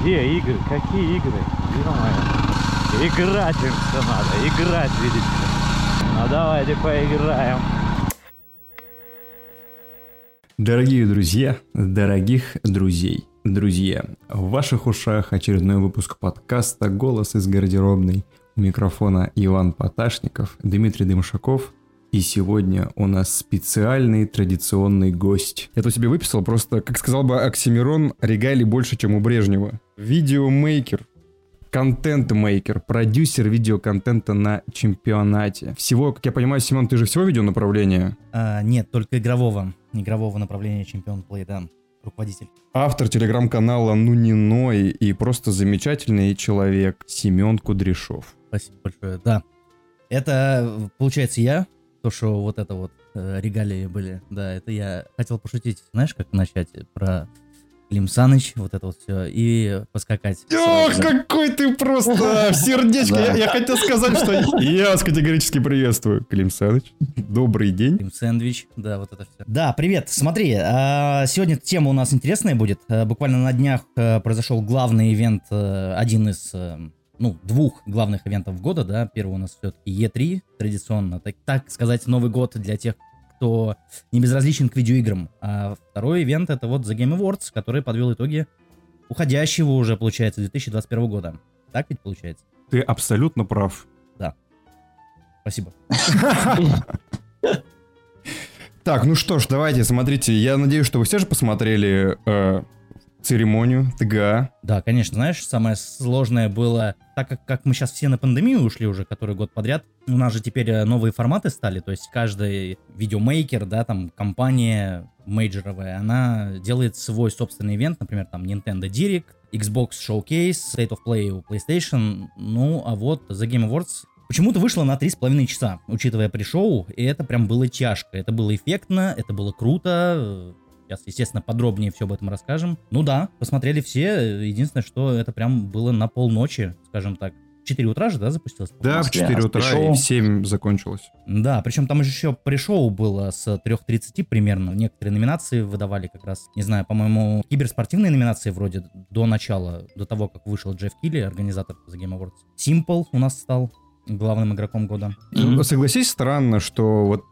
Где игры? Какие игры? Играть им все надо, играть, видите ли. Ну давайте поиграем. Дорогие друзья, дорогих друзей, друзья, в ваших ушах очередной выпуск подкаста «Голос из гардеробной». У микрофона Иван Поташников, Дмитрий Дымшаков, и сегодня у нас специальный традиционный гость. Я тут себе выписал просто, как сказал бы Оксимирон, регалий больше, чем у Брежнева. Видеомейкер, контент-мейкер, продюсер видеоконтента на чемпионате. Всего, как я понимаю, Семен, ты же всего видеонаправления? А, нет, только игрового. Игрового направления чемпион плей, да. Руководитель. Автор телеграм-канала Нуниной и просто замечательный человек Семен Кудряшов. Спасибо большое. Да. Это, получается, я, то, что вот это вот э, регалии были, да, это я хотел пошутить, знаешь, как начать про Клим Саныч, вот это вот все, и поскакать. Ох, какой ты просто сердечко! Я, я хотел сказать, что я вас категорически приветствую. Клим Саныч, добрый день. Клим Сэндвич, да, вот это все. Да, привет, смотри, а, сегодня тема у нас интересная будет. А, Буквально на днях а, произошел главный ивент, один из ну, двух главных ивентов года, да, первый у нас все-таки E3, традиционно, так, так сказать, Новый год для тех, кто не безразличен к видеоиграм. А второй ивент это вот The Game Awards, который подвел итоги уходящего уже, получается, 2021 года. Так ведь получается? Ты абсолютно прав. Да. Спасибо. Так, ну что ж, давайте, смотрите, я надеюсь, что вы все же посмотрели э, церемонию ТГА. Да, конечно, знаешь, самое сложное было, так как, как мы сейчас все на пандемию ушли уже который год подряд, у нас же теперь э, новые форматы стали, то есть каждый видеомейкер, да, там, компания мейджоровая, она делает свой собственный ивент, например, там, Nintendo Direct, Xbox Showcase, State of Play у PlayStation, ну, а вот The Game Awards Почему-то вышло на 3,5 часа, учитывая пришоу, и это прям было тяжко. Это было эффектно, это было круто, Сейчас, естественно, подробнее все об этом расскажем. Ну да, посмотрели все. Единственное, что это прям было на полночи, скажем так. В 4 утра же, да, запустилось? Да, в 4 утра и в 7 закончилось. Да, причем там еще пришоу было с 3.30 примерно. Некоторые номинации выдавали как раз, не знаю, по-моему, киберспортивные номинации вроде до начала, до того, как вышел Джефф Килли, организатор The Game Awards. Simple у нас стал главным игроком года. Ну, Согласись, странно, что вот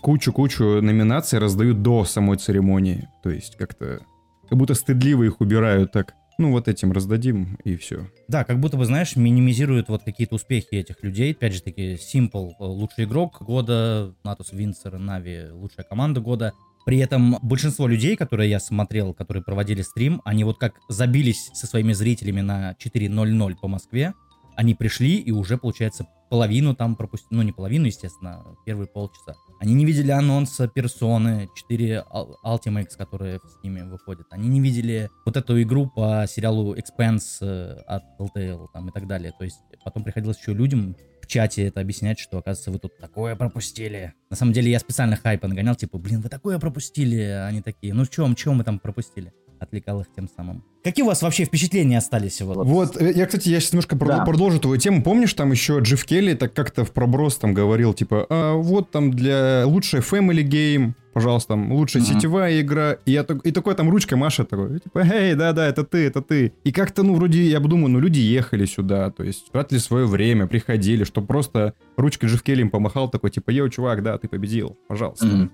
кучу-кучу номинаций раздают до самой церемонии. То есть как-то... Как будто стыдливо их убирают так. Ну, вот этим раздадим, и все. Да, как будто бы, знаешь, минимизируют вот какие-то успехи этих людей. Опять же таки, Simple э, лучший игрок года, Натус Винцер, Нави лучшая команда года. При этом большинство людей, которые я смотрел, которые проводили стрим, они вот как забились со своими зрителями на 4.00 по Москве, они пришли и уже, получается, половину там пропустили, ну не половину, естественно, первые полчаса. Они не видели анонса персоны 4 Ul- Ultimates, которые с ними выходят. Они не видели вот эту игру по сериалу Expanse э, от Telltale там и так далее. То есть потом приходилось еще людям в чате это объяснять, что, оказывается, вы тут такое пропустили. На самом деле я специально хайпа нагонял, типа, блин, вы такое пропустили. Они такие, ну чем, чем мы там пропустили? Отвлекал их тем самым. Какие у вас вообще впечатления остались? Вот, Вот, э, я, кстати, я сейчас немножко Да. продолжу твою тему. Помнишь, там еще Джифф Келли так как-то в проброс там говорил, типа, «А, вот там для лучшая Family Game, пожалуйста, там лучшая Мгм. сетевая игра. И, я, и такой там ручкой Маша такой, типа, эй, да-да, это ты, это ты. И как-то, ну, вроде, я бы думаю, ну, люди ехали сюда, то есть тратили свое время, приходили, что просто ручкой Джифф Келли им помахал, такой, типа, йоу, чувак, да, ты победил, пожалуйста. Мгм.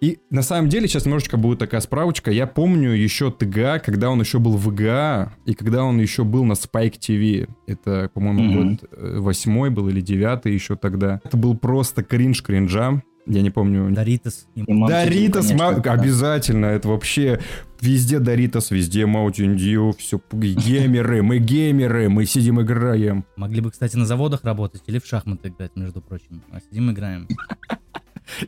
И на самом деле сейчас немножечко будет такая справочка. Я помню еще ТГА, когда он еще был в ВГА, и когда он еще был на Spike TV. Это, по-моему, Мгм. год э, восьмой был или девятый еще тогда. Это был просто кринж кринжа. Я не помню. Доритас. Доритас, конечно, Ма- да. обязательно, это вообще везде Доритас, везде Mountain Dew, все геймеры, мы геймеры, мы сидим играем. Могли бы, кстати, на заводах работать или в шахматы играть, между прочим. А сидим играем.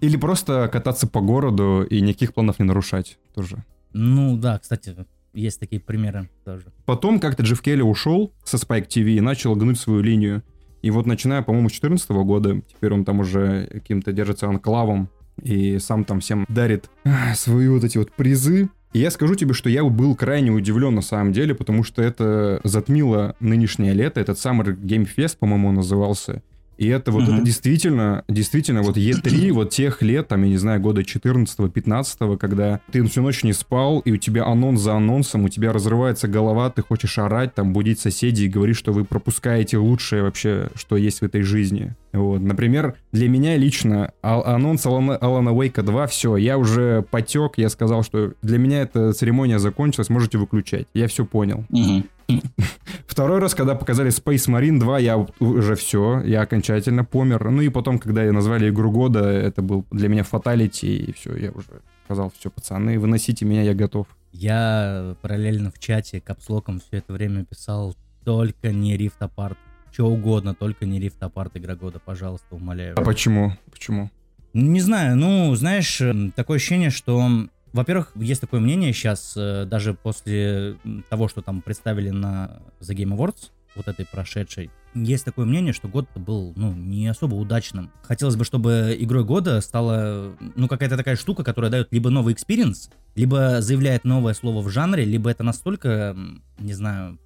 Или просто кататься по городу и никаких планов не нарушать тоже. Ну да, кстати, есть такие примеры тоже. Потом как-то Джефф Келли ушел со Spike TV и начал гнуть свою линию. И вот начиная, по-моему, с 2014 года, теперь он там уже каким-то держится анклавом и сам там всем дарит свои вот эти вот призы. И я скажу тебе, что я был крайне удивлен на самом деле, потому что это затмило нынешнее лето, этот Summer Game Fest, по-моему, назывался. И это вот Мгм. это действительно, действительно, вот Е3 вот тех лет, там, я не знаю, года 14-15, когда ты всю ночь не спал, и у тебя анонс за анонсом, у тебя разрывается голова, ты хочешь орать, там, будить соседей и говорить, что вы пропускаете лучшее вообще, что есть в этой жизни. Вот, например, для меня лично а- анонс Алана, Алана Уэйка 2, все, я уже потек, я сказал, что для меня эта церемония закончилась, можете выключать. Я все понял. Мгм. Второй раз, когда показали Space Marine 2, я уже все, я окончательно помер. Ну и потом, когда я назвали игру года, это был для меня фаталити, и все, я уже сказал, все, пацаны, выносите меня, я готов. Я параллельно в чате капслоком все это время писал только не Rift Apart. Что угодно, только не Rift Apart игра года, пожалуйста, умоляю. А почему? Почему? Не знаю, ну, знаешь, м, такое ощущение, что, во-первых, есть такое мнение сейчас, э, даже после того, что там представили на The Game Awards, вот этой прошедшей, есть такое мнение, что год был, ну, не особо удачным. Хотелось бы, чтобы игрой года стала, ну, какая-то такая штука, которая дает либо новый experience, либо заявляет новое слово в жанре, либо это настолько, не знаю,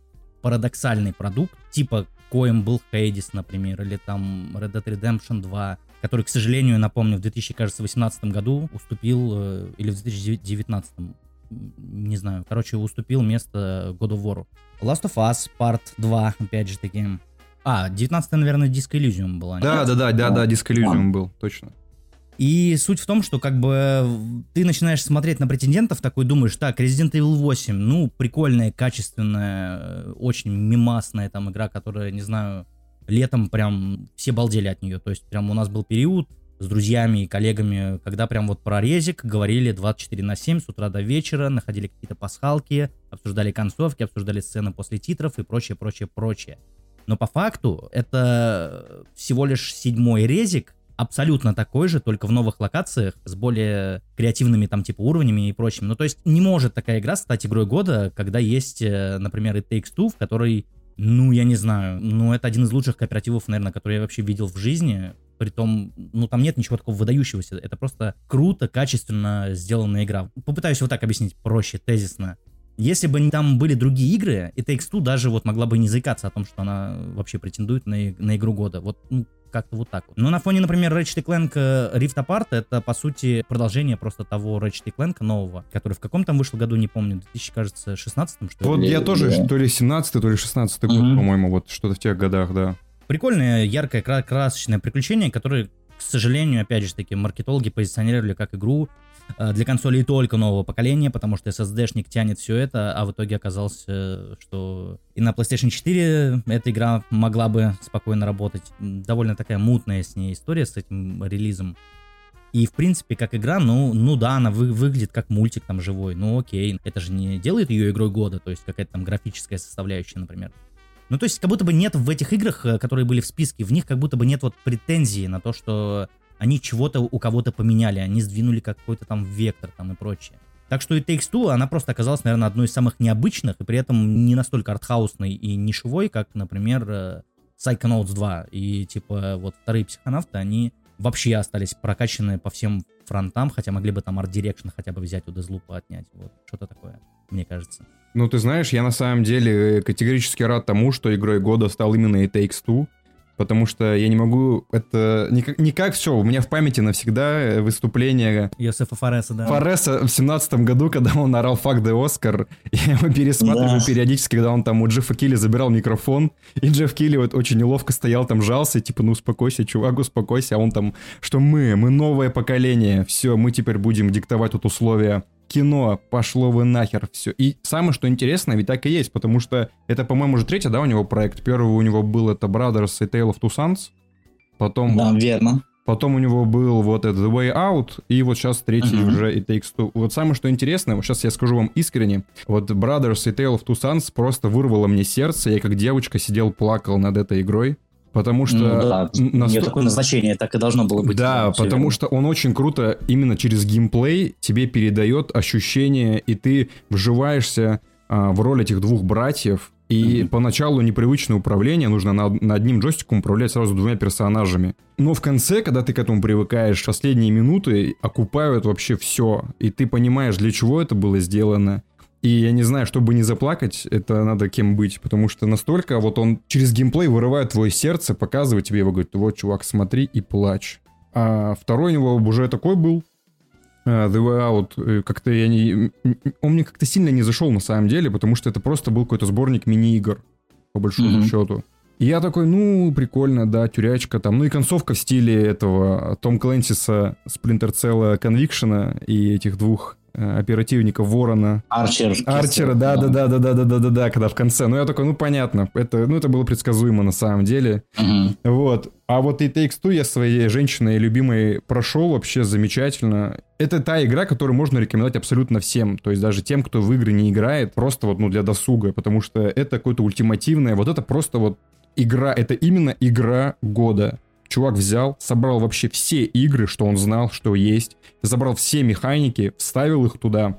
парадоксальный продукт, типа коем был Хейдис, например, или там Red Dead Redemption 2, который, к сожалению, напомню, в 2018 году уступил, э, или в 2019, м, не знаю, короче, уступил место God of War. Last of Us Part 2, опять же таки. А, 19 наверное, Disco Elysium была. Да, да, да, да, да, Disco Elysium был, точно. И суть в том, что как бы ты начинаешь смотреть на претендентов, такой думаешь, так, Resident Evil 8, ну, прикольная, качественная, э, очень мимасная там игра, которая, не знаю, летом прям все балдели от нее. То есть прям у нас был период с друзьями и коллегами, когда прям вот про резик говорили 24 на 7 с утра до вечера, находили какие-то пасхалки, обсуждали концовки, обсуждали сцены после титров и прочее, прочее, прочее. Но по факту это всего лишь седьмой резик, абсолютно такой же, только в новых локациях, с более креативными там типа уровнями и прочим. Ну то есть не может такая игра стать игрой года, когда есть, э, например, It Takes Two, в которой, ну я не знаю, ну это один из лучших кооперативов, наверное, который я вообще видел в жизни. Притом, ну там нет ничего такого выдающегося. Это просто круто, качественно сделанная игра. Попытаюсь вот так объяснить проще, тезисно. Если бы там были другие игры, и Takes Two даже вот могла бы не заикаться о том, что она вообще претендует на, на игру года. Вот, ну, как-то вот так вот. Но на фоне, например, Ratchet Clank э, Rift Apart, это, по сути, продолжение просто того Ratchet Clank нового, который в каком там вышел году, не помню, 2000, кажется, 16 что ли? Вот Или- я тоже, да. то ли 17 то ли 16 год, Мгм. по-моему, вот что-то в тех годах, да. Прикольное, яркое, кра- красочное приключение, которое, к сожалению, опять же таки, маркетологи позиционировали как игру э, для консолей только нового поколения, потому что SSD-шник тянет все это, а в итоге оказалось, э, что и на PlayStation 4 эта игра могла бы спокойно работать. Довольно такая мутная с ней история, с этим релизом. И, в принципе, как игра, ну, ну да, она вы- выглядит как мультик там живой, ну окей. Это же не делает ее игрой года, то есть какая-то там графическая составляющая, например. Ну, то есть, как будто бы нет в этих играх, э, которые были в списке, в них как будто бы нет вот претензии на то, что они чего-то у кого-то поменяли, они сдвинули какой-то там вектор там и прочее. Так что и Takes Two, она просто оказалась, наверное, одной из самых необычных и при этом не настолько артхаусной и нишевой, как, например, э, Psychonauts 2. И, типа, вот вторые психонавты, они вообще остались прокачаны по всем фронтам, хотя могли бы там art direction хотя бы взять у Deathloop а отнять. Вот, что-то такое, мне кажется. Ну, ты знаешь, я на самом деле категорически рад тому, что игрой года стал именно It Takes Two, потому что я не могу... Это никак, никак все, у меня в памяти навсегда э, выступление Йосефа Фареса, да. Фореса в семнадцатом году, когда он орал «Fuck the Oscar», я его пересматриваю Да. периодически, когда он там у Джеффа Килли забирал микрофон, и Джефф Килли вот очень неловко стоял там, жался, типа, ну успокойся, чувак, успокойся, а он там, что мы, мы новое поколение, все, мы теперь будем диктовать тут условия кино, пошло вы нахер, все. И самое, что интересно, ведь так и есть, потому что это, по-моему, уже третий, да, у него проект. Первый у него был это Brothers и Tale of Two Sons, потом Да, верно. Потом у него был вот этот The Way Out, и вот сейчас третий Мгм. уже It Takes Two. Вот самое, что интересно, вот сейчас я скажу вам искренне, вот Brothers и Tale of Two Sons просто вырвало мне сердце, я как девочка сидел, плакал над этой игрой, потому что... Ну да, н- у нее такое назначение, так и должно было быть. да, потому верно. что он очень круто именно через геймплей тебе передает ощущение, и ты вживаешься а, в роль этих двух братьев. И Мгм. поначалу непривычное управление, нужно на, на одним джойстиком управлять сразу двумя персонажами. Но в конце, когда ты к этому привыкаешь, последние минуты окупают вообще все. И ты понимаешь, для чего это было сделано. И я не знаю, чтобы не заплакать, это надо кем быть, потому что настолько вот он через геймплей вырывает твое сердце, показывает тебе его, говорит, вот, чувак, смотри и плачь. А второй у него уже такой был, uh, The Way Out, э, как-то я не... Он мне как-то сильно не зашел на самом деле, потому что это просто был какой-то сборник мини-игр, по большому mm-hmm. счету. И я такой, ну, прикольно, да, тюрячка там. Ну и концовка в стиле этого Том Клэнсиса, Splinter Cell Conviction и этих двух оперативника Ворона. Арчер. Арчера, да, да, да, да, да, да, да, да, да, когда в конце. Ну, я такой, ну, понятно, это, ну, это было предсказуемо на самом деле. Угу. Вот. А вот и Takes Two я своей женщиной любимой прошел вообще замечательно. Это та игра, которую можно рекомендовать абсолютно всем. То есть даже тем, кто в игры не играет, просто вот, ну, для досуга. Потому что это какое-то ультимативное, вот это просто вот игра, это именно игра года. Чувак взял, собрал вообще все игры, что он знал, что есть, забрал все механики, вставил их туда,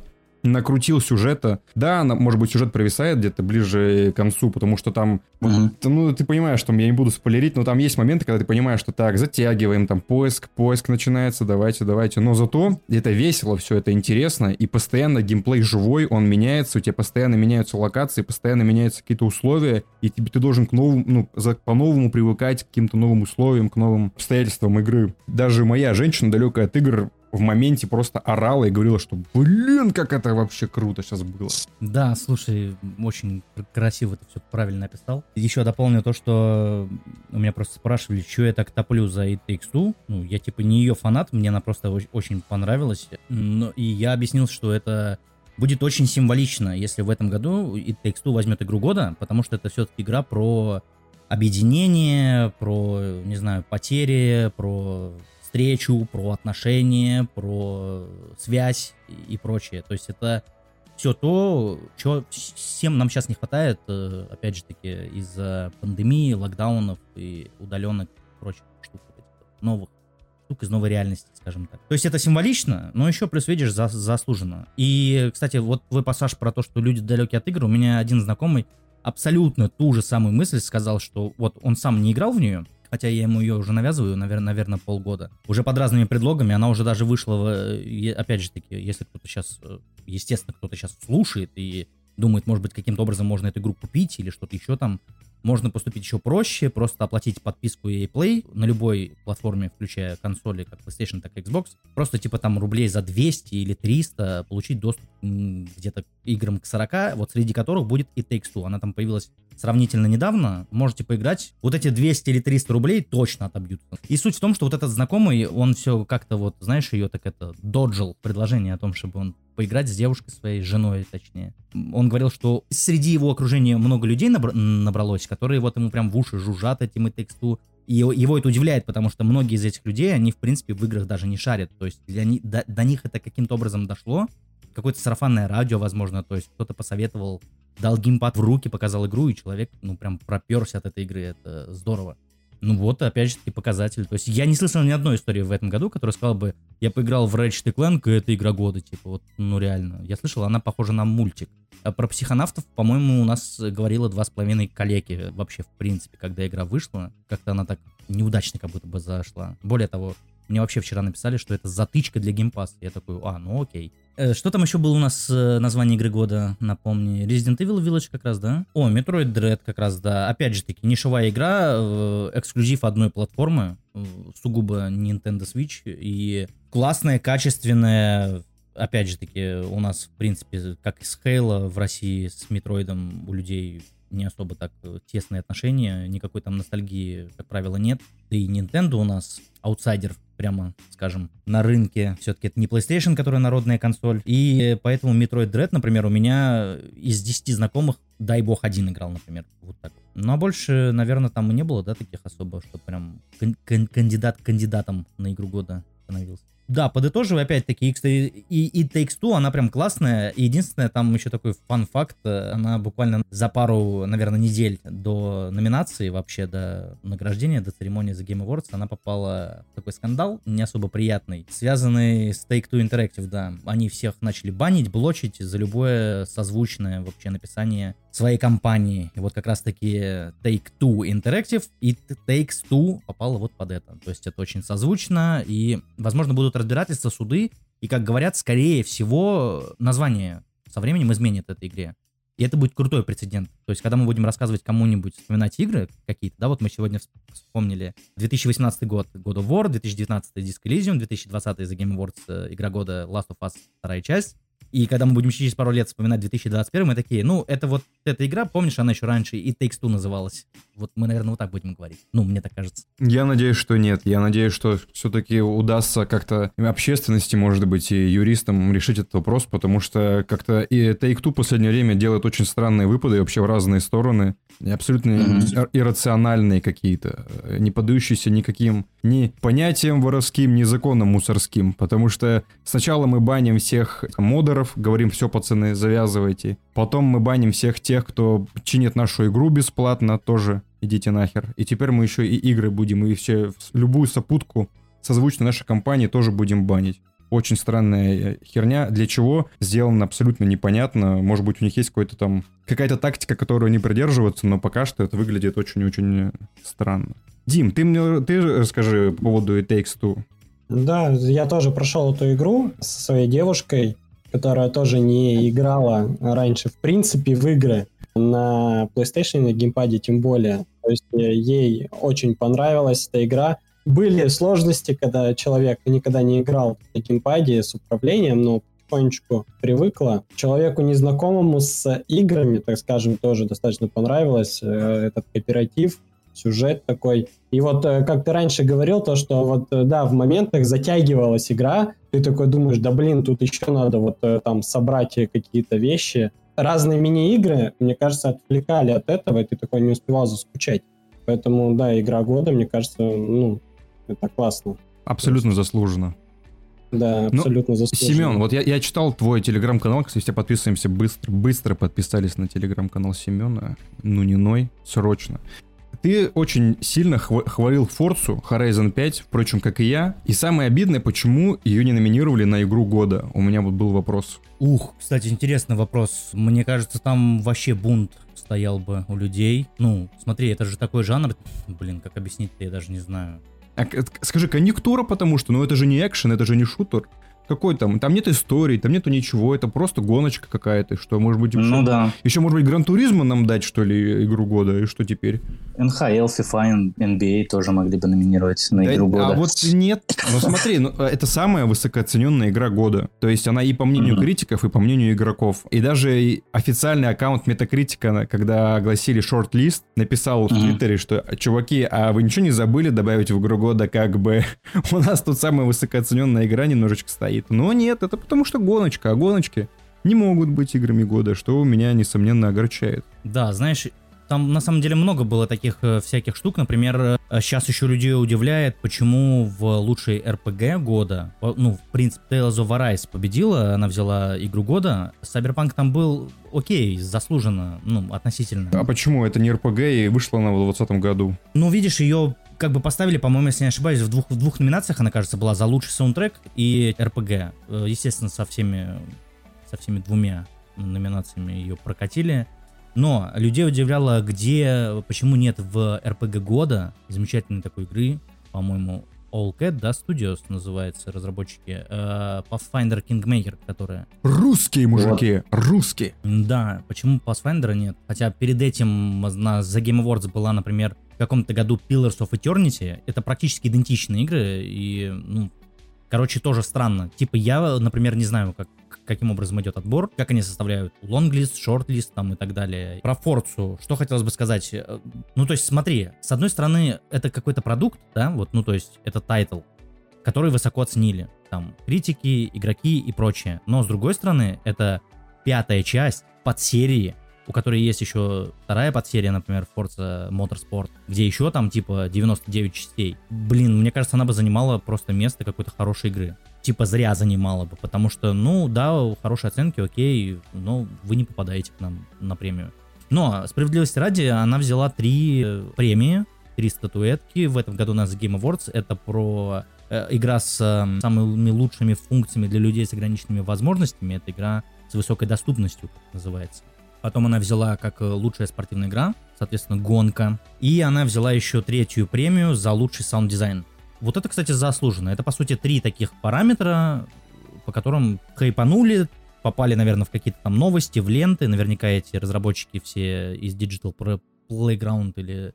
накрутил сюжета. Да, она, может быть, сюжет провисает где-то ближе к концу, потому что там, uh-huh. ну, ты понимаешь, что я не буду спойлерить, но там есть моменты, когда ты понимаешь, что так, затягиваем, там, поиск, поиск начинается, давайте, давайте. Но зато это весело, все это интересно, и постоянно геймплей живой, он меняется, у тебя постоянно меняются локации, постоянно меняются какие-то условия, и тебе ты должен к новому, ну, за, по-новому привыкать к каким-то новым условиям, к новым обстоятельствам игры. Даже моя женщина, далекая от игр, в моменте просто орала и говорила, что блин, как это вообще круто сейчас было. Да, слушай, очень красиво ты все правильно написал. Еще дополню то, что у меня просто спрашивали, что я так топлю за It Takes Two. Ну, я типа не ее фанат, мне она просто очень понравилась. Но, и я объяснил, что это будет очень символично, если в этом году It Takes Two возьмет игру года, потому что это все-таки игра про объединение, про, не знаю, потери, про встречу, про отношения, про связь и прочее. То есть это все то, чего всем нам сейчас не хватает, э, опять же таки, из-за пандемии, локдаунов и удаленных прочих штук, новых штук из новой реальности, скажем так. То есть это символично, но еще плюс, видишь, за, заслуженно. И, кстати, вот твой пассаж про то, что люди далекие от игр, у меня один знакомый абсолютно ту же самую мысль сказал, что вот он сам не играл в нее, хотя я ему ее уже навязываю, наверное, наверное, полгода. Уже под разными предлогами, она уже даже вышла, в, опять же таки, если кто-то сейчас, э, естественно, кто-то сейчас слушает и думает, может быть, каким-то образом можно эту игру купить или что-то еще там, можно поступить еще проще, просто оплатить подписку EA Play на любой платформе, включая консоли, как PlayStation, так и Xbox. Просто типа там рублей за 200 или 300 получить доступ где-то к играм к 40, вот среди которых будет и Takes Two. Она там появилась сравнительно недавно, можете поиграть. Вот эти 200 или 300 рублей точно отобьются. И суть в том, что вот этот знакомый, он все как-то вот, знаешь, ее так это, доджил предложение о том, чтобы он поиграть с девушкой своей, женой точнее. Он говорил, что среди его окружения много людей набр- набралось, которые вот ему прям в уши жужжат этим и тексту. И его это удивляет, потому что многие из этих людей, они, в принципе, в играх даже не шарят. То есть для них, до, до них это каким-то образом дошло. Какое-то сарафанное радио, возможно. То есть кто-то посоветовал, дал геймпад в руки, показал игру, и человек, ну, прям проперся от этой игры. Это здорово. Ну вот, опять же таки, показатель. То есть я не слышал ни одной истории в этом году, которая сказала бы, я поиграл в Ratchet Clank, и это игра года, типа, вот, ну реально. Я слышал, она похожа на мультик. А про психонавтов, по-моему, у нас говорило два с половиной коллеги вообще, в принципе, когда игра вышла. Как-то она так неудачно как будто бы зашла. Более того, мне вообще вчера написали, что это затычка для Game Pass а. Я такой, а, ну окей. Э, что там еще было у нас э, название игры года, напомни? Resident Evil Village как раз, да? О, Metroid Dread как раз, да. Опять же таки, нишевая игра, э, эксклюзив одной платформы, сугубо Nintendo Switch, и классная, качественная, опять же таки, у нас, в принципе, как и с Halo в России, с Metroid ом у людей не особо так тесные отношения, никакой там ностальгии, как правило, нет. Да и Nintendo у нас аутсайдер прямо, скажем, на рынке. Все-таки это не PlayStation, которая народная консоль. И поэтому Metroid Dread, например, у меня из 10 знакомых, дай бог, один играл, например. Вот так. Ну, а больше, наверное, там и не было, да, таких особо, что прям кандидат кандидатом на игру года становился. Да, подытоживая, опять-таки, и, и Takes Two, она прям классная. Единственное, там еще такой фан-факт, она буквально за пару, наверное, недель до номинации, вообще до награждения, до церемонии за Game Awards, она попала в такой скандал, не особо приятный, связанный с Take-Two Interactive, да. Они всех начали банить, блочить за любое созвучное вообще написание своей компании. И вот как раз-таки Take-Two Interactive и Takes-Two попало вот под это. То есть это очень созвучно, и, возможно, будут разбирательства, суды, и, как говорят, скорее всего, название со временем изменит этой игре. И это будет крутой прецедент. То есть, когда мы будем рассказывать кому-нибудь, вспоминать игры какие-то, да, вот мы сегодня вспомнили 2018 год God of War, 2019 Disc Elysium, 2020 The Game Awards э, игра года Last of Us вторая часть, и когда мы будем через пару лет вспоминать 2021, мы такие, ну, это вот эта игра, помнишь, она еще раньше и Takes Two называлась. Вот мы, наверное, вот так будем говорить. Ну, мне так кажется. Я надеюсь, что нет. Я надеюсь, что все-таки удастся как-то общественности, может быть, и юристам решить этот вопрос, потому что как-то и Take Two в последнее время делает очень странные выпады вообще в разные стороны. Абсолютно mm-hmm. иррациональные какие-то, э, не поддающиеся никаким ни понятиям воровским, ни законам мусорским. Потому что сначала мы баним всех модеров, говорим, все, пацаны, завязывайте. Потом мы баним всех тех, кто чинит нашу игру бесплатно, тоже идите нахер. И теперь мы еще и игры будем, и все, любую сопутку созвучно нашей компании тоже будем банить. Очень странная э, херня. Для чего? Сделано абсолютно непонятно. Может быть, у них есть какой-то там... Какая-то тактика, которую они придерживаются, но пока что это выглядит очень-очень странно. Дим, ты мне ты расскажи по поводу It Takes Two. Да, я тоже прошел эту игру со своей девушкой, которая тоже не играла раньше, в принципе, в игры на PlayStation, на геймпаде тем более. То есть э, ей очень понравилась эта игра. Были сложности, когда человек никогда не играл на геймпаде с управлением, но потихонечку привыкла. Человеку незнакомому с играми, так скажем, тоже достаточно понравилось э, этот кооператив сюжет такой. И вот э, как ты раньше говорил, то, что вот, э, да, в моментах затягивалась игра, ты такой думаешь, да блин, тут еще надо вот э, там собрать какие-то вещи. Разные мини-игры, мне кажется, отвлекали от этого, и ты такой не успевал заскучать. Поэтому, да, игра года, мне кажется, ну, это классно. Абсолютно заслуженно. Да, ну, абсолютно ну, заслуженно. Семен, вот я, я читал твой телеграм-канал, кстати, все подписываемся быстро, быстро подписались на телеграм-канал Семена, ну не ной, срочно. Ты очень сильно хвалил Форцу Horizon 5, впрочем, как и я. И самое обидное, почему ее не номинировали на игру года. У меня вот был вопрос. Ух, кстати, интересный вопрос. Мне кажется, там вообще бунт стоял бы у людей. Ну, смотри, это же такой жанр. Блин, как объяснить-то, я даже не знаю. А, скажи, конъюнктура, потому что, ну, это же не экшен, это же не шутер. Какой там? Там нет истории, там нету ничего, это просто гоночка какая-то, что может быть... Еще, ну да. Еще, может быть, Гран Туризма нам дать, что ли, игру года, и что теперь? НХЛ, FIFA, NBA тоже могли бы номинировать на да, игру года. А вот нет. Ну смотри, ну, это самая высокооцененная игра года. То есть она и по мнению mm-hmm. критиков, и по мнению игроков. И даже официальный аккаунт Метакритика, когда огласили шорт-лист, написал mm-hmm. в Твиттере, что чуваки, а вы ничего не забыли добавить в игру года, как бы у нас тут самая высокооцененная игра немножечко стоит стоит. Но нет, это потому что гоночка, а гоночки не могут быть играми года, что меня, несомненно, огорчает. Да, знаешь, там на самом деле много было таких э, всяких штук. Например, сейчас э, еще людей удивляет, почему в лучшей РПГ года, ну, в принципе, Tales of Arise победила, она взяла игру года. Cyberpunk там был окей, заслуженно, ну, относительно. А почему? Это не РПГ и вышла она в 2020 году. Ну, видишь, ее как бы поставили, по-моему, если не ошибаюсь, в двух, в двух номинациях она, кажется, была за лучший саундтрек и РПГ. Э, естественно, со всеми, со всеми двумя номинациями ее прокатили. Но людей удивляло, где, почему нет в РПГ года замечательной такой игры, по-моему, All Cat, да, Studios называется, разработчики, э, Pathfinder Kingmaker, которая... Русские мужики, вот. русские. Да, почему Pathfinder нет? Хотя перед этим на The Game Awards была, например, в каком-то году Pillars of Eternity. Это практически идентичные игры, и, ну, короче, тоже странно. Типа, я, например, не знаю, как, каким образом идет отбор, как они составляют лонглист, шортлист там и так далее. Про Форцу, что хотелось бы сказать? Ну, то есть, смотри, с одной стороны, это какой-то продукт, да, вот, ну, то есть, это title, который высоко оценили. Там, критики, игроки и прочее. Но, с другой стороны, это пятая часть подсерии у которой есть еще вторая подсерия, например, Forza Motorsport, где еще там типа 99 частей. Блин, мне кажется, она бы занимала просто место какой-то хорошей игры. Типа зря занимала бы, потому что, ну да, хорошие оценки, окей, но вы не попадаете к нам на премию. Но, справедливости ради, она взяла три премии, три статуэтки. В этом году у нас Game Awards. Это про э, игра с э, самыми лучшими функциями для людей с ограниченными возможностями. Это игра с высокой доступностью, как называется. Потом она взяла как э, лучшая спортивная игра, соответственно, гонка. И она взяла еще третью премию за лучший саунд-дизайн. Вот это, кстати, заслуженно. Это, по сути, три таких параметра, по которым хайпанули, попали, наверное, в какие-то там новости, в ленты. Наверняка эти разработчики все из Digital Playground или,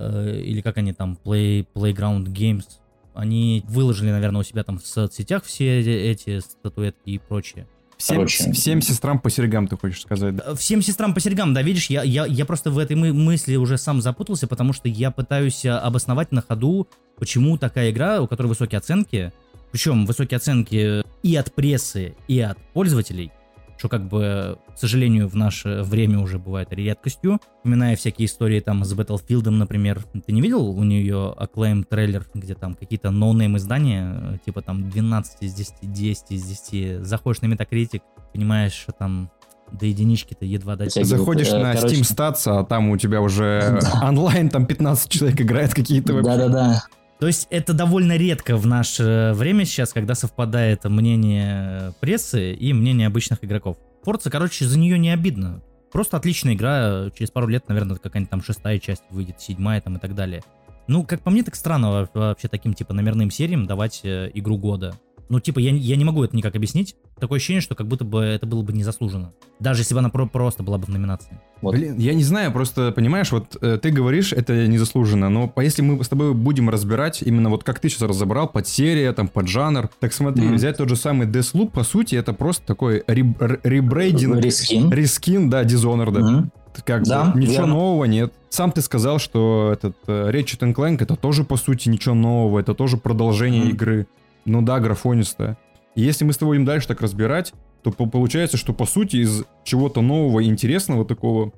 э, или как они там, Play, Playground Games, они выложили, наверное, у себя там в соцсетях все эти статуэтки и прочее. Всем, Короче. всем сестрам по серьгам, ты хочешь сказать, да? Всем сестрам по серьгам, да, видишь, я, я, я просто в этой мы- мысли уже сам запутался, потому что я пытаюсь а, обосновать на ходу, почему такая игра, у которой высокие оценки, причем высокие оценки и от прессы, и от пользователей, что как бы, к сожалению, в наше время уже бывает редкостью. Вспоминая всякие истории там с Battlefield, например. Ты не видел у нее accolades трейлер, где там какие-то no-name издания, э, типа там 12 из 10, 10 из 10. Заходишь на Metacritic, понимаешь, что там до единички-то едва дойти. Заходишь э, на короче- Steam Stats, а там у тебя уже онлайн, там 15 человек играет какие-то. Да-да-да. То есть это довольно редко в наше время сейчас, когда совпадает мнение прессы и мнение обычных игроков. Forza, короче, за нее не обидно. Просто отличная игра, через пару лет, наверное, какая-нибудь там шестая часть выйдет, седьмая там и так далее. Ну, как по мне, так странно во- вообще таким, типа, номерным сериям давать э, игру года. Ну, типа, я, я не могу это никак объяснить. Такое ощущение, что как будто бы это было бы незаслуженно. Даже если бы она про- просто была бы в номинации. Вот. Блин, я не знаю, просто понимаешь, вот э, ты говоришь, это незаслуженно, но по- если мы с тобой будем разбирать именно вот как ты сейчас разобрал, под серия, там, под жанр, так смотри, Мгм. взять тот же самый Deathloop, по сути, это просто такой ре- ре- ребрейдинг, Рискин. рескин, да, Dishonored. Мгм. Как Да, бы, ничего верно. нового нет. Сам ты сказал, что этот э, Ratchet Clank это тоже, по сути, ничего нового, это тоже продолжение Мгм. игры. Ну да, графонистая. И если мы с тобой будем дальше так разбирать, то по- получается, что, по сути, из чего-то нового и интересного такого,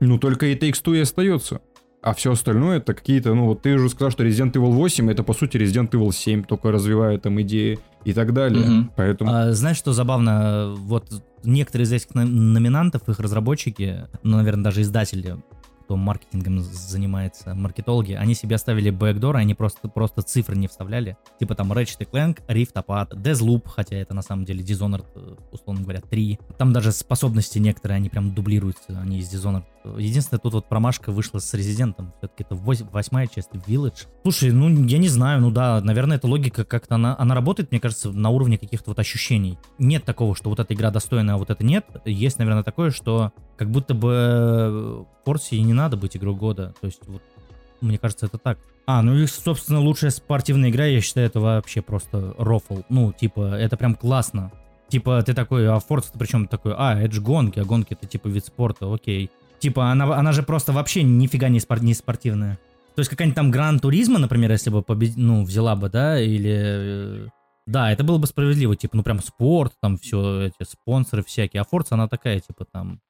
ну, только и Takes Two и остается. А все остальное это какие-то, ну, вот ты уже сказал, что Resident Evil 8 это, по сути, Resident Evil 7, только развивая там идеи и так далее. Мгм. Поэтому... А, знаешь, что забавно? Вот некоторые из этих номинантов, их разработчики, ну, наверное, даже издатели, кто маркетингом занимается, маркетологи, они себе оставили бэкдор, они просто, просто цифры не вставляли. Типа там Ratchet Clank, Rift Apart, Deathloop, хотя это на самом деле Dishonored, э, условно говоря, 3. Там даже способности некоторые, они прям дублируются, они из Dishonored. Единственное, тут вот промашка вышла с Резидентом. Все-таки это вось- восьмая часть, Village. Слушай, ну, я не знаю, ну да, наверное, эта логика как-то, она, она работает, мне кажется, на уровне каких-то вот ощущений. Нет такого, что вот эта игра достойная, а вот это нет. Есть, наверное, такое, что как будто бы Форсе и не надо быть игрой года. То есть, вот, мне кажется, это так. А, ну и, собственно, лучшая спортивная игра, я считаю, это вообще просто рофл. Ну, типа, это прям классно. Типа, ты такой, а Forza ты причем такой, а, это же гонки, а гонки это типа вид спорта, окей. Типа, она, она же просто вообще нифига не, спор- не спортивная. То есть какая-нибудь там Гран Туризма, например, если бы побед... ну, взяла бы, да, или... э, Да, это было бы справедливо, типа, ну прям спорт, там все эти спонсоры всякие. А Forza, она такая, типа, там,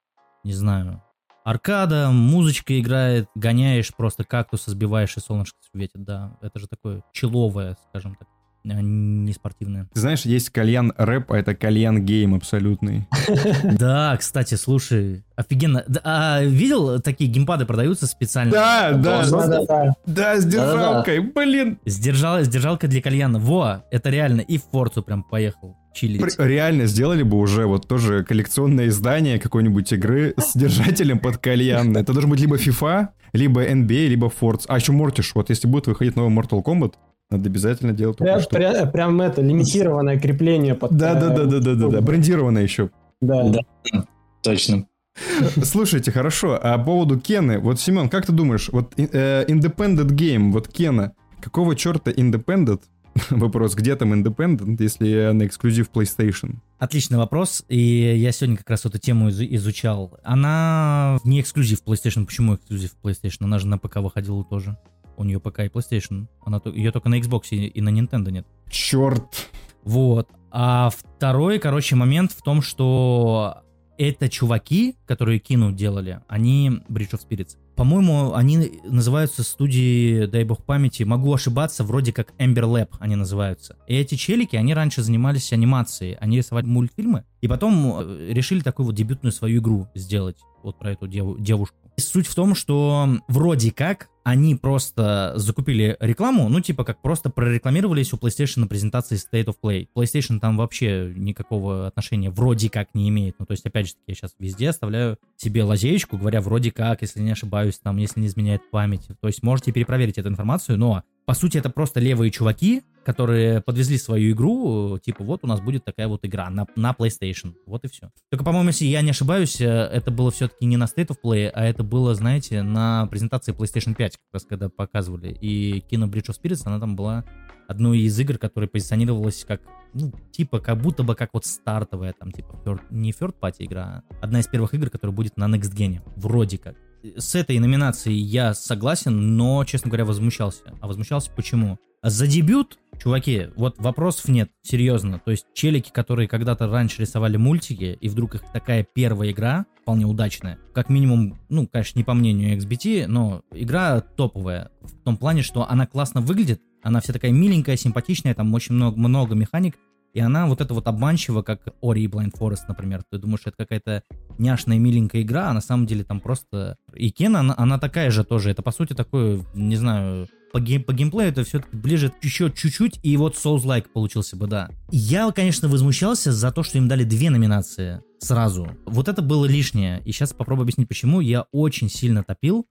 не знаю, аркада, музычка играет, гоняешь, просто кактусы сбиваешь и солнышко светит, да. Это же такое чиловое, скажем так, а не спортивное. Ты знаешь, есть кальян рэп, а это кальян гейм абсолютный. Да, кстати, слушай, офигенно. А видел, такие геймпады продаются специально? Да, да, да, с держалкой, блин. Сдержал, сдержалка для кальяна. Во, это реально. И в Форцу прям поехал чилить. Реально сделали бы уже вот тоже коллекционное издание какой-нибудь игры с держателем под кальян. Это должен быть либо FIFA, либо NBA, либо Forza. А еще Мортиш. Вот если будет выходить новый Mortal Kombat, надо обязательно делать Прям, штуку. прям- прям это, лимитированное крепление под... Да, да, э, да, да, да, да, да, брендированное еще. Да. Да. Точно. Слушайте, хорошо, а по поводу Кены, вот, Семен, как ты думаешь, вот э, Independent Game, вот Кена, какого черта Independent? Вопрос, где там Independent, если она эксклюзив PlayStation? Отличный вопрос, и я сегодня как раз эту тему изу- изучал. Она не эксклюзив PlayStation. Почему эксклюзив PlayStation? Она же на ПК выходила тоже. У нее ПК и PlayStation. Она, ее только на Xbox и на Nintendo нет. Черт. Вот. А второй, короче, момент в том, что это чуваки, которые Кину делали, они Bridge of Spirits. По-моему, они называются студии, дай бог памяти, могу ошибаться, вроде как Ember Lab они называются. И эти челики, они раньше занимались анимацией, они рисовали мультфильмы, и потом э, решили такую вот дебютную свою игру сделать, вот про эту дев- девушку. Суть в том, что вроде как они просто закупили рекламу, ну типа как просто прорекламировались у PlayStation на презентации State of Play. PlayStation там вообще никакого отношения вроде как не имеет. Ну то есть опять же таки я сейчас везде оставляю себе лазеечку, говоря вроде как, если не ошибаюсь, там, если не изменяет память. То есть можете перепроверить эту информацию, но по сути это просто левые чуваки, которые подвезли свою игру, типа, вот у нас будет такая вот игра на, на PlayStation. Вот и все. Только, по-моему, если я не ошибаюсь, э, это было все-таки не на State of Play, а это было, знаете, на презентации PlayStation 5, как раз когда показывали. И кино Bridge of Spirits, она там была одной из игр, которая позиционировалась как, ну, типа, как будто бы как вот стартовая, там, типа, third, не third party игра, а одна из первых игр, которая будет на Next Gen, вроде как. С этой номинацией я согласен, но, честно говоря, возмущался. А возмущался почему? За дебют, чуваки, вот вопросов нет, серьезно. То есть челики, которые когда-то раньше рисовали мультики, и вдруг их такая первая игра, вполне удачная, как минимум, ну, конечно, не по мнению XBT, но игра топовая в том плане, что она классно выглядит, она вся такая миленькая, симпатичная, там очень много, много механик, и она вот это вот обманчива, как Ori и Blind Forest, например. Ты думаешь, это какая-то няшная, миленькая игра, а на самом деле там просто... И Кен, она, она такая же тоже. Это, по сути, такое, не знаю, по, гейм, по геймплею это все-таки ближе еще чуть-чуть, и вот Souls-like получился бы, да. Я, конечно, возмущался за то, что им дали две номинации сразу. Вот это было лишнее. И сейчас попробую объяснить, почему. Я очень сильно топил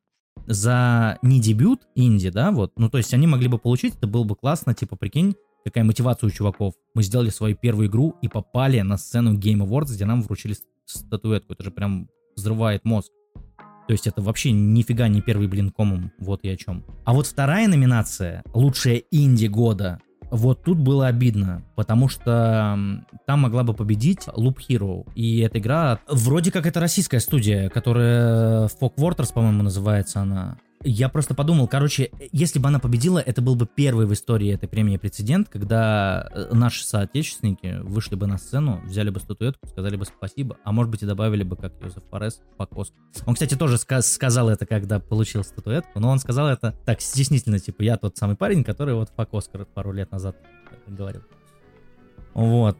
за не дебют инди, да, вот. Ну, то есть они могли бы получить, это было бы классно, типа, прикинь, какая мотивация у чуваков. Мы сделали свою первую игру и попали на сцену Game Awards, где нам вручили статуэтку. Это же прям взрывает мозг. То есть это вообще нифига не первый блин комом, вот и о чем. А вот вторая номинация, лучшая инди года, вот тут было обидно, потому что там могла бы победить Loop Hero. И эта игра, вроде как это российская студия, которая Folk Waters, по-моему, называется она. Я просто подумал, короче, если бы она победила, это был бы первый в истории этой премии прецедент, когда э, наши соотечественники вышли бы на сцену, взяли бы статуэтку, сказали бы спасибо, а может быть и добавили бы, как Йозеф Форес, покос. Он, кстати, тоже ска- сказал это, когда получил статуэтку, но он сказал это так стеснительно, типа, я тот самый парень, который вот Оскар пару лет назад говорил. Вот.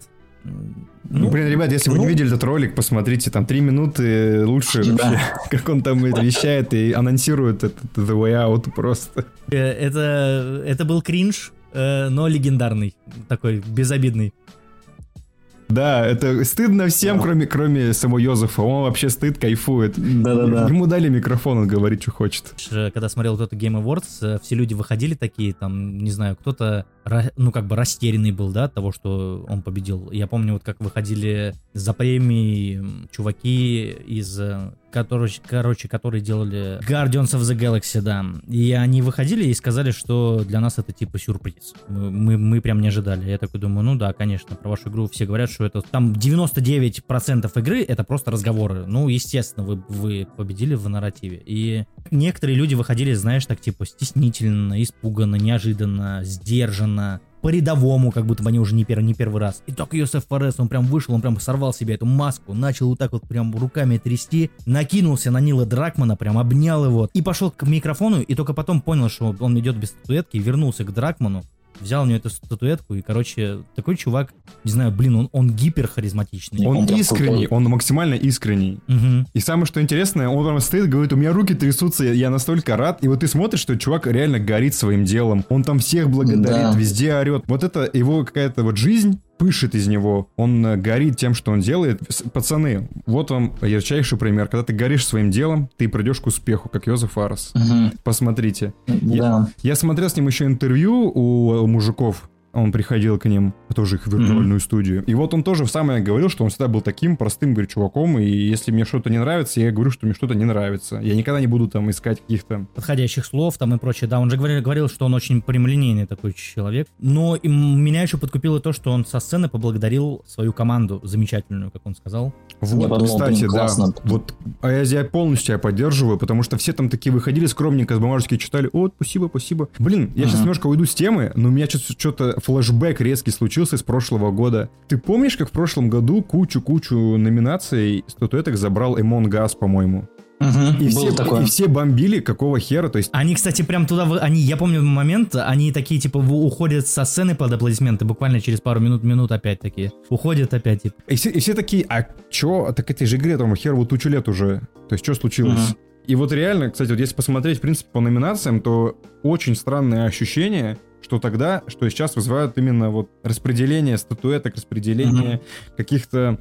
Ну, блин, ребят, если ну, вы не видели этот ролик, посмотрите, там три минуты лучше да. вообще, как он там вещает и анонсирует этот The Way Out просто. Э, это, это был кринж, э, но легендарный, такой безобидный. Да, это стыдно всем, да. кроме, кроме самого Йозефа. Он вообще стыд, кайфует. Да-да-да. Ему дали микрофон, он говорит, что хочет. Когда смотрел кто-то Game Awards, э, все люди выходили такие, там, не знаю, кто-то, ну, как бы растерянный был, да, от того, что он победил. Я помню, вот как выходили за премией чуваки из короче, короче, которые делали Guardians of the Galaxy, да. И они выходили и сказали, что для нас это типа сюрприз. Мы, мы, мы прям не ожидали. Я такой думаю, ну да, конечно, про вашу игру все говорят, что это там 99% игры это просто разговоры. Ну, естественно, вы, вы победили в нарративе. И некоторые люди выходили, знаешь, так типа стеснительно, испуганно, неожиданно, сдержанно по-рядовому, как будто бы они уже не первый, не первый раз. И так Йосеф Форес, он прям вышел, он прям сорвал себе эту маску, начал вот так вот прям руками трясти, накинулся на Нила Дракмана, прям обнял его и пошел к микрофону, и только потом понял, что он идет без статуэтки, вернулся к Дракману, взял у него эту статуэтку, и, короче, такой чувак, не знаю, блин, он, он гиперхаризматичный. Он, он искренний, он максимально искренний. Угу. И самое, что интересное, он там стоит, говорит, у меня руки трясутся, я настолько рад. И вот ты смотришь, что чувак реально горит своим делом. Он там всех благодарит, да. везде орет. Вот это его какая-то вот жизнь, пышет из него, он э, горит тем, что он делает. Пацаны, вот вам ярчайший пример. Когда ты горишь своим делом, ты придешь к успеху, как Йозеф Арес. Угу. Посмотрите. Да. Я, я смотрел с ним еще интервью у мужиков, он приходил к ним, тоже их виртуальную mm-hmm. студию. И вот он тоже в самое говорил, что он всегда был таким простым, говорит, чуваком, и если мне что-то не нравится, я говорю, что мне что-то не нравится. Я никогда не буду там искать каких-то... Подходящих слов там и прочее. Да, он же говорил, говорил что он очень прямолинейный такой человек. Но и меня еще подкупило то, что он со сцены поблагодарил свою команду замечательную, как он сказал. Вот, подумал, кстати, да. Вот, а я, я полностью тебя поддерживаю, потому что все там такие выходили скромненько с бумажечки читали, о, спасибо, спасибо. Блин, я uh-huh. сейчас немножко уйду с темы, но у меня что-то флешбэк резкий случился с прошлого года. Ты помнишь, как в прошлом году кучу-кучу номинаций статуэток забрал Эмон Газ, по-моему? Угу, и, все, такое. и все бомбили, какого хера, то есть... Они, кстати, прям туда, они, я помню момент, они такие, типа, уходят со сцены под аплодисменты, буквально через пару минут, минут опять такие, уходят опять, типа. И все, и все такие, а чё, так этой же игре, там, хер вот тучу лет уже, то есть что случилось? Угу. И вот реально, кстати, вот если посмотреть, в принципе, по номинациям, то очень странное ощущение, что тогда, что сейчас вызывают именно вот распределение статуэток, распределение mm-hmm. каких-то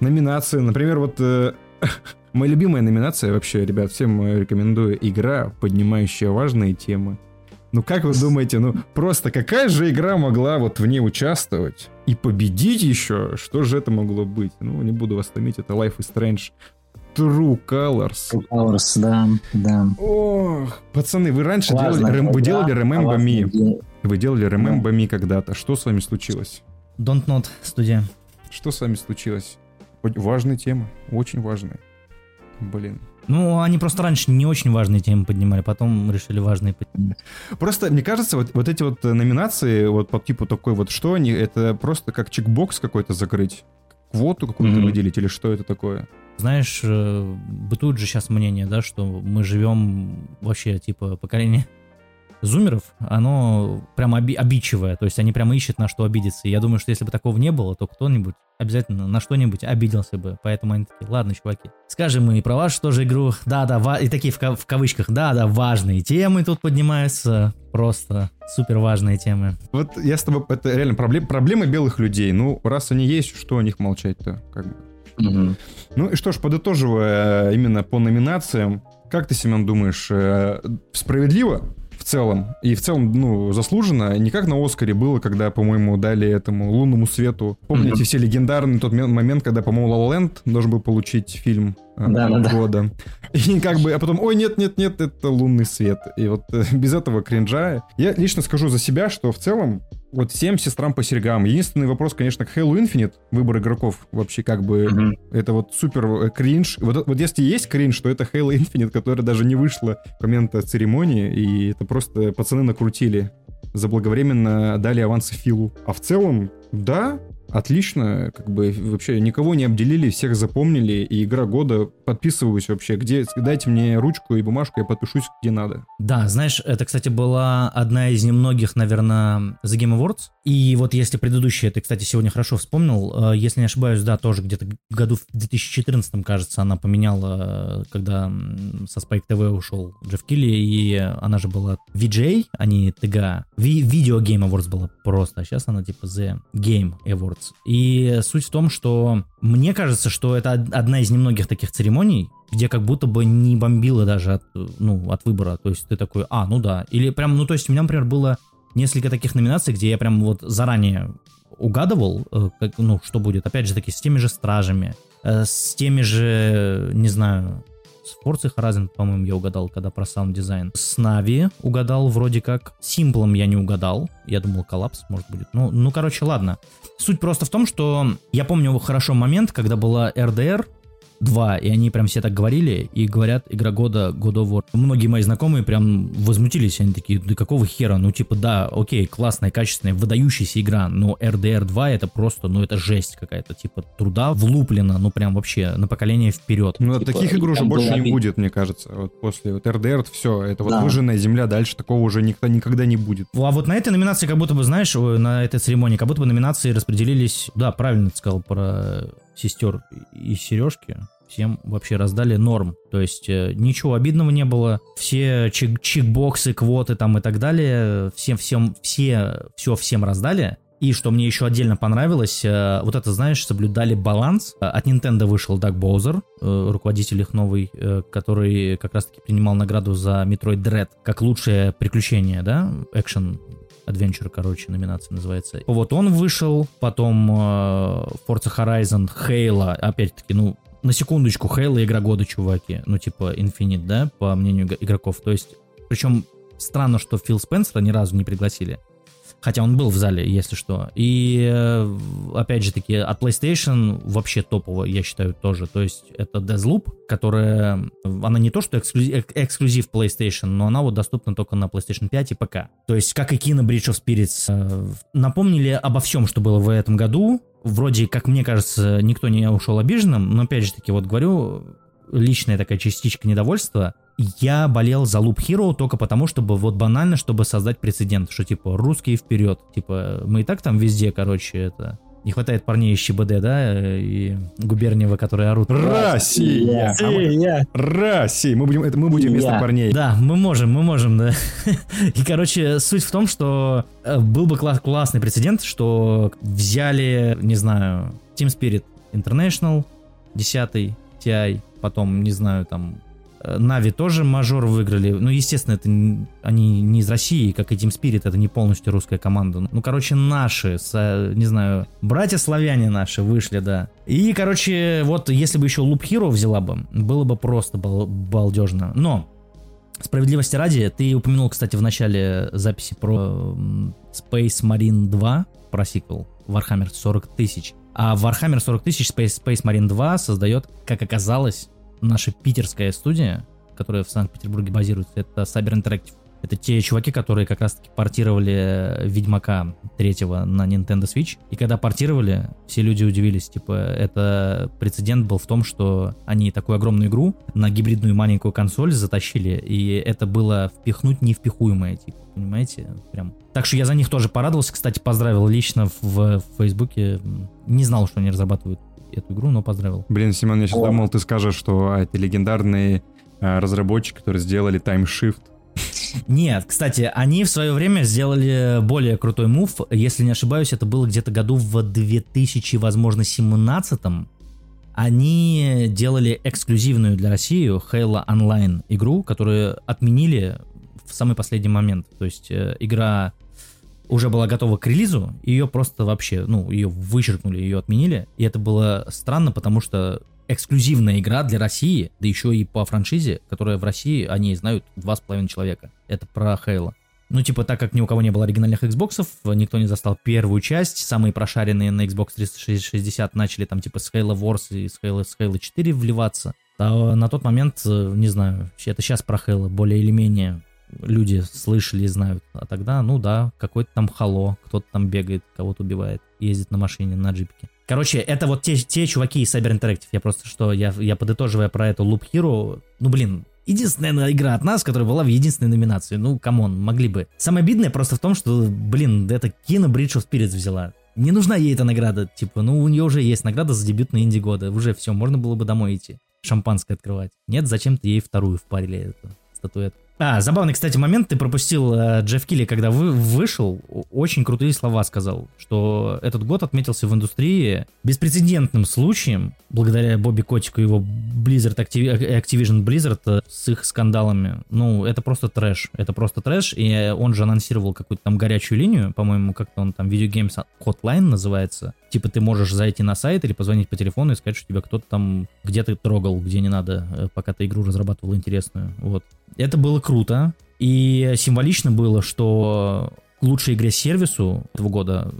номинаций. Например, вот э, моя любимая номинация вообще, ребят, всем рекомендую, игра, поднимающая важные темы. Ну как вы думаете, ну просто какая же игра могла вот в ней участвовать и победить еще? Что же это могло быть? Ну, не буду вас томить, это Life is Strange. True Colors. True Colors, да, да. Ох, пацаны, вы раньше Классная делали, Рэм- вы делали Remember Me. Вы делали Remember Me когда-то. Что с вами случилось? Don't Not студия. Что с вами случилось? Важная тема, очень важная. Блин. Ну, они просто раньше не очень важные темы поднимали, потом решили важные поднимать. Просто, мне кажется, вот, вот эти вот э, номинации, вот по типу такой вот, что они, это просто как чекбокс какой-то закрыть, квоту какую-то Мгм. выделить или что это такое? Знаешь, э, бытует же сейчас мнение, да, что мы живем вообще, типа, поколение зумеров, оно прям оби- обидчивое, то есть они прямо ищут на что обидеться. И я думаю, что если бы такого не было, то кто-нибудь обязательно на что-нибудь обиделся бы. Поэтому они такие, ладно, чуваки, скажем мы и про вашу тоже игру. Да-да, ва- и такие в, ка- в кавычках, да-да, важные темы тут поднимаются, просто супер важные темы. Вот я с тобой, это реально проблем, проблемы белых людей. Ну, раз они есть, что о них молчать-то? Как бы. Ну и что ж, подытоживая э, именно по номинациям, как ты, Семен, думаешь, э, справедливо целом? И в целом, ну, заслуженно? Не как на Оскаре было, когда, по-моему, дали этому лунному свету. Помните Мгм. все легендарный тот ме- момент, когда, по-моему, La Land должен был получить фильм э, Да-да-да. года. И как бы, а потом, ой, нет-нет-нет, это лунный свет. И вот э, без этого кринжа. Я лично скажу за себя, что в целом вот всем сестрам по серьгам. Единственный вопрос, конечно, к Halo Infinite, выбор игроков вообще как бы Мгм. это вот супер э, кринж. Вот, вот если есть кринж, то это Halo Infinite, которая даже не вышла в момент э, церемонии, и это просто пацаны накрутили. Заблаговременно дали авансы Филу. А в целом, да, отлично, как бы вообще никого не обделили, всех запомнили, и игра года, подписываюсь вообще, где, дайте мне ручку и бумажку, я подпишусь где надо. Да, знаешь, это, кстати, была одна из немногих, наверное, The Game Awards. И вот если предыдущая, ты, кстати, сегодня хорошо вспомнил, э, если не ошибаюсь, да, тоже где-то в году в 2014, кажется, она поменяла, когда со Spike TV ушел Джефф Килли, и она же была VJ, а не. Ви- Video Game Awards была просто, а сейчас она типа The Game Awards. И суть в том, что мне кажется, что это од- одна из немногих таких церемоний, где как будто бы не бомбило даже от, ну, от выбора. То есть ты такой, а, ну да. Или прям, ну то есть у меня, например, было несколько таких номинаций, где я прям вот заранее угадывал, э, как, ну, что будет. Опять же таки, с теми же стражами, э, с теми же, не знаю, с Forza Horizon, по-моему, я угадал, когда про саунд-дизайн. С Нави угадал вроде как. Симплом я не угадал. Я думал, коллапс, может, будет. Ну, ну, короче, ладно. Суть просто в том, что я помню хорошо момент, когда была RDR 2, и они прям все так говорили, и говорят, игра года God of War. Многие мои знакомые прям возмутились, они такие, да какого хера, ну типа да, окей, классная, качественная, выдающаяся игра, но RDR 2 это просто, ну это жесть какая-то, типа труда влуплено, ну прям вообще на поколение вперед. Ну, Типа, таких игр уже больше не будет, мне кажется. Вот после вот RDR все, это вот Да. выжженная земля, дальше такого уже никто никогда не будет. А вот на этой номинации, как будто бы, знаешь, ой, на этой церемонии, как будто бы номинации распределились, да, правильно ты сказал про сестер и сережки. Всем вообще раздали норм. То есть э, ничего обидного не было. Все чек- чекбоксы, квоты там и так далее, всем, всем, все, все всем раздали. И что мне еще отдельно понравилось, э, вот это, знаешь, соблюдали баланс. От Nintendo вышел Даг Боузер, э, руководитель их новый, который как раз-таки принимал награду за Metroid Dread как лучшее приключение, да, экшен Adventure, короче, номинация называется. Вот он вышел, потом э, Forza Horizon, Halo, опять-таки, ну, на секундочку, Halo игра года, чуваки. Ну, типа, Infinite, да, по мнению иг- игроков. То есть, причем странно, что Фил Спенсера ни разу не пригласили. Хотя он был в зале, если что. И, э, опять же таки, от PlayStation вообще топово, я считаю, тоже. То есть, это Deathloop, которая... Она не то, что эксклюзив, эк- эксклюзив PlayStation, но она вот доступна только на PlayStation 5 и ПК. То есть, как и кино Bridge of Spirits. э, Напомнили обо всем, что было в этом году. Вроде, как мне кажется, никто не ушел обиженным. Но, опять же таки, вот говорю, личная такая частичка недовольства. Я болел за Loop Hero только потому, чтобы вот банально, чтобы создать прецедент, что типа русские вперед. Типа мы и так там везде, короче, это... Не хватает парней из ЧБД, да, и Губерниева, которые орут. Россия! А мы- Я. Россия! Мы будем, это мы будем вместо Я. парней. Да, мы можем, мы можем, да. И, короче, суть в том, что э, был бы кла- классный прецедент, что взяли, не знаю, Team Spirit International, 10 TI, потом, не знаю, там, Нави тоже мажор выиграли. Ну, естественно, это они не из России, как и Team Spirit, это не полностью русская команда. Ну, короче, наши, со- не знаю, братья-славяне наши вышли, да. И, короче, вот если бы еще Loop Hero взяла бы, было бы просто бал- балдежно. Но, справедливости ради, ты упомянул, кстати, в начале записи про Space Marine 2, про сиквел Warhammer 40 тысяч. А Warhammer 40 тысяч Space, Space Marine 2 создает, как оказалось, наша питерская студия, которая в Санкт-Петербурге базируется, это Cyber Interactive. Это те чуваки, которые как раз-таки портировали Ведьмака третьего на Nintendo Switch. И когда портировали, все люди удивились. Типа, это прецедент был в том, что они такую огромную игру на гибридную маленькую консоль затащили, и это было впихнуть невпихуемое, типа, понимаете? Прям. Так что я за них тоже порадовался. Кстати, поздравил лично в, в Фейсбуке. Не знал, что они разрабатывают эту игру, но поздравил. Блин, Симон, я сейчас О. думал, ты скажешь, что а, это легендарные а, разработчики, которые сделали Time Shift. Нет, кстати, они в свое время сделали более крутой мув. Если не ошибаюсь, это было где-то году в 2000, возможно, 17 Они делали эксклюзивную для России Halo Online игру, которую отменили в самый последний момент. То есть э, игра уже была готова к релизу, ее просто вообще, ну, ее вычеркнули, ее отменили. И это было странно, потому что эксклюзивная игра для России, да еще и по франшизе, которая в России, о ней знают два с половиной человека. Это про Хейла. Ну, типа, так как ни у кого не было оригинальных Xbox, никто не застал первую часть, самые прошаренные на Xbox 360 начали там, типа, с Halo Wars и с Halo, с Halo 4 вливаться. А на тот момент, э, не знаю, это сейчас про Halo более или менее люди слышали и знают. А тогда, ну да, какой-то там Halo, кто-то там бегает, кого-то убивает, ездит на машине, на джипике. Короче, это вот те, те чуваки из Saber Interactive. Я просто что, я, я подытоживая про эту Loop Hero, ну блин, единственная игра от нас, которая была в единственной номинации. Ну, come on, могли бы. Самое обидное просто в том, что, блин, это Kena: Bridge of Spirits взяла. Не нужна ей эта награда, типа, ну, у нее уже есть награда за дебют на инди года. Уже все, можно было бы домой идти, шампанское открывать. Нет, зачем-то ей вторую впарили эту статуэтку. А, забавный, кстати, момент. Ты пропустил э, Джефф Кили, когда вы, вышел, очень крутые слова сказал, что этот год отметился в индустрии беспрецедентным случаем, благодаря Бобби Котику и его Blizzard, Activ- Activision Blizzard э, с их скандалами. Ну, это просто трэш. Это просто трэш, и э, он же анонсировал какую-то там горячую линию, по-моему, как-то он там Video Games Hotline называется. Типа ты можешь зайти на сайт или позвонить по телефону и сказать, что тебя кто-то там где-то трогал, где не надо, э, пока ты игру разрабатывал интересную. Вот. Это было круто. И символично было, что лучшей игре сервису этого года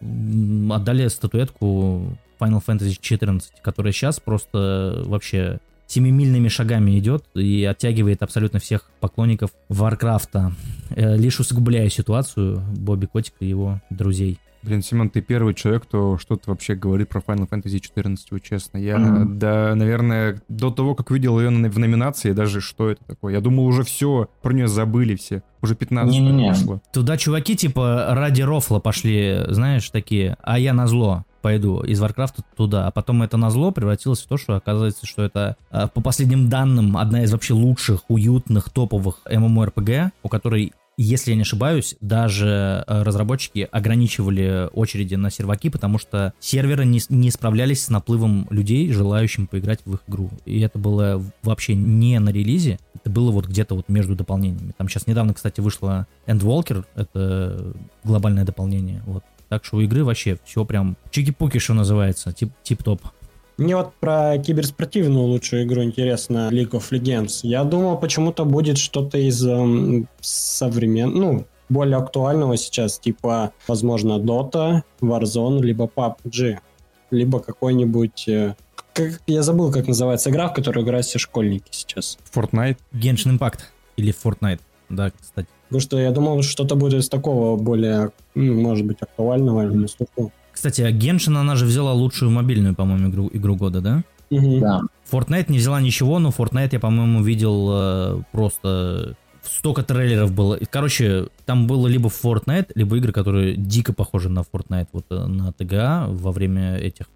отдали статуэтку Final Fantasy XIV, которая сейчас просто вообще семимильными шагами идет и оттягивает абсолютно всех поклонников Варкрафта. Э, Лишь усугубляя ситуацию Бобби Котика и его друзей. Блин, Симон, ты первый человек, кто что-то вообще говорит про Final Fantasy 14, вот честно. Я, Мгм. да, наверное, до того, как видел ее в номинации, даже что это такое. Я думал, уже все, про нее забыли все. Уже 15 Не-не-не. прошло. Туда чуваки типа ради рофла пошли, знаешь, такие, а я на зло пойду из Варкрафта туда. А потом это на зло превратилось в то, что оказывается, что это, э, по последним данным, одна из вообще лучших, уютных, топовых MMORPG, у которой если я не ошибаюсь, даже э, разработчики ограничивали очереди на серваки, потому что серверы не, не справлялись с наплывом людей, желающим поиграть в их игру. И это было вообще не на релизе, это было вот где-то вот между дополнениями. Там сейчас недавно, кстати, вышла Endwalker, это глобальное дополнение. Вот. Так что у игры вообще все прям чики-пуки, что называется, тип- тип-топ. Мне вот про киберспортивную лучшую игру интересно League of Legends. Я думал, почему-то будет что-то из эм, современ... ну, более актуального сейчас, типа, возможно, Dota, Warzone, либо PUBG, либо какой-нибудь... э, как- я забыл, как называется игра, в которую играют все школьники сейчас. Fortnite. Genshin Impact или Fortnite, да, кстати. Потому что я думал, что-то будет из такого более, может быть, актуального или на слуху. Кстати, а Genshin, она же взяла лучшую мобильную, по-моему, игру, игру года, да? Да. Fortnite не взяла ничего, но Fortnite я, по-моему, видел э, просто столько трейлеров было. Короче, там было либо Fortnite, либо игры, которые дико похожи на Fortnite, вот э, на ТГА во время этих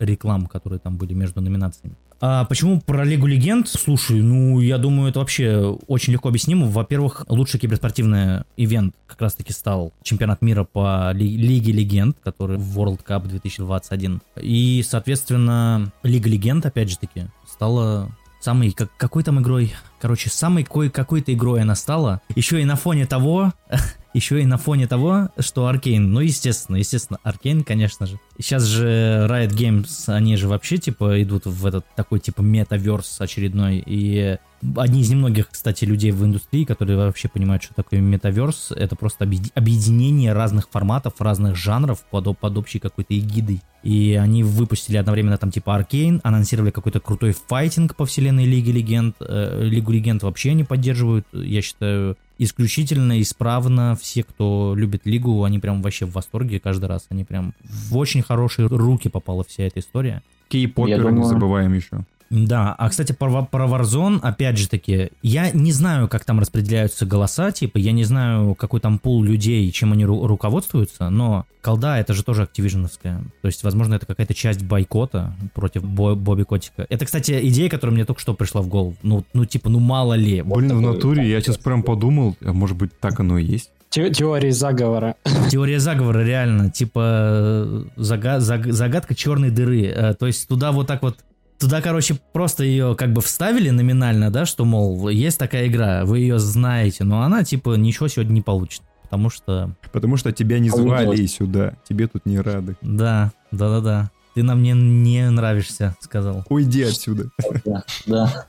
реклам, которые там были между номинациями. А почему про Лигу Легенд? Слушай, ну, я думаю, это вообще очень легко объяснимо. Во-первых, лучший киберспортивный ивент как раз-таки стал чемпионат мира по Ли- Лиге Легенд, который в World Cup 2021. И, соответственно, Лига Легенд, опять же таки, стала самой, как, какой там игрой? Короче, самой кой, какой-то игрой она стала. Еще и на фоне того, еще и на фоне того, что Аркейн, ну, естественно, естественно, Аркейн, конечно же. Сейчас же Riot Games, они же вообще, типа, идут в этот такой, типа, метаверс очередной, и одни из немногих, кстати, людей в индустрии, которые вообще понимают, что такое метаверс, это просто объединение разных форматов, разных жанров под, под общей какой-то эгидой. И они выпустили одновременно там типа Аркейн, анонсировали какой-то крутой файтинг по вселенной Лиги Легенд. Э, Лигу Легенд вообще не поддерживают, я считаю, исключительно, исправно. Все, кто любит Лигу, они прям вообще в восторге каждый раз. Они прям в очень хорошие руки попала вся эта история. Кей-поперы думаю... не забываем еще. Да, а кстати про, про Warzone, опять же таки, я не знаю, как там распределяются голоса, типа, я не знаю, какой там пул людей, чем они ру- руководствуются, но колда это же тоже активиженовская. То есть, возможно, это какая-то часть бойкота против Бо- Бобби Котика. Это, кстати, идея, которая мне только что пришла в голову. Ну, ну типа, ну мало ли. Блин, вот в натуре, я сейчас прям подумал, а может быть, так оно и есть. Теория заговора. Теория заговора, реально. Типа зага- заг- загадка черной дыры. Э, то есть туда вот так вот Туда, короче, просто ее как бы вставили номинально, да, что, мол, есть такая игра, вы ее знаете, но она, типа, ничего сегодня не получит, потому что... Потому что тебя не звали сюда, тебе тут не рады. Да, да-да-да. Ты нам не, не нравишься, сказал. Уйди отсюда. Да, да.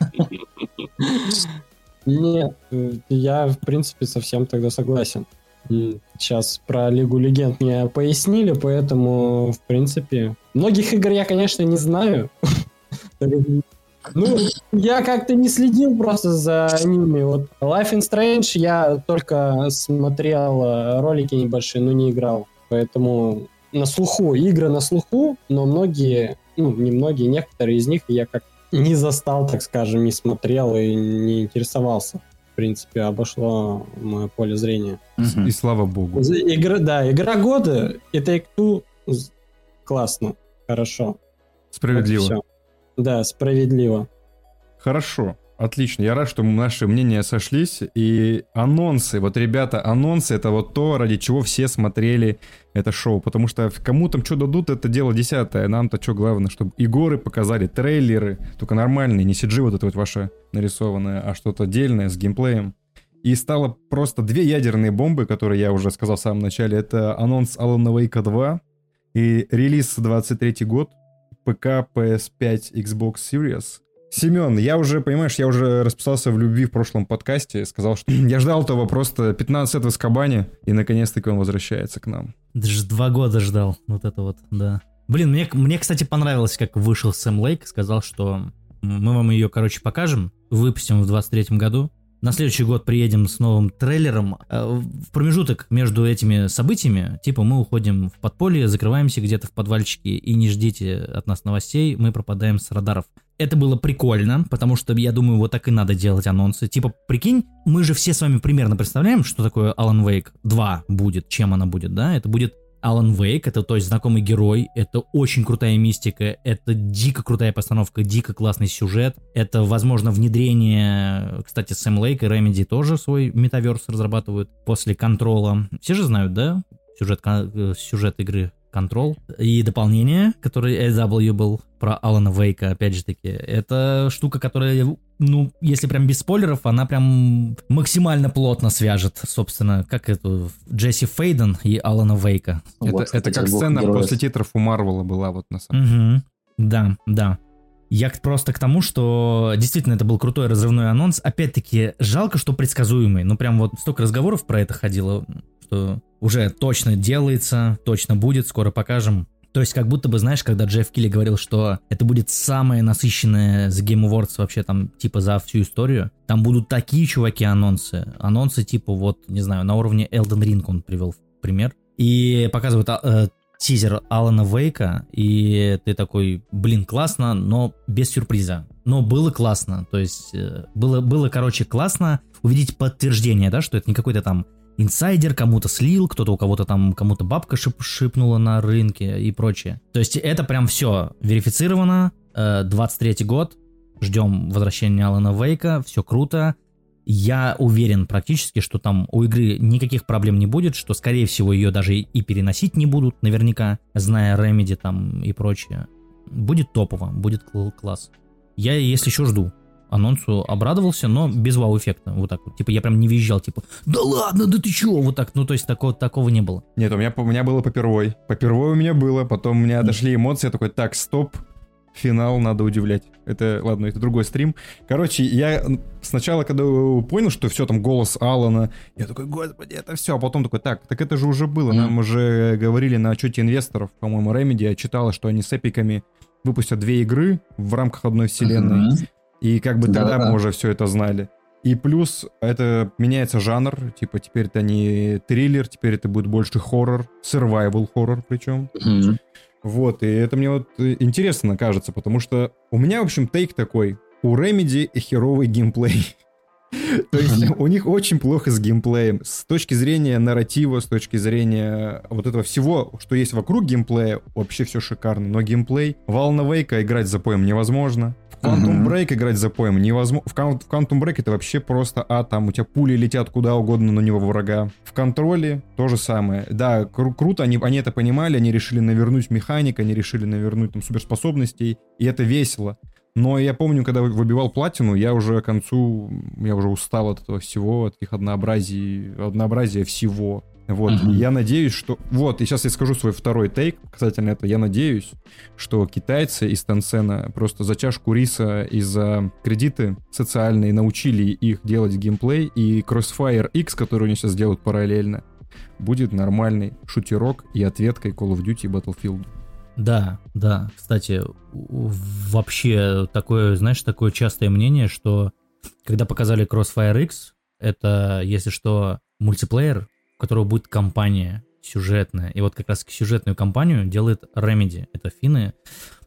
Нет, я, в принципе, совсем тогда согласен. Сейчас про Лигу Легенд мне пояснили, поэтому, в принципе... Многих игр я, конечно, не знаю. Ну, я как-то не следил просто за ними. Вот Life in Strange я только смотрел э, ролики небольшие, но не играл. Поэтому на слуху, игры на слуху, но многие, ну, не многие, некоторые из них я как не застал, так скажем, не смотрел и не интересовался. В принципе, обошло мое поле зрения. И слава богу. Игра, да, игра года и Take-Two классно, хорошо. Справедливо. Вот да, справедливо. Хорошо. Отлично, я рад, что наши мнения сошлись. И анонсы, вот, ребята, анонсы это вот то, ради чего все смотрели это шоу. Потому что кому там что дадут, это дело десятое. Нам-то что главное, чтобы и горы показали, трейлеры, только нормальные, не CG вот это вот ваше нарисованное, а что-то отдельное с геймплеем. И стало просто две ядерные бомбы, которые я уже сказал в самом начале. Это анонс Alan Wake 2 и релиз 23 год. ПК, PS5, Xbox Series. Семен, я уже, понимаешь, я уже расписался в любви в прошлом подкасте, сказал, что я ждал этого просто 15 лет в Аскабане, и наконец-таки он возвращается к нам. Даже два года ждал, вот это вот, да. Блин, мне, мне, кстати, понравилось, как вышел Сэм Лейк, сказал, что мы вам ее, короче, покажем, выпустим в 23 году, на следующий год приедем с новым трейлером. Э, в промежуток между этими событиями, типа мы уходим в подполье, закрываемся где-то в подвальчике и не ждите от нас новостей, мы пропадаем с радаров. Это было прикольно, потому что, я думаю, вот так и надо делать анонсы. Типа, прикинь, мы же все с вами примерно представляем, что такое Alan Wake 2 будет, чем она будет, да? Это будет Алан Вейк, это то есть знакомый герой, это очень крутая мистика, это дико крутая постановка, дико классный сюжет, это, возможно, внедрение, кстати, Сэм Лейк и Remedy тоже свой метаверс разрабатывают после контрола. Все же знают, да, сюжет, э, сюжет игры Control. И дополнение, который AW был про Алана Вейка, опять же таки, это штука, которая, ну, если прям без спойлеров, она прям максимально плотно свяжет, собственно, как эту Джесси Фейден и Алана Вейка. Это, вот, это как сцена героев. после титров у Марвела была вот на самом деле. Угу. Да, да. Я просто к тому, что действительно это был крутой разрывной анонс. Опять-таки, жалко, что предсказуемый. Ну, прям вот столько разговоров про это ходило, что уже точно делается, точно будет, скоро покажем. То есть как будто бы, знаешь, когда Джефф Килли говорил, что это будет самое насыщенное The Game Awards вообще там типа за всю историю, там будут такие чуваки анонсы, анонсы типа вот, не знаю, на уровне Elden Ring он привел в пример. И показывают а, э, тизер Алана Вейка, и ты такой, блин, классно, но без сюрприза. Но было классно, то есть э, было, было, короче, классно увидеть подтверждение, да, что это не какой-то там инсайдер кому-то слил, кто-то у кого-то там, кому-то бабка шип шипнула на рынке и прочее. То есть это прям все верифицировано, 23 э, год, ждем возвращения Алана Вейка, все круто. Я уверен практически, что там у игры никаких проблем не будет, что, скорее всего, ее даже и переносить не будут, наверняка, зная Remedy там и прочее. Будет топово, будет класс. Я, если еще жду. Анонсу обрадовался, но без вау-эффекта, вот так вот. Типа я прям не визжал, типа, да ладно, да ты чего, вот так, ну то есть такого, такого не было. Нет, у меня, у меня было попервой. Попервой у меня было, потом у меня дошли эмоции, я такой, так, стоп, финал надо удивлять. Это, ладно, это другой стрим. Короче, я сначала, когда понял, что все там голос Алана, я такой, господи, это все, а потом такой, так, так это же уже было, нам уже говорили на отчете инвесторов, по-моему, Remedy, я читала, что они с эпиками выпустят две игры в рамках одной вселенной, и как бы тогда мы уже все это знали. И плюс это меняется жанр, типа теперь это не триллер, теперь это будет больше хоррор, survival хоррор причем. Вот, и это мне вот интересно кажется, потому что у меня, в общем, тейк такой. У Remedy херовый геймплей. То есть у них очень плохо с геймплеем. С точки зрения нарратива, с точки зрения вот этого всего, что есть вокруг геймплея, вообще все шикарно. Но геймплей... В Alan Wake играть за поем невозможно. Quantum Break играть за поем невозможно. В, в Quantum Break это вообще просто, а, там у тебя пули летят куда угодно на него врага. В контроле то же самое. Да, кру- круто, они, они это понимали, они решили навернуть механик, они решили навернуть там суперспособностей, и это весело. Но я помню, когда выбивал платину, я уже к концу, я уже устал от этого всего, от этих однообразий, однообразия всего. Вот, uh-huh. я надеюсь, что... Вот, и сейчас я скажу свой второй тейк касательно этого. Я надеюсь, что китайцы из Тансена просто за чашку риса и за кредиты социальные научили их делать геймплей, и Crossfire X, который они сейчас делают параллельно, будет нормальный шутерок и ответкой Call of Duty Battlefield. Да, да. Кстати, вообще такое, знаешь, такое частое мнение, что когда показали Crossfire X, это, если что, мультиплеер, у которого будет компания сюжетная. И вот как раз сюжетную компанию делает Remedy. Это финны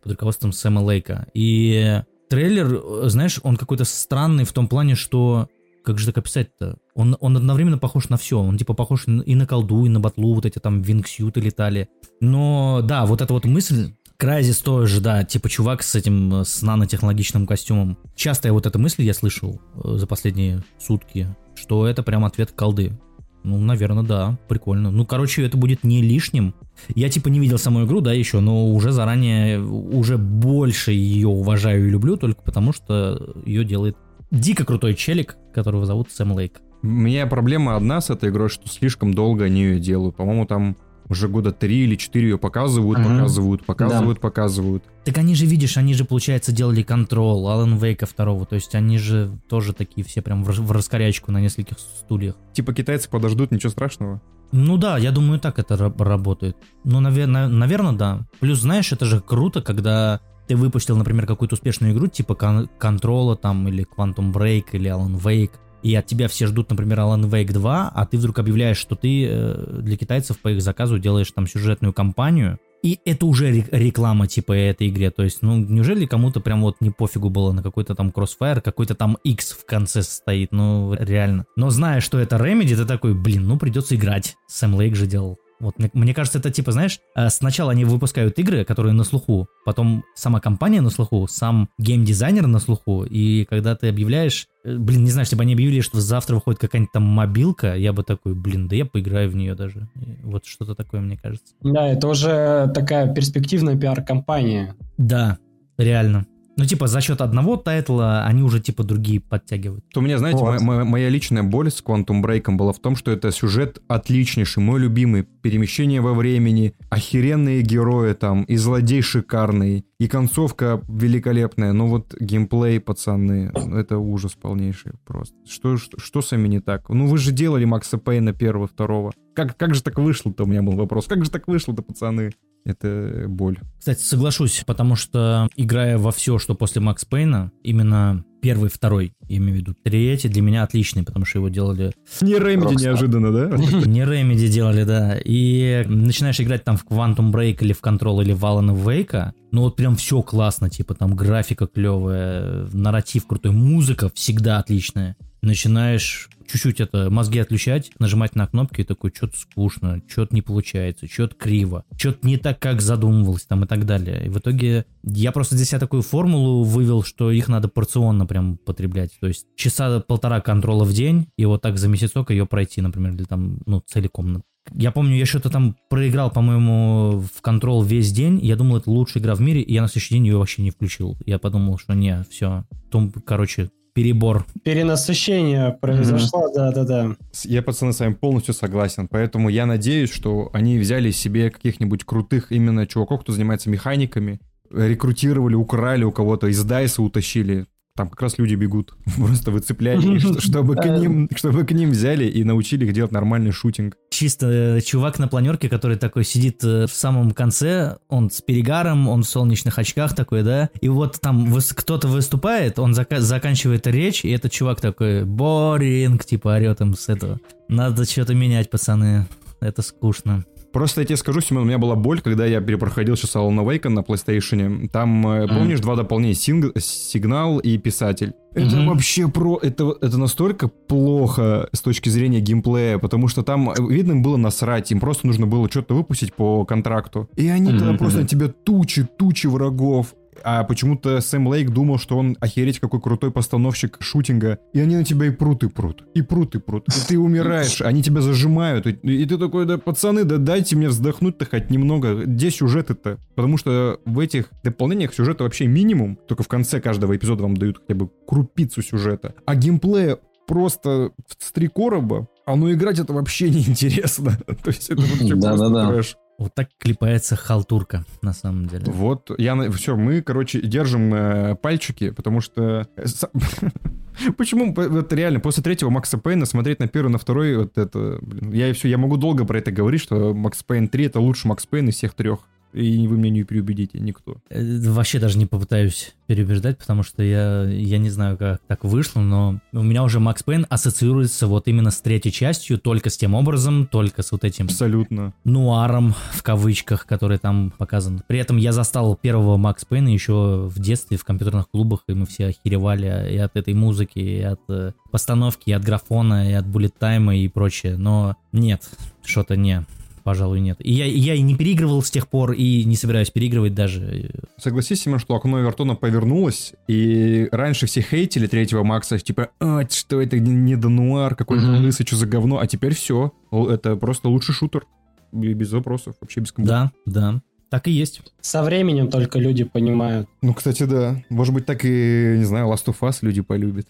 под руководством Сэма Лейка. И трейлер, знаешь, он какой-то странный в том плане, что как же так описать-то? Он, он одновременно похож на все. Он типа похож и на колду, и на батлу, вот эти там вингсюты летали. Но да, вот эта вот мысль, Крайзис тоже, да, типа чувак с этим, с нанотехнологичным костюмом. Частая вот эта мысль я слышал э, за последние сутки, что это прям ответ колды. Ну, наверное, да, прикольно. Ну, короче, это будет не лишним. Я типа не видел саму игру, да, еще, но уже заранее, уже больше ее уважаю и люблю, только потому что ее делает дико крутой челик, которого зовут Сэм Лейк. У меня проблема одна с этой игрой, что слишком долго они ее делают. По-моему, там уже года три или четыре ее показывают, угу. показывают, показывают, да. показывают. Так они же, видишь, они же, получается, делали контрол, Алан Вейка второго, то есть они же тоже такие все прям в, в раскорячку на нескольких стульях. Типа китайцы подождут, ничего страшного? Ну да, я думаю, так это работает. Ну, наверное, наверное, да. Плюс, знаешь, это же круто, когда ты выпустил, например, какую-то успешную игру, типа Контрола там, или Quantum Break, или Alan Wake, и от тебя все ждут, например, Alan Wake 2, а ты вдруг объявляешь, что ты э, для китайцев по их заказу делаешь там сюжетную кампанию, и это уже реклама типа этой игре. То есть, ну, неужели кому-то прям вот не пофигу было на какой-то там Crossfire, какой-то там X в конце стоит, ну, реально. Но зная, что это Remedy, ты такой, блин, ну, придется играть. Сэм Лейк же делал. Вот, мне, мне кажется, это типа, знаешь, э, сначала они выпускают игры, которые на слуху, потом сама компания на слуху, сам геймдизайнер на слуху, и когда ты объявляешь, э, блин, не знаю, если бы они объявили, что завтра выходит какая-нибудь там мобилка, я бы такой, блин, да я поиграю в нее даже. Вот что-то такое, мне кажется. Да, это уже такая перспективная пиар-компания. Да, реально. Ну, типа, за счет одного тайтла они уже, типа, другие подтягивают. То у меня, знаете, вот. моя, моя личная боль с Quantum Break была в том, что это сюжет отличнейший, мой любимый. Перемещение во времени, охеренные герои там, и злодей шикарный, и концовка великолепная. Но вот геймплей, пацаны, это ужас полнейший просто. Что, что, что с вами не так? Ну, вы же делали Макса Пейна первого, второго. Как, как же так вышло-то, у меня был вопрос. Как же так вышло-то, пацаны? Это боль. Кстати, соглашусь, потому что играя во все, что после Макс Пейна, именно первый, второй, я имею в виду, третий для меня отличный, потому что его делали... Не Remedy неожиданно, да? Не Remedy делали, да. И начинаешь играть там в Quantum Break или в Control или в Alan Wake, ну вот прям все классно, типа там графика клевая, нарратив крутой, музыка всегда отличная. Начинаешь чуть-чуть это мозги отключать, нажимать на кнопки и такой, что-то скучно, что-то не получается, что-то криво, что-то не так, как задумывался там и так далее. И в итоге я просто для себя такую формулу вывел, что их надо порционно прям потреблять. То есть часа полтора контрола в день, и вот так за месяцок ее пройти, например, или там, ну, целиком Я помню, я что-то там проиграл, по-моему, в контрол весь день. Я думал, это лучшая игра в мире, и я на следующий день ее вообще не включил. Я подумал, что не, все. Том, короче, перебор. Перенасыщение произошло, да-да-да. С- Я, пацаны, с вами полностью согласен. Поэтому я надеюсь, что они взяли себе каких-нибудь крутых именно чуваков, кто занимается механиками, рекрутировали, украли у кого-то, из Дайса утащили. Там как раз люди бегут. Просто выцепляли, чтобы к ним, чтобы к ним взяли и научили их делать нормальный шутинг. Чисто э, чувак на планерке, который такой сидит э, в самом конце, он с перегаром, он в солнечных очках такой, да, и вот там кто-то выступает, он зака- заканчивает речь, и этот чувак такой, боринг, типа орет им с этого. Надо что-то менять, пацаны, это скучно. Просто я тебе скажу, Семен, у меня была боль, когда я перепроходил сейчас Alan Wake на PlayStation. Там, э, помнишь, два дополнения, синг- сигнал и писатель. Это Мгм. вообще про... Это, это настолько плохо с точки зрения геймплея, потому что там, э, видно, им было насрать, им просто нужно было что-то выпустить по контракту. И они тогда Мгм, просто на тебя тучи, тучи врагов. А почему-то Сэм Лейк думал, что он охереть какой крутой постановщик шутинга. И они на тебя и прут, и прут. И прут, и прут. И ты умираешь, они тебя зажимают. И, и ты такой, да пацаны, да дайте мне вздохнуть-то хоть немного. Где сюжеты-то? Потому что в этих дополнениях сюжета вообще минимум. Только в конце каждого эпизода вам дают хотя бы крупицу сюжета. А геймплея просто с три короба, а ну играть это вообще неинтересно. То есть это вообще просто трэш. Вот так клепается халтурка, на самом деле. Вот, я, все, мы, короче, держим э, пальчики, потому что... э, Почему, вот реально, после третьего Макса Пейна смотреть на первый, на второй, вот это, блин, я все, я могу долго про это говорить, что Макс Пейн 3 это лучший Макс Пейн из всех трех. И вы меня не переубедите, никто. Э, Вообще даже не попытаюсь переубеждать, потому что я, я не знаю, как так вышло, но у меня уже Макс Пейн ассоциируется вот именно с третьей частью, только с тем образом, только с вот этим Абсолютно. нуаром, в кавычках, который там показан. При этом я застал первого Макс Пейна еще в детстве в компьютерных клубах, и мы все охеревали и от этой музыки, и от э, постановки, и от графона, и от буллет тайма и прочее. Но нет, что-то не, пожалуй, нет. И я, я и не переигрывал с тех пор, и не собираюсь переигрывать даже. Согласись, Семен, что окно Эвертона повернулось, и раньше все хейтили третьего Макса, типа, а, что это не Дануар, какой-то Мгм. лысый, что за говно, а теперь все, это просто лучший шутер. Без вопросов, вообще без комментариев. Да, да, так и есть. Со временем только люди понимают. Ну, кстати, да. Может быть, так и, не знаю, Last of Us люди полюбят.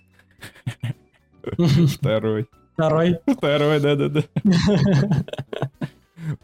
Второй. Второй. Второй, да-да-да.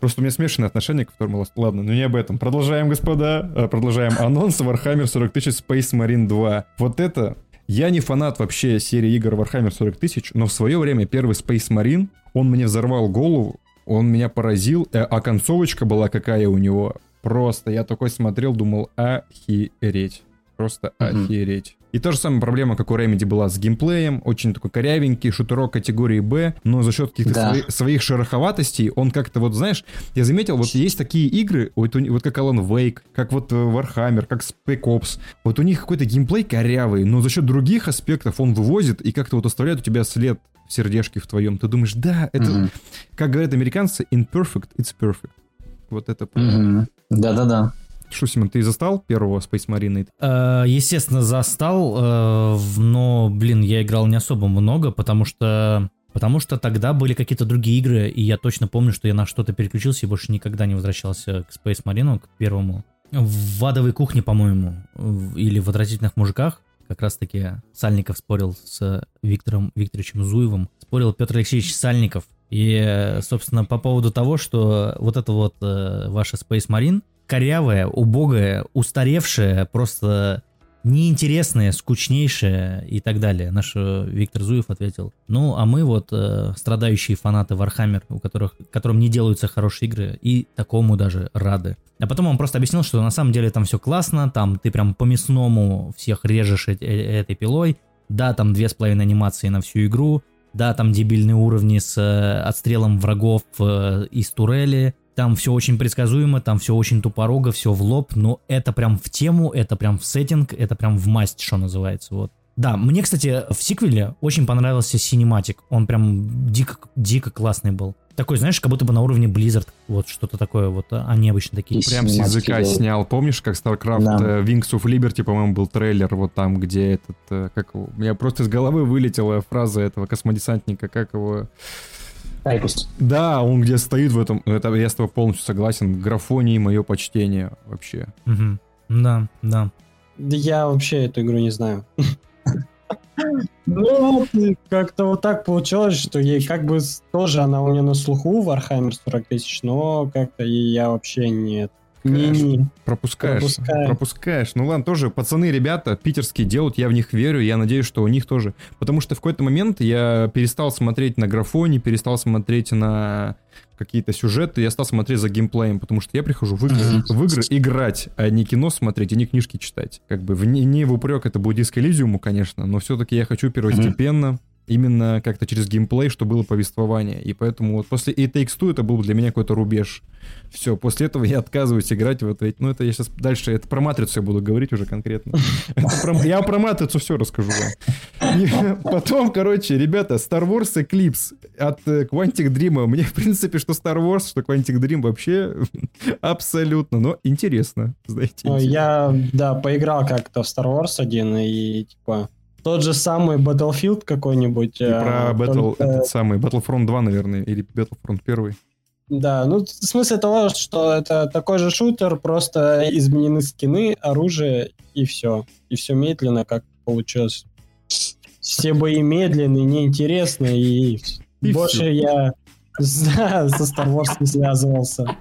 Просто у меня смешанное отношение к второму Last... Ладно, ну не об этом. Продолжаем, господа. Э, Продолжаем. Анонс Warhammer 40 тысяч Space Marine 2. Вот это... Я не фанат вообще серии игр Warhammer 40 тысяч, но в свое время первый Space Marine, он мне взорвал голову, он меня поразил, э, а концовочка была какая у него. Просто я такой смотрел, думал, охереть. Просто Мгм. охереть. И та же самая проблема, как у Remedy была с геймплеем, очень такой корявенький, шутерок категории Б, но за счет каких-то Да. свои- своих шероховатостей он как-то вот, знаешь, я заметил, вот есть такие игры, вот, вот как Alan Wake, как вот э, Warhammer, как Spec Ops, вот у них какой-то геймплей корявый, но за счет других аспектов он вывозит и как-то вот оставляет у тебя след в сердечке в твоем. Ты думаешь, да, это, Мгм. как говорят американцы, imperfect, it's perfect. Вот это... Да-да-да. Что, Симон, ты застал первого Space Marine? Э, Естественно, застал, э, но, блин, я играл не особо много, потому что... Потому что тогда были какие-то другие игры, и я точно помню, что я на что-то переключился и больше никогда не возвращался к Space Marine, к первому. В «Адовой кухне», по-моему, или в «Отвратительных мужиках», как раз-таки Сальников спорил с Виктором Викторовичем Зуевым, спорил Петр Алексеевич Сальников. И, собственно, по поводу того, что вот это вот э, ваша Space Marine, корявая, убогая, устаревшая, просто неинтересная, скучнейшая и так далее. Наш э, Виктор Зуев ответил, ну, а мы вот э, страдающие фанаты Warhammer, у которых, которым не делаются хорошие игры, и такому даже рады. А потом он просто объяснил, что на самом деле там все классно, там ты прям по-мясному всех режешь э- э- этой пилой, да, там две с половиной анимации на всю игру, да, там дебильные уровни с э, отстрелом врагов э, из турели, там все очень предсказуемо, там все очень тупорого, все в лоб, но это прям в тему, это прям в сеттинг, это прям в масть, что называется, вот. Да, мне, кстати, в сиквеле очень понравился синематик, он прям дико, дико классный был. Такой, знаешь, как будто бы на уровне Blizzard, вот что-то такое, вот, а они обычно такие. И Прям с языка делают. снял. Помнишь, как StarCraft Да. э, Wings of Liberty, по-моему, был трейлер, вот там, где этот, э, как его, у меня просто из головы вылетела фраза этого космодесантника, как его... Айкус. Да, он где стоит в этом, это я с тобой полностью согласен, графонии мое почтение вообще. Мгм. Да, да. Да я вообще эту игру не знаю. Ну, как-то вот так получилось, что ей как бы тоже она у меня на слуху, Warhammer 40 тысяч, но как-то я вообще нет. Не, не. Пропускаешь. Пропускаю. Пропускаешь. Ну ладно, тоже пацаны, ребята, питерские делают, я в них верю, я надеюсь, что у них тоже. Потому что в какой-то момент я перестал смотреть на графоне, перестал смотреть на какие-то сюжеты, я стал смотреть за геймплеем, потому что я прихожу в игры, в игры играть, а не кино смотреть, и не книжки читать. Как бы в, не, в упрек это будет Элизиуму, конечно, но все-таки я хочу первостепенно именно как-то через геймплей, что было повествование. И поэтому вот после A Takes Two это был для меня какой-то рубеж. Все, после этого я отказываюсь играть в это. Ну, это я сейчас дальше, это про Матрицу я буду говорить уже конкретно. Про- Я про Матрицу все расскажу вам. И потом, короче, ребята, Star Wars Eclipse от э, Quantic Dream. Мне, в принципе, что Star Wars, что Quantic Dream вообще абсолютно, но интересно, знаете. Интересно. Я, да, поиграл как-то в Star Wars один, и типа тот же самый Battlefield какой-нибудь. И э, про Battle, только- этот самый Battlefront 2, наверное, или Battlefront 1. Да, ну в смысле того, что это такой же шутер, просто изменены скины, оружие и все. И все медленно, как получилось. Все бои медленные, неинтересные, и, И больше всё. я да, со Star Wars не связывался.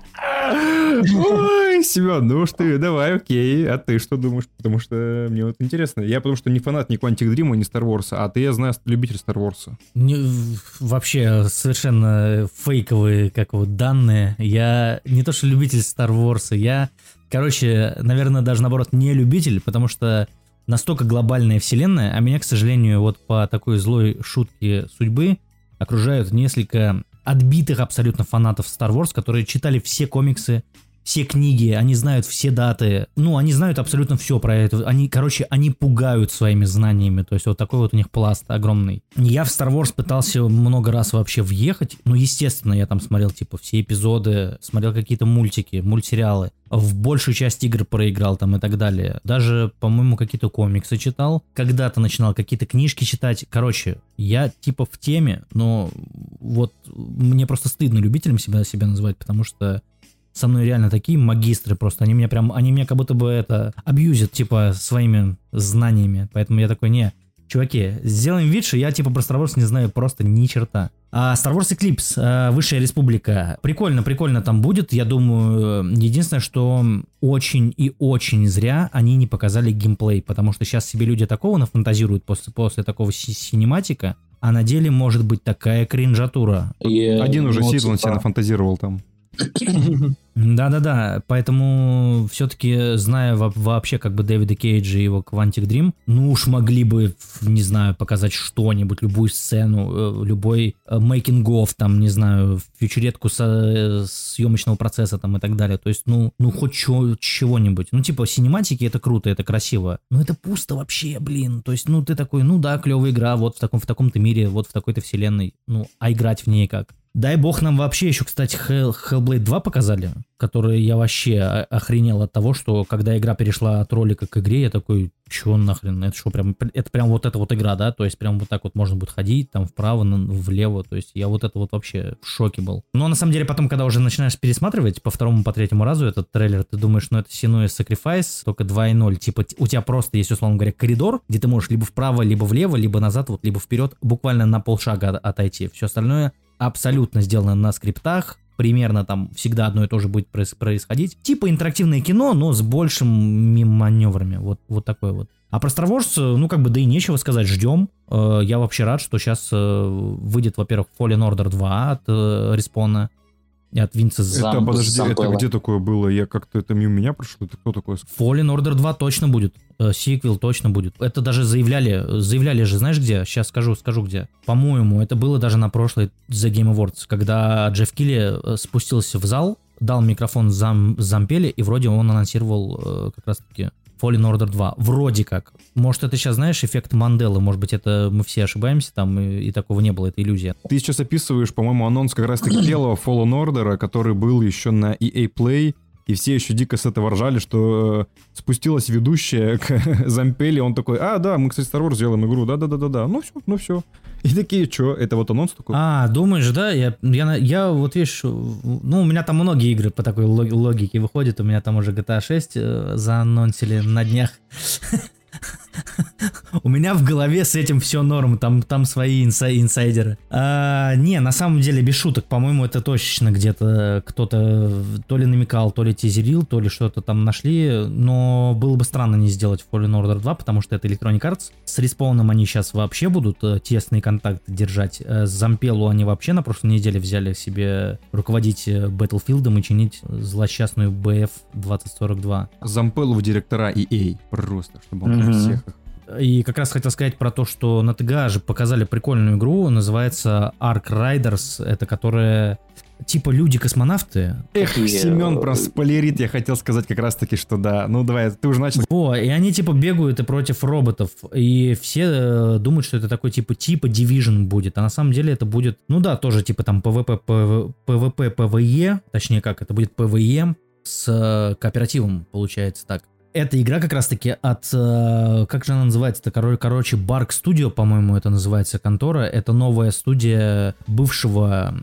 Ой, Семен, ну уж ты, давай, окей. А ты что думаешь? Потому что мне вот интересно. Я потому что не фанат ни Quantic Dream, ни Star Wars, а ты, я знаю, любитель Star Wars. Не- вообще совершенно фейковые, как вот, данные. Я не то что любитель Star Wars, я, короче, наверное, даже наоборот не любитель, потому что настолько глобальная вселенная, а меня, к сожалению, вот по такой злой шутке судьбы окружают несколько отбитых абсолютно фанатов Star Wars, которые читали все комиксы, все книги, они знают все даты, ну, они знают абсолютно все про это. Они, короче, они пугают своими знаниями, то есть вот такой вот у них пласт огромный. Я в Star Wars пытался много раз вообще въехать, ну, естественно, я там смотрел, типа, все эпизоды, смотрел какие-то мультики, мультсериалы, в большую часть игр проиграл там и так далее. Даже, по-моему, какие-то комиксы читал. Когда-то начинал какие-то книжки читать. Короче, я типа в теме, но вот мне просто стыдно любителем себя, себя называть, потому что со мной реально такие магистры просто, они меня прям, они меня как будто бы это абьюзят, типа, своими знаниями, поэтому я такой, не, чуваки, сделаем вид, что я, типа, про Star Wars не знаю просто ни черта. А Star Wars Eclipse, э, Высшая Республика, прикольно, прикольно там будет, я думаю, единственное, что очень и очень зря они не показали геймплей, потому что сейчас себе люди такого нафантазируют после, после такого си- синематика, а на деле может быть такая кринжатура. И, Один уже ну, Сид, он типа, себе нафантазировал там. Да-да-да, поэтому все-таки, зная во- вообще как бы Дэвида Кейджа и его Quantic Dream, ну уж могли бы, не знаю, показать что-нибудь, любую сцену, э, любой making-of, там, не знаю, фичуретку со- э, съемочного процесса там и так далее. То есть, ну, ну хоть чё- чего-нибудь. Ну, типа, синематики это круто, это красиво. Но это пусто вообще, блин. То есть, ну, ты такой, ну да, клевая игра, вот в, таком, в таком-то мире, вот в такой-то вселенной. Ну, а играть в ней как? Дай бог нам вообще еще, кстати, Hell, Hellblade 2 показали, который я вообще охренел от того, что когда игра перешла от ролика к игре, я такой, чё нахрен, это что, прям, это прям вот эта вот игра, да, то есть прям вот так вот можно будет ходить, там вправо, влево, то есть я вот это вот вообще в шоке был. Но на самом деле потом, когда уже начинаешь пересматривать по второму, по третьему разу этот трейлер, ты думаешь, ну это Sinua Sacrifice, только 2.0, типа у тебя просто есть, условно говоря, коридор, где ты можешь либо вправо, либо влево, либо назад, вот, либо вперед, буквально на полшага от- отойти. Все остальное абсолютно сделано на скриптах, примерно там всегда одно и то же будет проис- происходить. Типа интерактивное кино, но с большими маневрами. Вот, вот такое вот. А про Star э, ну как бы, да и нечего сказать, ждем. Э, Я вообще рад, что сейчас выйдет, во-первых, Fallen Order 2 от э, Респона, от Винца З- Зам- это, подожди, это Зампелло. где такое было? Я как-то, это мимо меня прошло? Это кто такой? Fallen Order 2 точно будет. Э, Сиквел точно будет. Это даже заявляли, заявляли же, знаешь где? Сейчас скажу, скажу где. По-моему, это было даже на прошлой The Game Awards, когда Джефф Килли э, спустился в зал, дал микрофон зам, Зампеле, и вроде он анонсировал э, как раз-таки Fallen Order 2. Вроде как. Может, это сейчас, знаешь, эффект Манделы. Может быть, это мы все ошибаемся там, и, и такого не было, это иллюзия. Ты сейчас описываешь, по-моему, анонс как раз-таки первого Fallen Order, который был еще на EA Play, и все еще дико с этого ржали, что э, спустилась ведущая к Зампели, он такой, а, да, мы, кстати, Star Wars сделаем игру, да-да-да-да-да, ну все, ну все. И такие, что, это вот анонс такой? А, думаешь, да? Я, я, я вот видишь, ну, у меня там многие игры по такой лог- логике выходят. У меня там уже GTA 6 э, заанонсили на днях. У меня в голове с этим все норм, там, там свои инсай- инсайдеры. А, не, на самом деле, без шуток, по-моему, это точно где-то кто-то то ли намекал, то ли тизерил, то ли что-то там нашли, но было бы странно не сделать Fallen Order 2, потому что это Electronic Arts. С респауном они сейчас вообще будут э, тесные контакты держать. Э, С Зампелу они вообще на прошлой неделе взяли себе руководить э, Battlefield и чинить злосчастную BF 2042. Зампелу в директора EA, просто, чтобы он Мгм. всех И как раз хотел сказать про то, что на ТГА же показали прикольную игру, называется Ark Riders, это которая типа люди-космонавты. Эх, Семен э, проспойлерит, я хотел сказать как раз таки, что да. Ну давай, ты уже начал. Во, и они типа бегают и против роботов, и все э, думают, что это такой типа типа Division будет, а на самом деле это будет, ну да, тоже типа там PvP, PV, PvP, PvE, точнее как, это будет PvE с э, кооперативом, получается так. Эта игра как раз-таки от, э, как же она называется-то, Коро- короче, Bark Studio, по-моему, это называется контора. Это новая студия бывшего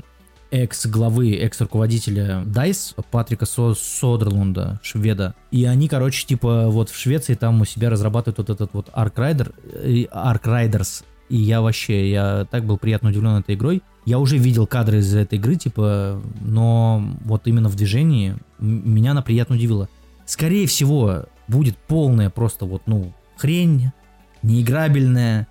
экс-главы, экс-руководителя DICE, Патрика Со- Содерлунда, шведа. И они, короче, типа вот в Швеции там у себя разрабатывают вот этот вот Ark Rider, э, Ark Riders. И я вообще, я так был приятно удивлен этой игрой. Я уже видел кадры из этой игры, типа, но вот именно в движении меня она приятно удивила. Скорее всего, будет полная просто вот, ну, хрень, неиграбельная,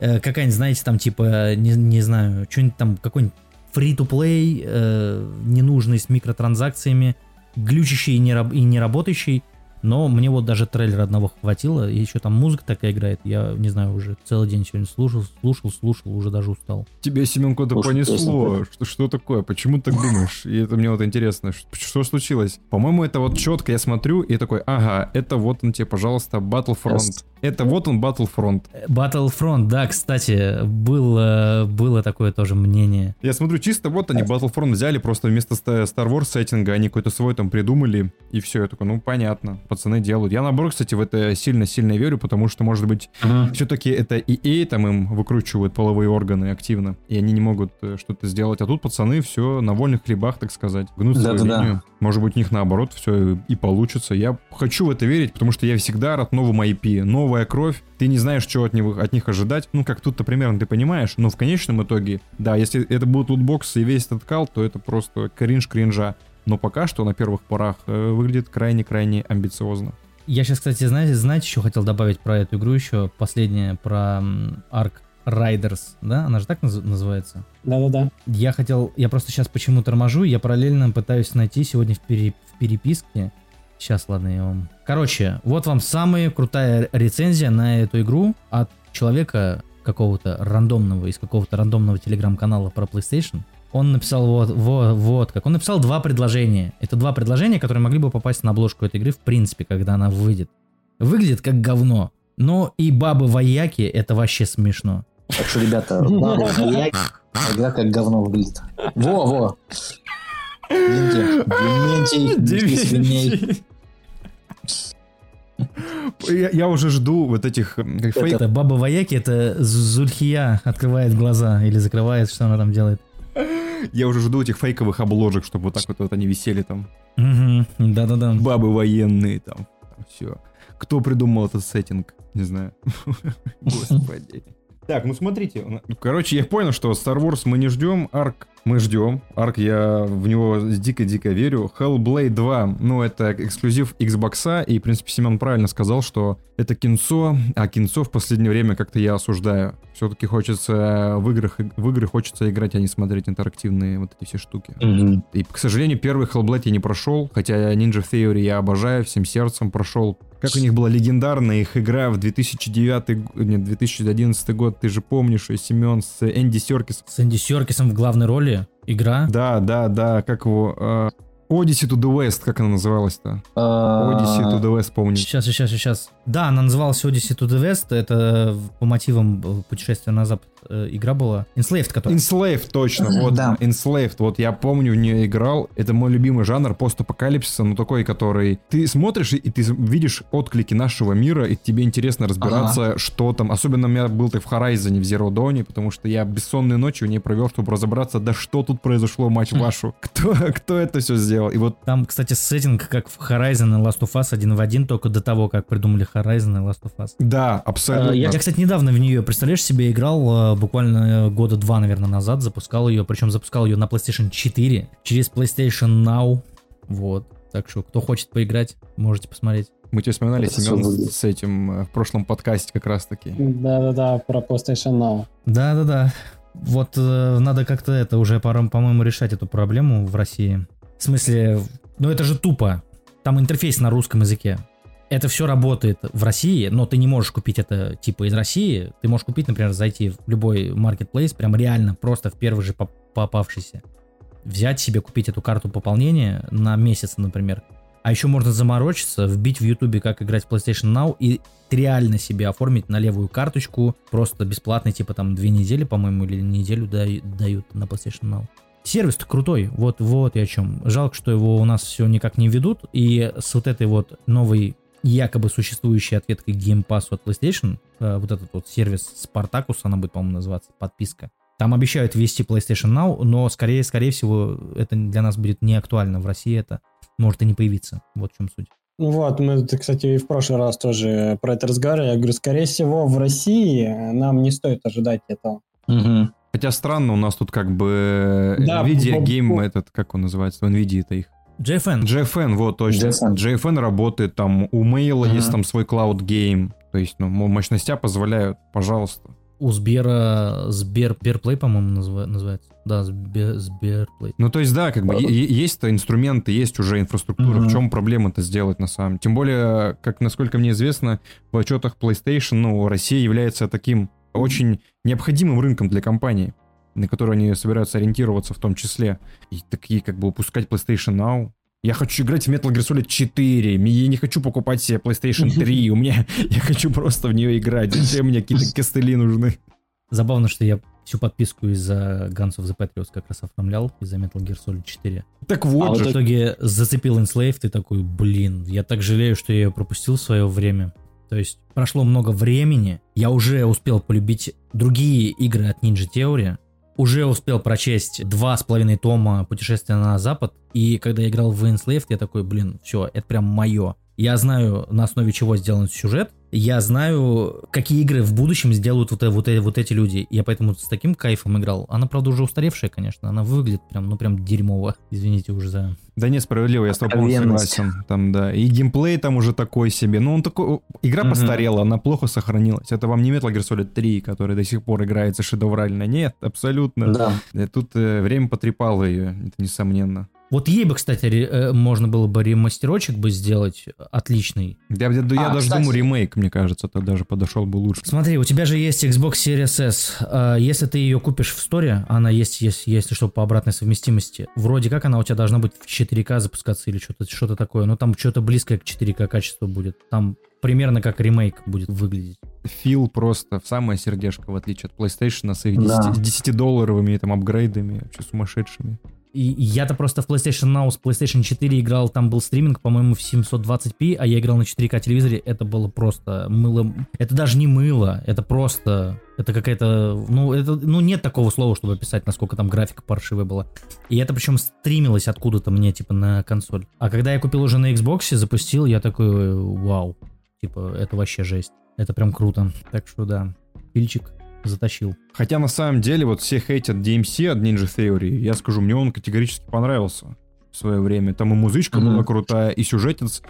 э, какая-нибудь, знаете, там типа, не, не знаю, что-нибудь там, какой-нибудь free-to-play, э, ненужный с микротранзакциями, глючащий и не, раб- и не работающий. Но мне вот даже трейлера одного хватило, и еще там музыка такая играет. Я не знаю, уже целый день сегодня слушал, слушал, слушал, уже даже устал. Тебе, Семен, куда-то понесло. Что, что такое? Почему ты так думаешь? И это мне вот интересно. Что, что случилось? По-моему, это вот четко я смотрю и такой, ага, это вот он тебе, пожалуйста, Battlefront. Это вот он Battlefront. Battlefront, да, кстати, было, было такое тоже мнение. Я смотрю, чисто вот они Battlefront взяли, просто вместо Star Wars сеттинга они какой-то свой там придумали, и все. Я такой, ну понятно, пацаны делают. Я наоборот, кстати, в это сильно-сильно верю, потому что, может быть, все-таки это EA там им выкручивают половые органы активно, и они не могут э, что-то сделать. А тут пацаны все на вольных хлебах, так сказать, гнут свою Да-да-да. линию. Может быть, у них наоборот все и получится. Я хочу в это верить, потому что я всегда рад новому IP. Новая кровь, ты не знаешь, что от них, от них ожидать. Ну, как тут-то примерно ты понимаешь, но в конечном итоге, да, если это будут лутбоксы и весь этот кал, то это просто кринж кринжа. Но пока что на первых порах э, выглядит крайне-крайне амбициозно. Я сейчас, кстати, знаете, знаете, еще хотел добавить про эту игру еще, последнее, про Ark Riders, да? Она же так наз- называется? Да-да-да. Я хотел, я просто сейчас почему торможу, я параллельно пытаюсь найти сегодня в, пере- в переписке. Сейчас, ладно, я вам... Короче, вот вам самая крутая рецензия на эту игру от человека какого-то рандомного, из какого-то рандомного телеграм-канала про PlayStation. Он написал вот, вот, вот как. Он написал два предложения. Это два предложения, которые могли бы попасть на обложку этой игры в принципе, когда она выйдет. Выглядит как говно. Но и бабы-вояки это вообще смешно. Так что, ребята, бабы, вояки, игра как говно выглядит. Во, во. Дементий, Дементий, свиней. Я, я уже жду вот этих м, как фейк- Это баба-вояки, это Зульхия открывает глаза или закрывает, что она там делает. Я уже жду этих фейковых обложек, чтобы вот так вот, вот они висели там. Да-да-да. Бабы военные там. все. Кто придумал этот сеттинг? Не знаю. Господи. Так, ну смотрите. Короче, я понял, что Star Wars мы не ждем, Арк мы ждем. Арк, я в него дико-дико верю. Hellblade 2, ну, это эксклюзив Xbox, и, в принципе, Семен правильно сказал, что это кинцо, а кинцо в последнее время как-то я осуждаю. Все-таки хочется в играх, в игры хочется играть, а не смотреть интерактивные вот эти все штуки. Мгм. И, к сожалению, первый Hellblade я не прошел, хотя Ninja Theory я обожаю, всем сердцем прошел. Как у них была легендарная их игра в 2009, г- нет, 2011 год, ты же помнишь, э, Семен, с Энди Серкис. С Энди Серкисом в главной роли. Игра. Да, да, да, как его... э, Odyssey to the West, как она называлась-то? Odyssey to А, the West, помню. Сейчас, сейчас, сейчас. Да, она называлась Odyssey to the West. Это по мотивам э, путешествия на запад э, игра была? Enslaved, которая... Enslaved, точно, вот, Да. Enslaved, вот я помню, в нее играл, это мой любимый жанр постапокалипсиса, но такой, который ты смотришь и ты видишь отклики нашего мира, и тебе интересно разбираться, что там, особенно у меня был так в Horizon в Zero Dawn, потому что я бессонные ночи в ней провел, чтобы разобраться, да что тут произошло, мать вашу, кто, кто это все сделал, и вот Там, кстати, сеттинг как в Horizon и Last of Us один в один, только до того, как придумали Horizon и Last of Us. да, абсолютно. Э, Я, я, кстати, недавно в нее, представляешь себе, играл э, буквально э, года два, наверное, назад, запускал ее, причем запускал ее на PlayStation 4 через PlayStation Now, вот. Так что, кто хочет поиграть, можете посмотреть. Мы тебе вспоминали, Это Семен, с этим э, в прошлом подкасте как раз-таки. Да-да-да, про PlayStation Now. Да-да-да. Вот э, надо как-то это уже, по-моему, решать эту проблему в России. В смысле, ну это же тупо. Там интерфейс на русском языке. Это все работает в России, но ты не можешь купить это типа из России. Ты можешь купить, например, зайти в любой маркетплейс, прям реально просто в первый же поп- попавшийся. Взять себе, купить эту карту пополнения на месяц, например. А еще можно заморочиться, вбить в Ютубе, как играть в PlayStation Now, и реально себе оформить на левую карточку, просто бесплатно, типа там две недели, по-моему, или неделю дают на PlayStation Now. Сервис-то крутой, вот, вот и о чем. Жалко, что его у нас все никак не ведут, и с вот этой вот новой якобы существующей ответкой Game Pass от PlayStation, э, вот этот вот сервис Spartacus, она будет, по-моему, называться, подписка. Там обещают ввести PlayStation Now, но скорее, скорее всего, это для нас будет не актуально. В России это может и не появиться. Вот в чем суть. Ну Вот, мы, кстати, и в прошлый раз тоже про это разговаривали. Я говорю, скорее всего, в России нам не стоит ожидать этого. Мгм. Хотя странно, у нас тут как бы Да, Nvidia по- Game, этот, как он называется, в Nvidia это их. JFN. JFN, вот точно. JFN. JFN работает, там у Mail Ага. есть там свой Cloud Game. То есть, ну, мо- мощностя позволяют, пожалуйста. У Сбера, Сбер, Сберплей, по-моему, назва- называется. Да, Сбер, Сберплей. Ну, то есть, да, как бы е- есть-то инструменты, есть уже инфраструктура. Мгм. В чем проблема-то сделать на самом Тем более, как насколько мне известно, в отчетах PlayStation, ну, Россия является таким очень необходимым рынком для компании, на который они собираются ориентироваться в том числе. И такие, как бы, упускать PlayStation Now. Я хочу играть в Metal Gear Solid 4, я не хочу покупать себе PlayStation 3, у меня, я хочу просто в нее играть. Зачем мне какие-то костыли нужны? Забавно, что я всю подписку из-за Guns of the Patriots как раз оформлял, из-за Metal Gear Solid 4. Так вот А же. В итоге зацепил Enslaved и такой, блин, я так жалею, что я ее пропустил в свое время. То есть прошло много времени, я уже успел полюбить другие игры от Ninja Theory, уже успел прочесть два с половиной тома «Путешествия на запад», и когда я играл в Enslaved, я такой, блин, все, это прям мое. Я знаю, на основе чего сделан сюжет, я знаю, какие игры в будущем сделают вот, э- вот, э- вот эти люди. Я поэтому с таким кайфом играл. Она, правда, уже устаревшая, конечно. Она выглядит прям, ну, прям дерьмово. Извините уже за... Да не, справедливо, я с тобой согласен. Там, да. И геймплей там уже такой себе. Ну, он такой... Игра Мгм. постарела, она плохо сохранилась. Это вам не Metal Gear Solid 3, который до сих пор играется шедеврально. Нет, абсолютно. Да. Э, Тут э, время потрепало ее, это несомненно. Вот ей бы, кстати, ре- э, можно было бы ремастерочек бы сделать отличный. Я, я- я А, даже кстати. думаю, ремейк, мне кажется, это даже подошел бы лучше. Смотри, у тебя же есть Xbox Series S. Э, Если ты ее купишь в сторе, она есть, есть, если что, по обратной совместимости. Вроде как она у тебя должна быть в 4К запускаться или что-то что такое. Но там что-то близкое к 4К качеству будет. Там примерно как ремейк будет выглядеть. Фил просто в самое сердечко, в отличие от PlayStation, с их Да. 10, 10-долларовыми там апгрейдами, вообще сумасшедшими. Я-то просто в PlayStation Now с PlayStation 4 играл, там был стриминг, по-моему, в 720p, а я играл на 4К телевизоре, это было просто мыло. Это даже не мыло, это просто... Это какая-то... Ну, это, ну, нет такого слова, чтобы описать, насколько там графика паршивая была. И это причем стримилось откуда-то мне, типа, на консоль. А когда я купил уже на Xbox, запустил, я такой, вау. Типа, это вообще жесть. Это прям круто. Так что да, пильчик затащил. Хотя на самом деле вот все хейтят DMC от Ninja Theory. Я скажу, мне он категорически понравился в свое время. Там и музычка Мгм. была крутая, и сюжетец.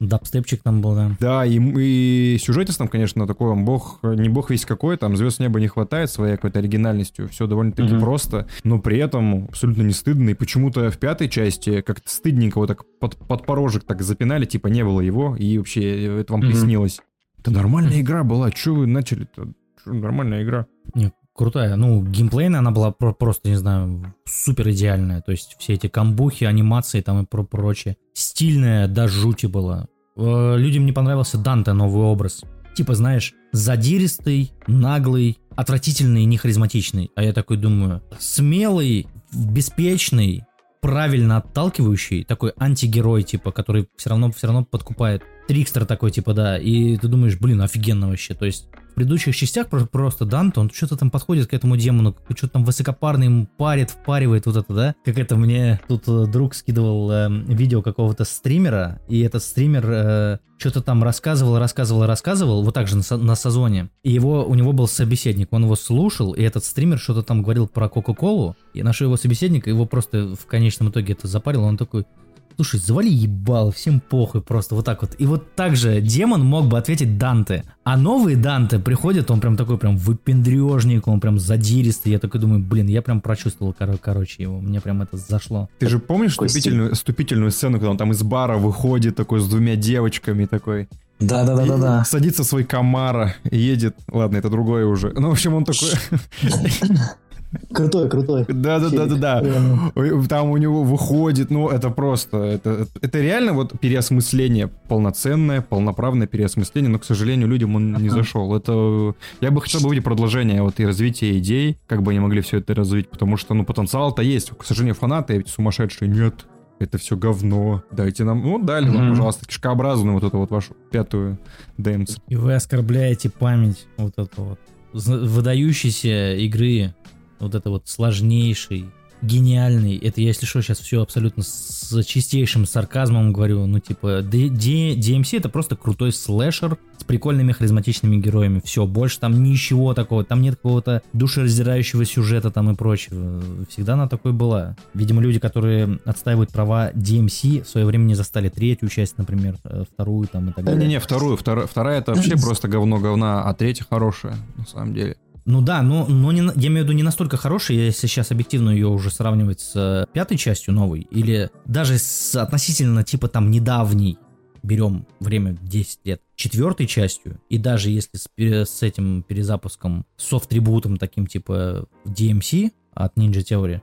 Дабстепчик там был, да. Да, и, и сюжетец там, конечно, такой он бог, не бог весь какой, там звезд неба не хватает своей какой-то оригинальностью. Все довольно-таки Мгм. просто, но при этом абсолютно не стыдно. И почему-то в пятой части как-то стыдненько вот так под, под порожек так запинали, типа не было его, и вообще это вам Мгм. приснилось. Это нормальная игра была, что вы начали-то? Нормальная игра. Не, крутая. Ну, геймплейная она была про- просто, не знаю, супер идеальная. То есть все эти камбухи, анимации там и про прочее. Стильная до жути была. Э, Людям не понравился Данте новый образ. Типа, знаешь, задиристый, наглый, отвратительный и нехаризматичный. А я такой думаю, смелый, беспечный, правильно отталкивающий, такой антигерой, типа, который все равно, все равно подкупает. Трикстер такой, типа, да, и ты думаешь, блин, офигенно вообще, то есть в предыдущих частях про- просто Данте, он что-то там подходит к этому демону, что-то там высокопарный ему парит, впаривает вот это, да? Как это мне тут э, друг скидывал э, видео какого-то стримера, и этот стример э, что-то там рассказывал, рассказывал, рассказывал, вот так же на, на Сазоне. И его, у него был собеседник, он его слушал, и этот стример что-то там говорил про Кока-Колу, и нашел его собеседника, его просто в конечном итоге это запарило, он такой, Слушай, завали ебало, всем похуй, просто вот так вот. И вот так же демон мог бы ответить Данте. А новый Данте приходит, он прям такой прям выпендрежник, он прям задиристый. Я такой думаю, блин, я прям прочувствовал, кор- короче, его. Мне прям это зашло. Ты же помнишь Костя. вступительную, вступительную сцену, когда он там из бара выходит такой с двумя девочками такой? Да-да-да-да-да. Садится в свой комара и едет. Ладно, это другое уже. Ну, в общем, он такой... Крутой, крутой. Да-да-да-да-да. Ой, Там у него выходит, ну, это просто... Это, это реально вот переосмысление, полноценное, полноправное переосмысление, но, к сожалению, людям он не зашел. Это... Я бы хотел бы увидеть продолжение вот и развитие идей, как бы они могли все это развить, потому что, ну, потенциал-то есть. К сожалению, фанаты эти сумасшедшие, нет, это все говно. Дайте нам, ну, дали вам, пожалуйста, кишкообразную вот эту вот вашу пятую ДМЦ. И вы оскорбляете память вот это вот выдающейся игры, вот это вот сложнейший, гениальный. Это я, если что, сейчас все абсолютно с чистейшим сарказмом говорю. Ну, типа, D- D- DMC это просто крутой слэшер с прикольными харизматичными героями. Все, больше там ничего такого. Там нет какого-то душераздирающего сюжета там и прочего. Всегда она такой была. Видимо, люди, которые отстаивают права DMC, в свое время не застали третью часть, например, э, вторую там и так далее. Не-не, вторую, вторая, вторая это вообще просто говно говна, а третья хорошая, на самом деле. Ну да, но, но не, я имею в виду не настолько хороший, если сейчас объективно ее уже сравнивать с э, пятой частью новой, или даже с относительно типа там недавней, берем время 10 лет, четвертой частью, и даже если с, с этим перезапуском, софт-трибутом таким типа DMC от Ninja Theory,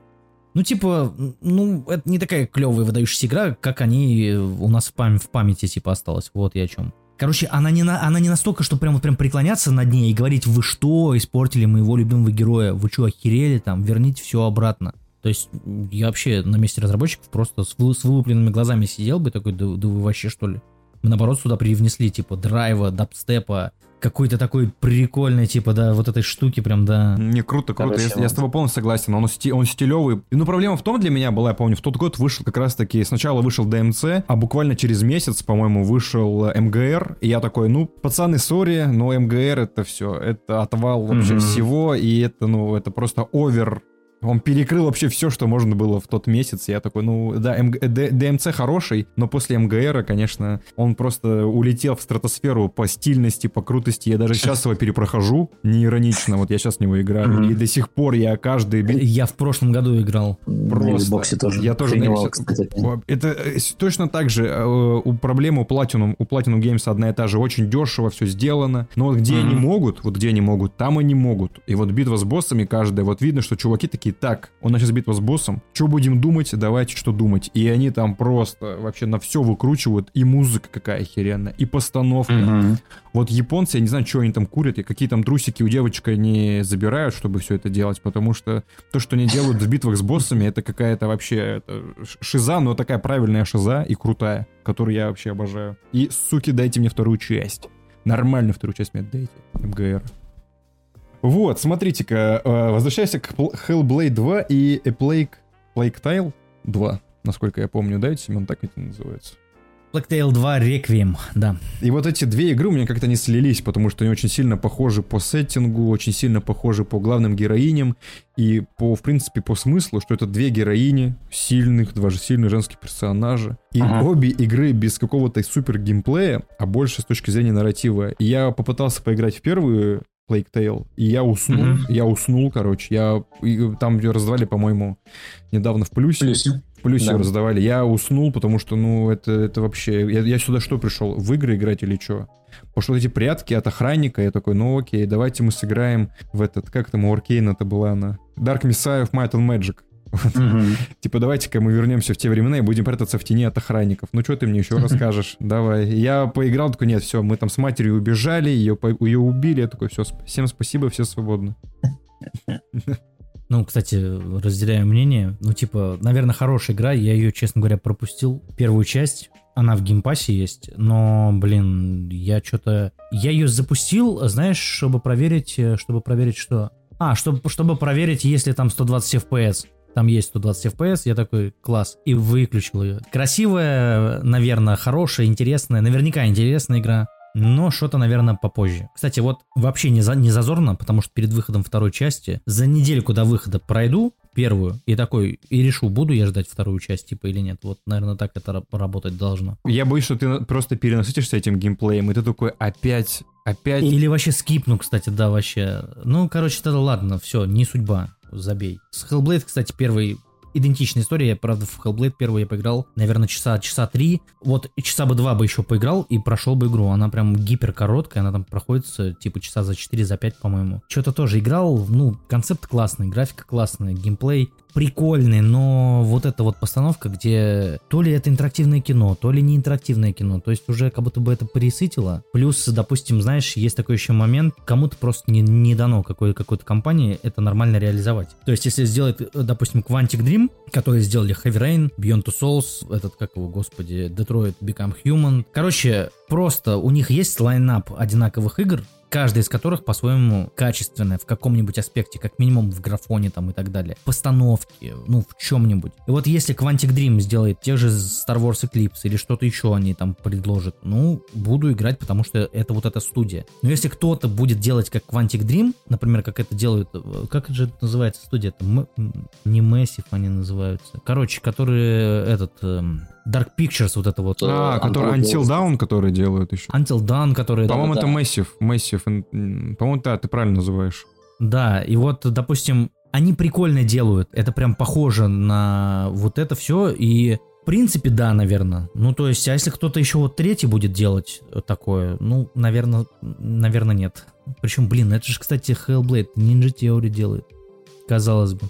ну, типа, ну, это не такая клевая выдающаяся игра, как они у нас в, пам- в памяти, типа, осталось. Вот я о чем. Короче, она не, на, она не настолько, что прям вот прям преклоняться над ней и говорить, вы что, испортили моего любимого героя, вы что, охерели там, верните все обратно. То есть я вообще на месте разработчиков просто с, вы- с вылупленными глазами сидел бы такой, да, да вы вообще что ли? Мы наоборот сюда привнесли типа драйва, дабстепа, какой-то такой прикольной типа, да, вот этой штуки прям, да. Не круто, круто. Короче, я, я с тобой полностью согласен. Он, сти- он стилевый. Ну, проблема в том для меня была, я помню, в тот год вышел как раз-таки, сначала вышел DMC, а буквально через месяц, по-моему, вышел э, МГР. И я такой, ну, пацаны, сори, но МГР это все. Это отвал вообще Мгм. всего, и это, ну, это просто овер он перекрыл вообще все, что можно было в тот месяц. Я такой, ну, да, МГ Д- ДМЦ хороший, но после МГР, конечно, он просто улетел в стратосферу по стильности, по крутости. Я даже сейчас его перепрохожу, не иронично. Вот я сейчас в него играю. И до сих пор я каждый... би- Я в прошлом году играл. На Просто. боксе тоже. Я тоже. Это э, точно так же э, у проблемы у Platinum, у Platinum Games одна и та же. Очень дешево все сделано. Но вот где они могут, вот где они могут, там они могут. И вот битва с боссами каждая, вот видно, что чуваки такие, так, у нас сейчас битва с боссом, что будем думать, давайте что думать. И они там просто вообще на все выкручивают. И музыка какая охеренная, и постановка. Мгм. Вот японцы, я не знаю, что они там курят, и какие там трусики у девочек не забирают, чтобы все это делать, потому что то, что они делают в битвах с боссами, это какая-то вообще это шиза, но такая правильная шиза и крутая, которую я вообще обожаю. И, суки, дайте мне вторую часть. Нормальную вторую часть мне дайте, МГР. Вот, смотрите-ка, э, возвращаясь к Hellblade 2 и A Plague, Plague Tale 2, насколько я помню, да, Семен, так это называется? Blacktail 2 Requiem, да. И вот эти две игры у меня как-то не слились, потому что они очень сильно похожи по сеттингу, очень сильно похожи по главным героиням и по, в принципе, по смыслу, что это две героини, сильных, два же сильных женских персонажа. И Ага. обе игры без какого-то супер геймплея, а больше с точки зрения нарратива. И я попытался поиграть в первую Plague Tale, и я уснул, Мгм. я уснул, короче, я и там ее раздавали, по-моему, недавно в плюсе. Плюсе. В плюсе Да. раздавали. Я уснул, потому что, ну, это, это вообще... Я, я сюда что пришел? В игры играть или что? Потому что вот эти прятки от охранника, я такой, ну окей, давайте мы сыграем в этот... Как там у Аркейна это была она? Dark Messiah of Might and Magic. Типа, давайте-ка мы вернемся в те времена и будем прятаться в тени от охранников. Ну, что ты мне еще расскажешь? Давай. Я поиграл, такой, нет, все, мы там с матерью убежали, ее, ее убили. Я такой, все, всем спасибо, все свободны. Ну, кстати, разделяю мнение. Ну, типа, наверное, хорошая игра. Я ее, честно говоря, пропустил. Первую часть. Она в геймпассе есть. Но, блин, я что-то... Я ее запустил, знаешь, чтобы проверить... э, Чтобы проверить что? А, чтобы, чтобы проверить, если там 120 FPS. Там есть 120 FPS, я такой, класс, и выключил ее. Красивая, наверное, хорошая, интересная, наверняка интересная игра. Но что-то, наверное, попозже. Кстати, вот вообще не, за, не зазорно, потому что перед выходом второй части за недельку до выхода пройду первую и такой, и решу, буду я ждать вторую часть, типа, или нет. Вот, наверное, так это ра- работать должно. Я боюсь, что ты просто перенасытишься этим геймплеем, и ты такой, опять, опять... Или вообще скипну, кстати, да, вообще. Ну, короче, тогда ладно, все, не судьба, забей. С Hellblade, кстати, первый идентичная история. Я, правда, в Hellblade первый я поиграл, наверное, часа, часа три. Вот часа бы два бы еще поиграл и прошел бы игру. Она прям гипер короткая, она там проходится типа часа за 4, за 5, по-моему. Что-то тоже играл, ну, концепт классный, графика классная, геймплей прикольный, но вот эта вот постановка, где то ли это интерактивное кино, то ли не интерактивное кино, то есть уже как будто бы это пересытило. Плюс, допустим, знаешь, есть такой еще момент, кому-то просто не, не дано какой- какой-то компании это нормально реализовать. То есть, если сделать, э, допустим, Quantic Dream, которые сделали Heavy Rain, Beyond Two Souls, этот, как его, господи, Detroit Become Human. Короче, просто у них есть лайнап одинаковых игр, каждая из которых по-своему качественная в каком-нибудь аспекте, как минимум в графоне там и так далее, постановки, ну, в чем-нибудь. И вот если Quantic Dream сделает тех же Star Wars Eclipse или что-то еще они там предложат, ну, буду играть, потому что это вот эта студия. Но если кто-то будет делать как Quantic Dream, например, как это делают, э, как же это называется студия-то? М- м- не Massive они называются. Короче, которые этот... эм, Dark Pictures, вот это вот. А, который Until Dawn, который делают еще. Until Dawn, которые... По-моему, да. это Massive. Massive. м, По-моему, да, ты правильно называешь. Да, и вот, допустим, они прикольно делают. Это прям похоже на вот это все. И в принципе, да, наверное. Ну, то есть, а если кто-то еще вот третий будет делать такое, ну, наверное, наверное, нет. Причем, блин, это же, кстати, Hellblade, Ninja Theory делает. Казалось бы.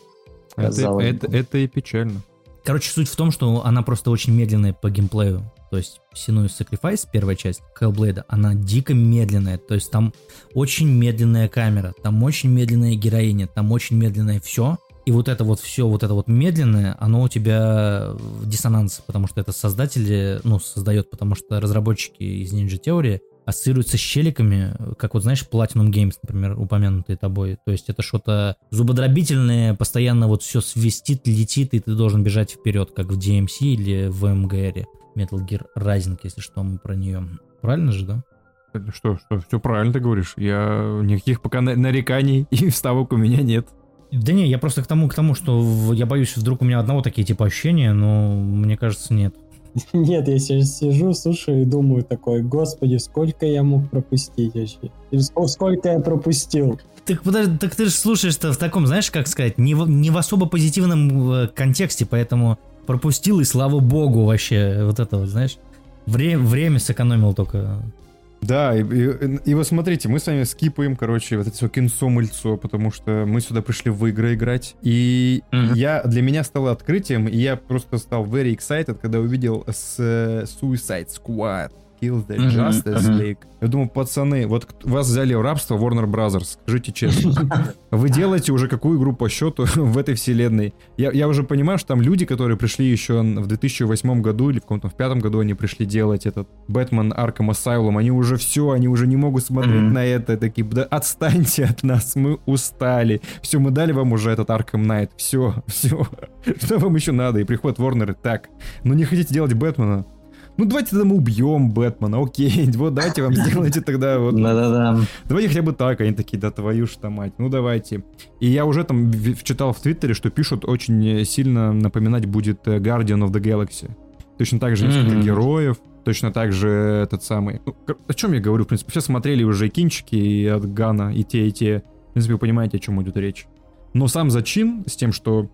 Это, Казалось это, бы. это и печально. Короче, суть в том, что она просто очень медленная по геймплею. То есть Sinus Sacrifice, первая часть Hellblade, она дико медленная. То есть там очень медленная камера, там очень медленная героиня, там очень медленное все. И вот это вот все, вот это вот медленное, оно у тебя в диссонанс, потому что это создатели, ну, создает, потому что разработчики из Ninja Theory ассоциируются с челиками, как вот, знаешь, Platinum Games, например, упомянутые тобой. То есть это что-то зубодробительное, постоянно вот все свистит, летит, и ты должен бежать вперед, как в DMC или в МГР. Metal Gear Rising, если что, мы про нее. Правильно же, да? Это Что, что, все правильно ты говоришь. Я никаких пока на- нареканий и вставок у меня нет. Да не, я просто к тому, к тому, что я боюсь, вдруг у меня одного такие типа ощущения, но мне кажется, нет. Нет, я сейчас сижу, слушаю и думаю такой, господи, сколько я мог пропустить вообще? Ск- сколько я пропустил? Так подожди, так ты же слушаешь-то в таком, знаешь, как сказать, не в, не в особо позитивном э, контексте, поэтому пропустил, и слава богу вообще, вот это вот, знаешь, Вре- время сэкономил только. Да, и, и- и вот смотрите, мы с вами скипаем, короче, вот это все кинцо-мыльцо, потому что мы сюда пришли в игры играть. И Мгм. я, для меня стало открытием, и я просто стал very excited, когда увидел с э, Suicide Squad. Kill the Justice. League. Я думаю, пацаны, вот вас взяли в рабство Warner Brothers, скажите честно. Вы делаете уже какую игру по счету в этой вселенной? Я, я уже понимаю, что там люди, которые пришли еще в 2008 году или в каком-то в пятом году они пришли делать этот Бэтмен Arkham Asylum, они уже все, они уже не могут смотреть на это, такие, да отстаньте от нас, мы устали. Все, мы дали вам уже этот Arkham Knight, все, все. Что вам еще надо? И приходит Warner так, ну не хотите делать Бэтмена? Ну давайте тогда мы убьем Бэтмена, окей, вот давайте вам сделайте тогда вот Да-да-да. Давайте хотя бы так. Они такие, да твою ж мать, ну давайте. И я уже там читал в Твиттере, что пишут, очень сильно напоминать будет э, Guardian of the Galaxy. Точно так же несколько героев, точно так же этот самый... Ну, о чем я говорю, в принципе, все смотрели уже кинчики и от Гана, и те, и те. В принципе, вы понимаете, о чем идет речь. Но сам зачин с тем, что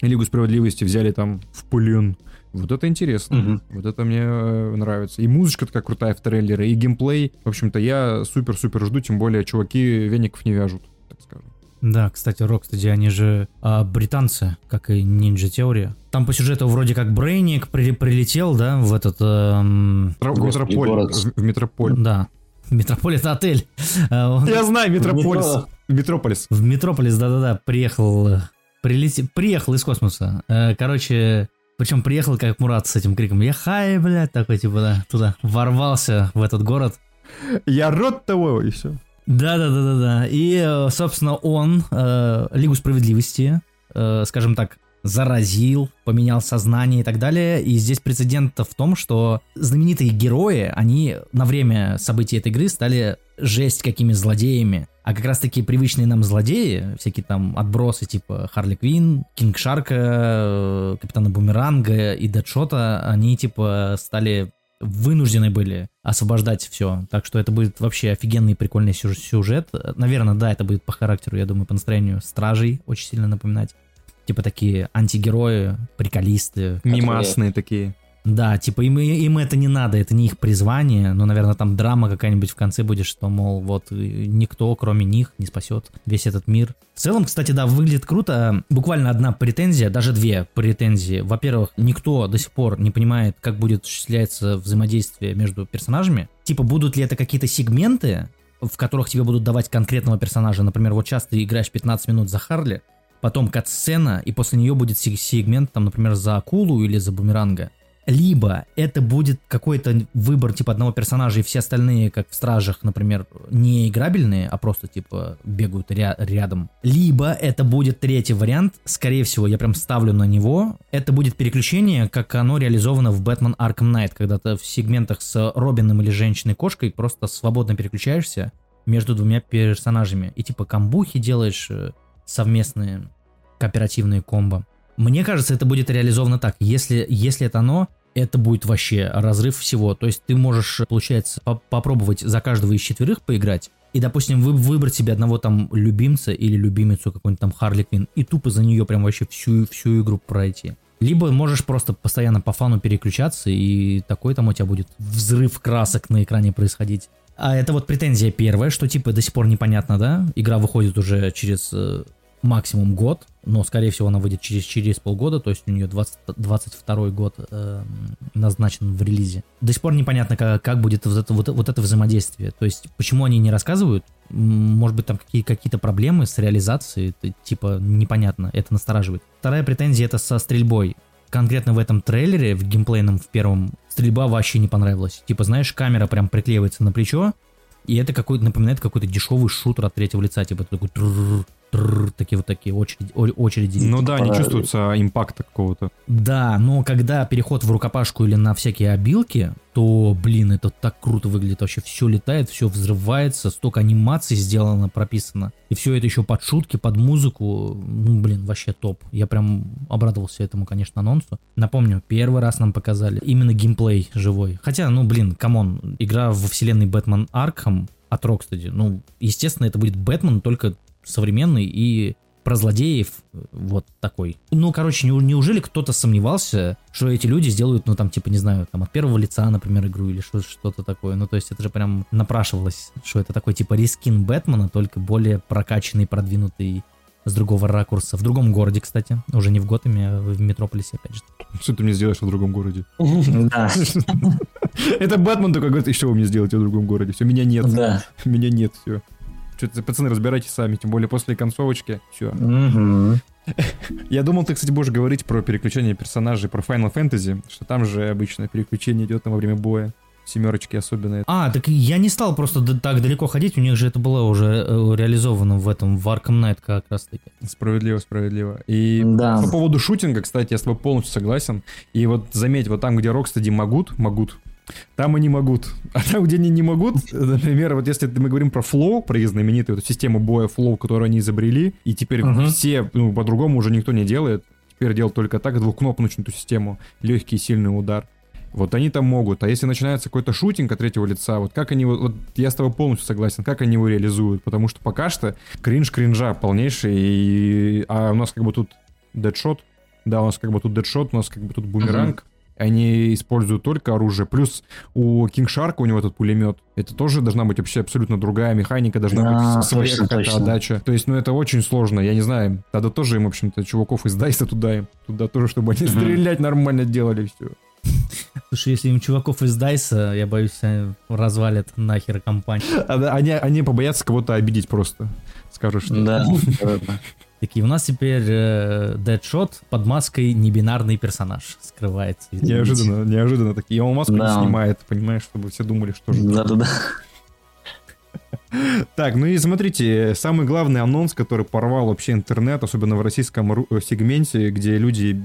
Лигу Справедливости взяли там в плен, вот это интересно. Мгм. Вот это мне э, нравится. И музычка такая крутая в трейлере, и геймплей. В общем-то, я супер-супер жду, тем более чуваки веников не вяжут, так скажем. Да, кстати, Rocksteady, они же а, британцы, как и Ninja Theory. Там по сюжету вроде как Брейник при- прилетел, да, в этот... эм, Метрополь. город. В в Метрополь. да, Метрополь это отель. А, Я знаю, Метрополис. Метро. Метрополис. В Метрополис, да-да-да, приехал, э, прилете- приехал из космоса. Э, Короче, причем приехал как Мурат с этим криком «Я хай, блядь!» такой, типа, да, туда ворвался в этот город. Я род того, и все. Да-да-да-да-да. И, э, собственно, он э, Лигу Справедливости, э, скажем так, заразил, поменял сознание и так далее. И здесь прецедент в том, что знаменитые герои, они на время событий этой игры стали жесть какими злодеями. А как раз таки привычные нам злодеи, всякие там отбросы типа Харли Квин, Кинг Шарка, э, Капитана Бумеранга и Дэдшота, они типа стали вынуждены были освобождать все. Так что это будет вообще офигенный прикольный сюж- сюжет. Наверное, да, это будет по характеру, я думаю, по настроению стражей очень сильно напоминать. Типа такие антигерои, приколисты. Мимасные такие. Да, типа им, им это не надо, это не их призвание, но, наверное, там драма какая-нибудь в конце будет, что, мол, вот никто, кроме них, не спасет весь этот мир. В целом, кстати, да, выглядит круто. Буквально одна претензия, даже две претензии. Во-первых, никто до сих пор не понимает, как будет осуществляться взаимодействие между персонажами. Типа, будут ли это какие-то сегменты, в которых тебе будут давать конкретного персонажа. Например, вот сейчас ты играешь 15 минут за Харли, потом кат-сцена, и после нее будет се- сегмент, там, например, за акулу или за бумеранга. Либо это будет какой-то выбор типа одного персонажа, и все остальные, как в Стражах, например, не играбельные, а просто типа бегают ря- рядом. Либо это будет третий вариант, скорее всего, я прям ставлю на него. Это будет переключение, как оно реализовано в Batman Arkham Knight, когда ты в сегментах с Робином или женщиной-кошкой просто свободно переключаешься между двумя персонажами. И типа камбухи делаешь э, совместные кооперативные комбо. Мне кажется, это будет реализовано так. Если, если это оно, это будет вообще разрыв всего. То есть ты можешь, получается, по- попробовать за каждого из четверых поиграть, и, допустим, вы, выбрать себе одного там любимца или любимицу какой-нибудь там Харли Квин, и тупо за нее прям вообще всю, всю игру пройти. Либо можешь просто постоянно по фану переключаться, и такой там у тебя будет взрыв красок на экране происходить. А это вот претензия первая, что типа до сих пор непонятно, да? Игра выходит уже через э, максимум год, но скорее всего она выйдет через, через полгода, то есть у нее 20, 22 год э, назначен в релизе. До сих пор непонятно, как, как будет вот это, вот, вот это взаимодействие. То есть почему они не рассказывают? Может быть там какие, какие-то проблемы с реализацией, это, типа непонятно, это настораживает. Вторая претензия это со стрельбой. Конкретно в этом трейлере, в геймплейном, в первом, стрельба вообще не понравилась. Типа, знаешь, камера прям приклеивается на плечо, и это какой-то напоминает какой-то дешевый шутер от третьего лица, типа такой такие вот такие очереди. очереди. Ну да, не чувствуется импакта какого-то. Да, но когда переход в рукопашку или на всякие обилки, то, блин, это так круто выглядит. Вообще все летает, все взрывается, столько анимаций сделано, прописано. И все это еще под шутки, под музыку. Ну, блин, вообще топ. Я прям обрадовался этому, конечно, анонсу. Напомню, первый раз нам показали именно геймплей живой. Хотя, ну, блин, come on, игра во вселенной Бэтмен Аркхам от Rocksteady. Ну, естественно, это будет Бэтмен, только современный и про злодеев э, вот такой. Ну, короче, неу- неужели кто-то сомневался, что эти люди сделают, ну, там, типа, не знаю, там, от первого лица, например, игру или что- что-то такое. Ну, то есть это же прям напрашивалось, что это такой, типа, рискин Бэтмена, только более прокачанный, продвинутый с другого ракурса. В другом городе, кстати. Уже не в Готэме, а в Метрополисе, опять же. Что ты мне сделаешь в другом городе? Да, Это Бэтмен такой говорит, и что вы мне сделаете в другом городе? Все, меня нет. да. Меня нет, все. Что-то, пацаны, разбирайтесь сами, тем более после концовочки. Все. Я думал, ты, кстати, будешь говорить про переключение персонажей, про Final Fantasy, что там же обычно переключение идет во время боя. Семерочки особенно. А, так я не стал просто д- так далеко ходить, у них же это было уже э, реализовано в этом, в Arkham Knight как раз таки. Справедливо, справедливо. И Да. по поводу шутинга, кстати, я с тобой полностью согласен. И вот заметь, вот там, где Rocksteady могут, могут, там они могут. А там, где они не могут, например, вот если мы говорим про flow, про их знаменитую эту систему боя flow, которую они изобрели, и теперь Мгм. все, ну, по-другому уже никто не делает, теперь делают только так, двухкнопочную эту систему, легкий и сильный удар. Вот они там могут. А если начинается какой-то шутинг от третьего лица, вот как они... Вот, я с тобой полностью согласен, как они его реализуют. Потому что пока что кринж кринжа полнейший. И, а у нас как бы тут дедшот. Да, у нас как бы тут дедшот, у нас как бы тут бумеранг. Они используют только оружие. Плюс у King Shark у него этот пулемет. Это тоже должна быть вообще абсолютно другая механика, должна Да, быть своя точно, какая-то точно. отдача. То есть, ну это очень сложно, я не знаю. Надо тоже им, в общем-то, чуваков из Дайса туда им. Туда тоже, чтобы они стрелять нормально делали все. Слушай, если им чуваков из Дайса, я боюсь, они развалят нахер компанию. А, Они, они побоятся кого-то обидеть просто. Скажут, что... Да, ладно. Такие, у нас теперь э, Дэдшот под маской небинарный персонаж скрывается. извините. Неожиданно, неожиданно такие. И он маску не Да. снимает, понимаешь, чтобы все думали, что же. Да-да-да. Так, ну и смотрите, самый главный анонс, который порвал вообще интернет, особенно в российском э, сегменте, где люди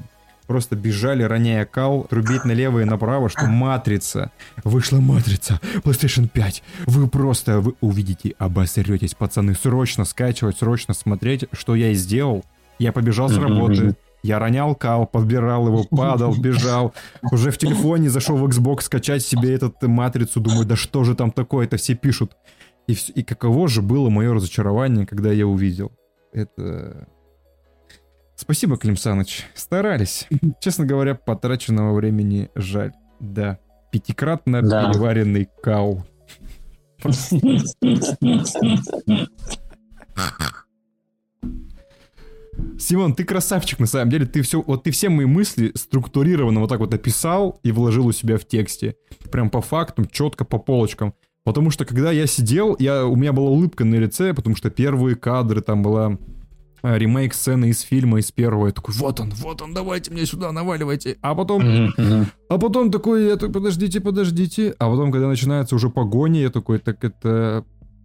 просто бежали, роняя кал, трубить налево и направо, что матрица, вышла матрица, PlayStation 5, вы просто, вы увидите, обосретесь, пацаны, срочно скачивать, срочно смотреть, что я и сделал. Я побежал с работы, я ронял кал, подбирал его, падал, бежал. Уже в телефоне зашел в Xbox скачать себе этот матрицу. Думаю, да что же там такое-то, все пишут. И, и каково же было мое разочарование, когда я увидел. Это... Спасибо, Клим Саныч. Старались. Честно говоря, потраченного времени жаль. Да. Пятикратно Да. переваренный кау. Симон, ты красавчик, на самом деле. Ты все, вот ты все мои мысли структурированно вот так вот описал и вложил у себя в тексте. Прям по фактам, четко по полочкам. Потому что когда я сидел, я, у меня была улыбка на лице, потому что первые кадры, там была ремейк сцены из фильма, из первого. Я такой, вот он, вот он, давайте мне сюда, наваливайте. А потом а потом такой, я так, подождите, подождите. А потом, когда начинается уже погоня, я такой, так это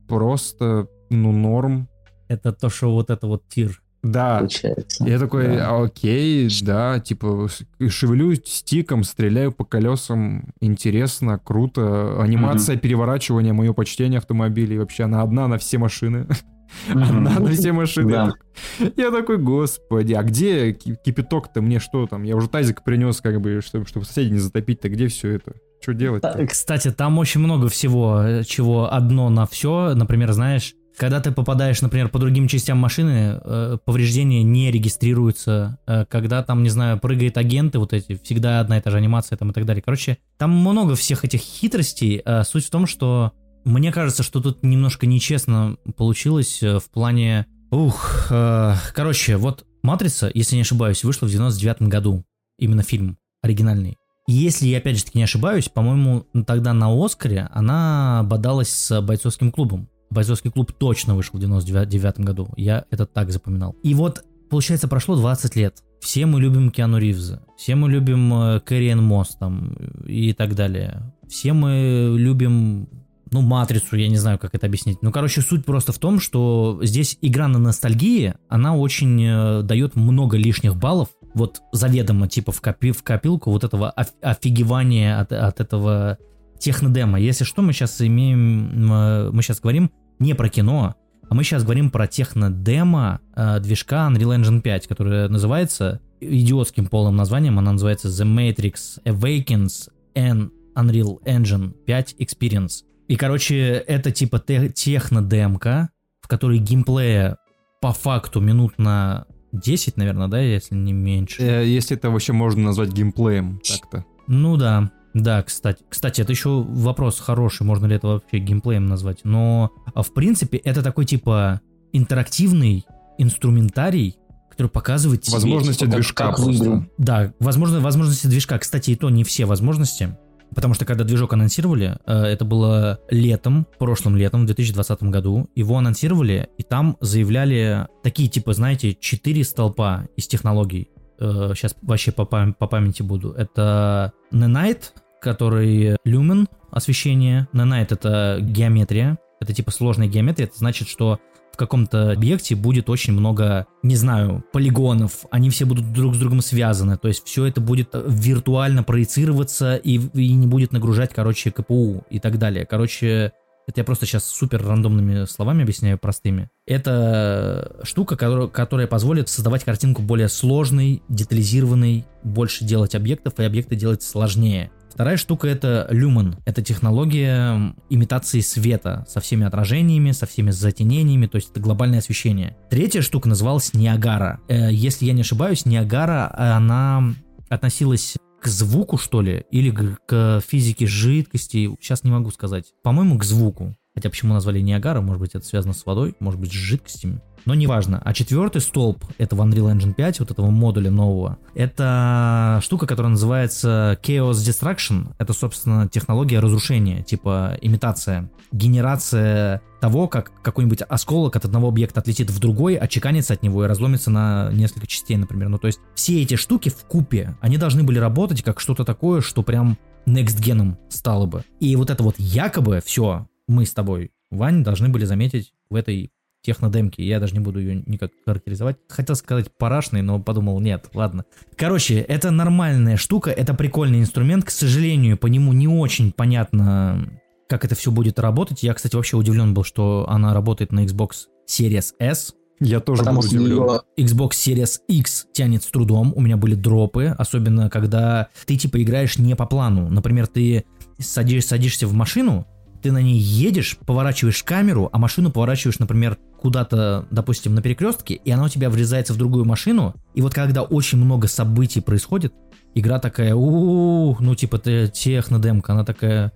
просто, ну, норм. Это то, что вот это вот тир. Да. Получается. Я такой, Да. «А, окей, да, типа, шевелю стиком, стреляю по колесам, интересно, круто. Анимация переворачивания, мое почтение автомобилей, вообще она одна на все машины. Одна на все машины. Я Да. так- Я такой, господи, а где ки- кипяток-то мне что там? Я уже тазик принес, как бы, чтобы, чтобы соседей не затопить-то, где все это? Что делать-то? Кстати, там очень много всего, э, чего одно на все. Например, знаешь, когда ты попадаешь, например, по другим частям машины, э, повреждения не регистрируются. Э, Когда там, не знаю, прыгает агенты, вот эти, всегда одна и та же анимация там и так далее. Короче, там много всех этих хитростей. Э, Суть в том, что мне кажется, что тут немножко нечестно получилось э, в плане... Ух, э, короче, вот «Матрица», если не ошибаюсь, вышла в 99 году. Именно фильм оригинальный. И Если я опять же таки не ошибаюсь, по-моему, тогда на Оскаре она бодалась с бойцовским клубом. Бойцовский клуб точно вышел в 99 году. Я это так запоминал. И вот, получается, прошло 20 лет. Все мы любим Киану Ривза. Все мы любим э, Кэрриэн Мосс там и так далее. Все мы любим ну, матрицу, я не знаю, как это объяснить. Ну, короче, суть просто в том, что здесь игра на ностальгии, она очень э, дает много лишних баллов, вот заведомо, типа, в, копи, в копилку вот этого оф- офигевания от, от этого технодема. Если что, мы сейчас имеем, э, мы сейчас говорим не про кино, а мы сейчас говорим про технодемо э, движка Unreal Engine 5, которая называется идиотским полным названием, она называется The Matrix Awakens and Unreal Engine 5 Experience. И, короче, это типа те- технодемка, в которой геймплея по факту минут на 10, наверное, да, если не меньше. Э, Если это вообще можно назвать геймплеем, так-то. Ну да, да, кстати. Кстати, это еще вопрос хороший, можно ли это вообще геймплеем назвать. Но, а, в принципе, это такой типа интерактивный инструментарий, который показывает тебе... Возможности как- движка как просто. Да, возможно, возможности движка. Кстати, и то не все возможности. Потому что когда движок анонсировали, э, это было летом, прошлым летом, в 2020 году, его анонсировали, и там заявляли такие, типа, знаете, четыре столпа из технологий. Сейчас вообще по, пам- по памяти буду. Это Nanite, который люмен, освещение. Nanite — это геометрия. Это типа сложная геометрия. Это значит, что в каком-то объекте будет очень много, не знаю, полигонов, они все будут друг с другом связаны, то есть все это будет э, виртуально проецироваться и, и не будет нагружать, короче, КПУ и так далее. Короче, это я просто сейчас супер рандомными словами объясняю, простыми. Это штука, которая, которая позволит создавать картинку более сложной, детализированной, больше делать объектов, и объекты делать сложнее. Вторая штука это люмен. Это технология имитации света со всеми отражениями, со всеми затенениями, то есть это глобальное освещение. Третья штука называлась Ниагара. Э, Если я не ошибаюсь, Ниагара, э, она относилась к звуку, что ли, или к, к физике жидкости, сейчас не могу сказать. По-моему, к звуку. Хотя почему назвали Ниагара, может быть, это связано с водой, может быть, с жидкостями. Но неважно. А четвертый столб этого Unreal Engine 5, вот этого модуля нового, это штука, которая называется Chaos Destruction. Это, собственно, технология разрушения, типа имитация, генерация того, как какой-нибудь осколок от одного объекта отлетит в другой, отчеканится от него и разломится на несколько частей, например. Ну, то есть все эти штуки в купе, они должны были работать как что-то такое, что прям next геном стало бы. И вот это вот якобы все мы с тобой, Вань, должны были заметить в этой технодемки. Я даже не буду ее никак характеризовать. Хотел сказать парашный, но подумал, нет, ладно. Короче, это нормальная штука, это прикольный инструмент. К сожалению, по нему не очень понятно, как это все будет работать. Я, кстати, вообще удивлен был, что она работает на Xbox Series S. Я тоже Потому был удивлен. ее Xbox Series X тянет с трудом, у меня были дропы, особенно когда ты типа играешь не по плану. Например, ты садишь, садишься в машину, ты на ней едешь, поворачиваешь камеру, а машину поворачиваешь, например, куда-то, допустим, на перекрестке, и она у тебя врезается в другую машину, и вот когда очень много событий происходит, игра такая, у ну типа технодемка, она такая...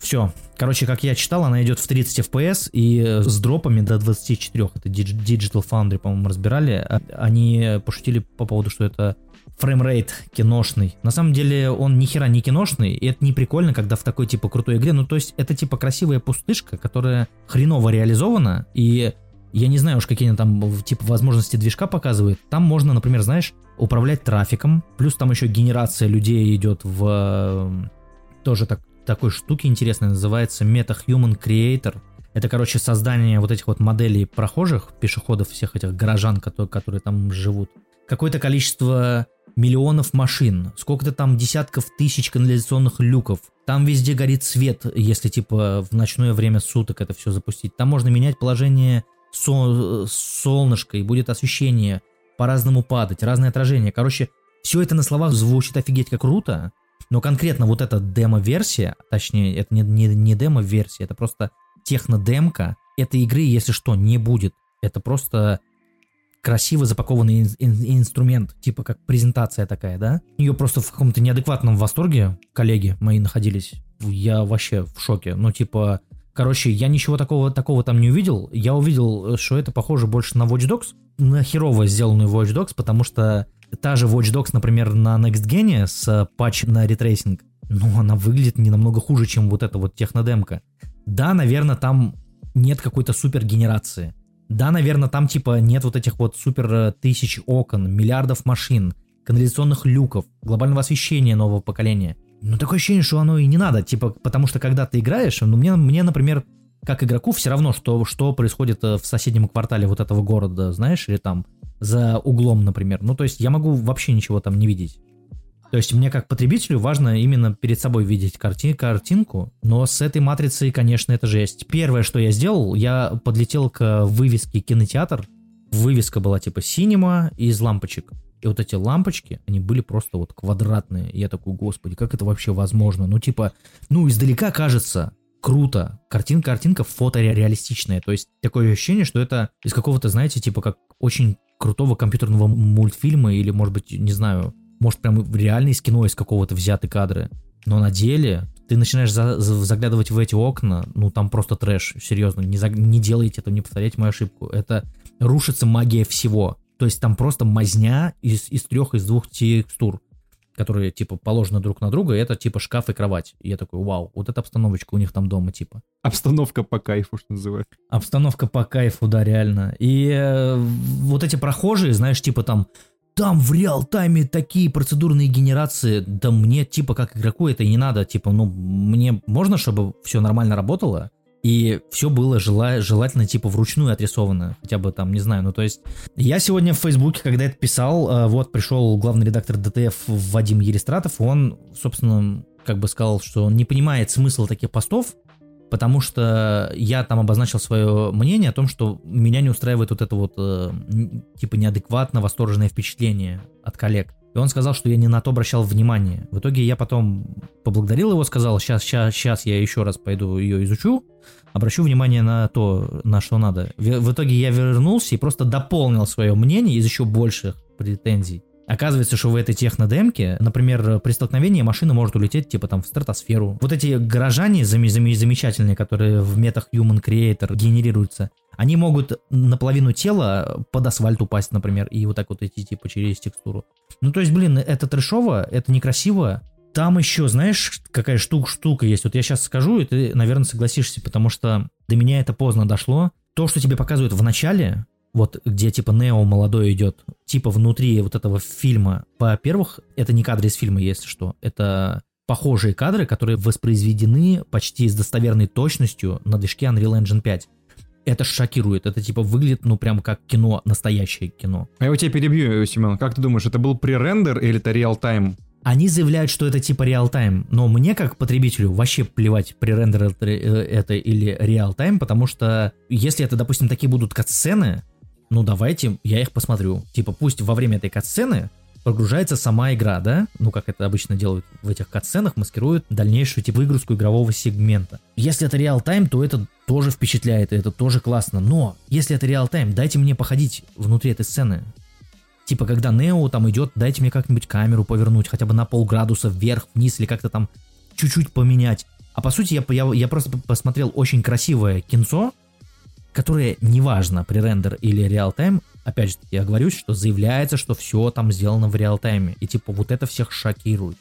Все. Короче, как я читал, она идет в 30 FPS и с дропами до 24. Это Dig- Digital Foundry, по-моему, разбирали. Они пошутили по поводу, что это фреймрейт киношный. На самом деле он ни хера не киношный, и это не прикольно, когда в такой типа крутой игре. Ну, то есть это типа красивая пустышка, которая хреново реализована, и я не знаю уж, какие они там типа возможности движка показывают. Там можно, например, знаешь, управлять трафиком, плюс там еще генерация людей идет в тоже так, такой штуки интересной, называется MetaHuman Creator. Это, короче, создание вот этих вот моделей прохожих, пешеходов, всех этих горожан, которые, которые там живут. Какое-то количество миллионов машин, сколько-то там десятков тысяч канализационных люков. Там везде горит свет, если типа в ночное время суток это все запустить. Там можно менять положение со- солнышка, и будет освещение, по-разному падать, разные отражения. Короче, все это на словах звучит офигеть как круто, но конкретно вот эта демо-версия, точнее, это не, не, не демо-версия, это просто технодемка этой игры, если что, не будет. Это просто красиво запакованный ин- ин- инструмент, типа как презентация такая, да? Ее просто в каком-то неадекватном восторге коллеги мои находились. Я вообще в шоке. Ну, типа, короче, я ничего такого, такого там не увидел. Я увидел, э, что это похоже больше на Watch Dogs, на херово сделанную Watch Dogs, потому что та же Watch Dogs, например, на Next Gen с э, патч на ray tracing, ну, она выглядит не намного хуже, чем вот эта вот технодемка. Да, наверное, там нет какой-то супер генерации. Да, наверное, там типа нет вот этих вот супер э, тысяч окон, миллиардов машин, канализационных люков, глобального освещения нового поколения. Ну, такое ощущение, что оно и не надо, типа, потому что когда ты играешь, ну, мне, мне например, как игроку все равно, что, что происходит э, в соседнем квартале вот этого города, знаешь, или там за углом, например. Ну, то есть я могу вообще ничего там не видеть. То есть мне как потребителю важно именно перед собой видеть карти- картинку, но с этой матрицей, конечно, это жесть. Первое, что я сделал, я подлетел к вывеске кинотеатр. Вывеска была типа синема из лампочек. И вот эти лампочки, они были просто вот квадратные. И я такой, господи, как это вообще возможно? Ну, типа, ну, издалека кажется круто. Картинка, картинка фотореалистичная. То есть такое ощущение, что это из какого-то, знаете, типа как очень крутого компьютерного мультфильма или, может быть, не знаю, может прям реально из кино из какого-то взяты кадры. Но на деле ты начинаешь за- за- заглядывать в эти окна, ну там просто трэш, серьезно, не, за- не делайте это, не повторяйте мою ошибку. Это рушится магия всего. То есть там просто мазня из, из трех, из двух текстур, которые типа положены друг на друга, и это типа шкаф и кровать. И я такой, вау, вот эта обстановочка у них там дома типа. Обстановка по кайфу, что называется. Обстановка по кайфу, да, реально. И э, вот эти прохожие, знаешь, типа там, там в реал-тайме такие процедурные генерации, да мне типа как игроку это и не надо, типа, ну, мне можно, чтобы все нормально работало, и все было жела- желательно типа вручную отрисовано, хотя бы там, не знаю, ну то есть я сегодня в Фейсбуке, когда это писал, э, вот пришел главный редактор ДТФ Вадим Ерестратов, он, собственно, как бы сказал, что он не понимает смысл таких постов, потому что я там обозначил свое мнение о том, что меня не устраивает вот это вот э, типа неадекватно восторженное впечатление от коллег. И он сказал, что я не на то обращал внимание. В итоге я потом поблагодарил его, сказал, сейчас, сейчас, сейчас я еще раз пойду ее изучу, обращу внимание на то, на что надо. В, в итоге я вернулся и просто дополнил свое мнение из еще больших претензий. Оказывается, что в этой технодемке, например, при столкновении машина может улететь типа там в стратосферу. Вот эти горожане зам- зам- замечательные, которые в метах Human Creator генерируются, они могут наполовину тела под асфальт упасть, например, и вот так вот идти типа через текстуру. Ну то есть, блин, это трешово, это некрасиво. Там еще, знаешь, какая штука, штука есть. Вот я сейчас скажу, и ты, наверное, согласишься, потому что до меня это поздно дошло. То, что тебе показывают в начале, вот где типа Нео молодой идет, типа внутри вот этого фильма, во-первых, это не кадры из фильма, если что, это похожие кадры, которые воспроизведены почти с достоверной точностью на движке Unreal Engine 5. Это шокирует, это типа выглядит, ну прям как кино, настоящее кино. А я у тебя перебью, Семен. Как ты думаешь, это был пререндер или это реал-тайм? Они заявляют, что это типа реал-тайм, но мне как потребителю вообще плевать, пререндер это, это или реал-тайм, потому что если это, допустим, такие будут катсцены, ну давайте я их посмотрю. Типа пусть во время этой катсцены прогружается сама игра, да? Ну, как это обычно делают в этих катсценах, маскируют дальнейшую типа выгрузку игрового сегмента. Если это реал-тайм, то это тоже впечатляет, это тоже классно. Но если это реал-тайм, дайте мне походить внутри этой сцены. Типа, когда Нео там идет, дайте мне как-нибудь камеру повернуть, хотя бы на полградуса вверх, вниз, или как-то там чуть-чуть поменять. А по сути, я, я, я просто посмотрел очень красивое кинцо, которое неважно, пререндер или реал-тайм, опять же, я говорю, что заявляется, что все там сделано в реал-тайме. И типа вот это всех шокирует.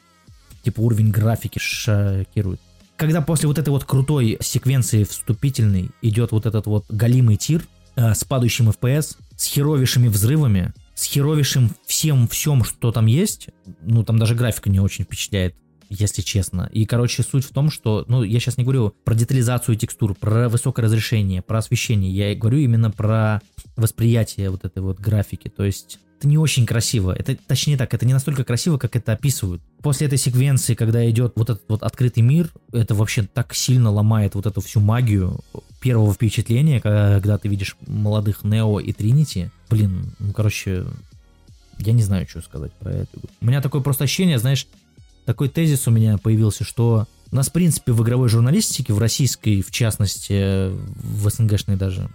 Типа уровень графики шокирует. Когда после вот этой вот крутой секвенции вступительной идет вот этот вот галимый тир э, с падающим FPS, с херовейшими взрывами, с херовейшим всем всем, что там есть, ну там даже графика не очень впечатляет, если честно. И, короче, суть в том, что, ну, я сейчас не говорю про детализацию текстур, про высокое разрешение, про освещение, я говорю именно про восприятие вот этой вот графики, то есть это не очень красиво. Это, точнее так, это не настолько красиво, как это описывают. После этой секвенции, когда идет вот этот вот открытый мир, это вообще так сильно ломает вот эту всю магию первого впечатления, когда ты видишь молодых Нео и Тринити. Блин, ну, короче, я не знаю, что сказать про это. У меня такое просто ощущение, знаешь, такой тезис у меня появился, что у нас, в принципе, в игровой журналистике, в российской, в частности, в СНГшной даже,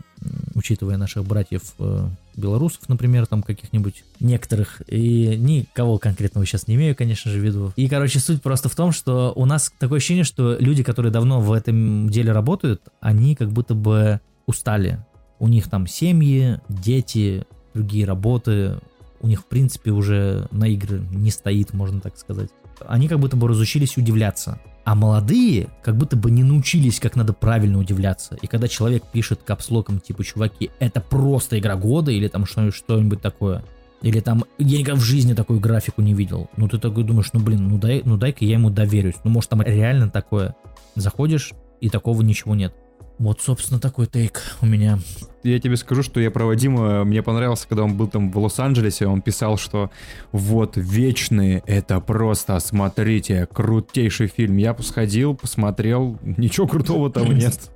учитывая наших братьев э, белорусов, например, там каких-нибудь некоторых, и никого конкретного сейчас не имею, конечно же, в виду. И, короче, суть просто в том, что у нас такое ощущение, что люди, которые давно в этом деле работают, они как будто бы устали. У них там семьи, дети, другие работы, у них, в принципе, уже на игры не стоит, можно так сказать. Они как будто бы разучились удивляться. А молодые как будто бы не научились, как надо правильно удивляться. И когда человек пишет капслоком, типа, чуваки, это просто игра года, или там что-нибудь такое, или там, я никогда в жизни такую графику не видел. Ну, ты такой думаешь, ну, блин, ну, дай, ну дай-ка я ему доверюсь. Ну, может, там реально такое. Заходишь, и такого ничего нет. Вот, собственно, такой тейк у меня. Я тебе скажу, что я про Вадима, мне понравился, когда он был там в Лос-Анджелесе, он писал, что вот «Вечные» — это просто, смотрите, крутейший фильм. Я сходил, посмотрел, ничего крутого там нет.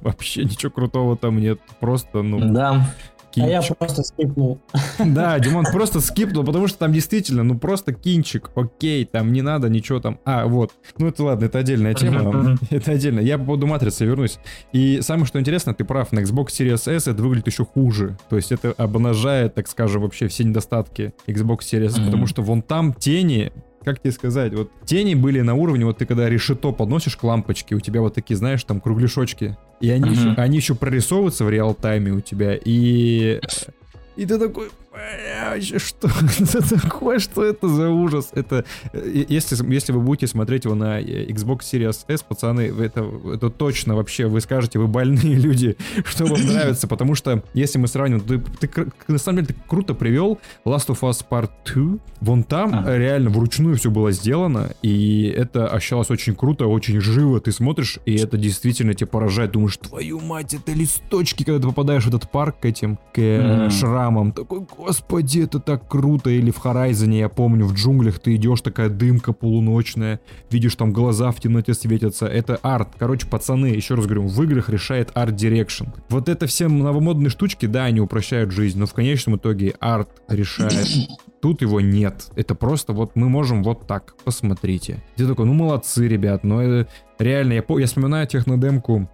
Вообще ничего крутого там нет. Просто, ну... Да. А я просто скипнул. Да, Димон просто скипнул, потому что там действительно, ну просто кинчик, окей, там не надо ничего там. А, вот. Ну это ладно, это отдельная тема. Это отдельно. Я по поводу матрицы вернусь. И самое что интересно, ты прав, на Xbox Series S это выглядит еще хуже. То есть это обнажает, так скажем, вообще все недостатки Xbox Series потому что вон там тени, как тебе сказать, вот тени были на уровне, вот ты когда решето подносишь к лампочке, у тебя вот такие, знаешь, там кругляшочки, и они, Мгм. еще, они еще прорисовываются в реал-тайме у тебя, и... И ты такой, «Бля, что это такое, что это за ужас? Это, э, если, если вы будете смотреть его на э, Xbox Series S, пацаны, это, это точно вообще, вы скажете, вы больные люди, что вам нравится, потому что, если мы сравним, ты, ты на самом деле, ты круто привел Last of Us Part 2, вон там Ага. реально вручную все было сделано, и это ощущалось очень круто, очень живо, ты смотришь, и это действительно тебя поражает, думаешь, твою мать, это листочки, когда ты попадаешь в этот парк к этим, к э, Мгм. шрамам, такой, господи, это так круто, или в Хорайзоне, я помню, в джунглях ты идешь, такая дымка полуночная, видишь, там глаза в темноте светятся, это арт, короче, пацаны, еще раз говорю, в играх решает art direction. Вот это все новомодные штучки, да, они упрощают жизнь, но в конечном итоге арт решает. Тут его нет. Это просто вот мы можем вот так. Посмотрите. Ты такой, ну молодцы, ребят. Но это реально, я, я вспоминаю технодемку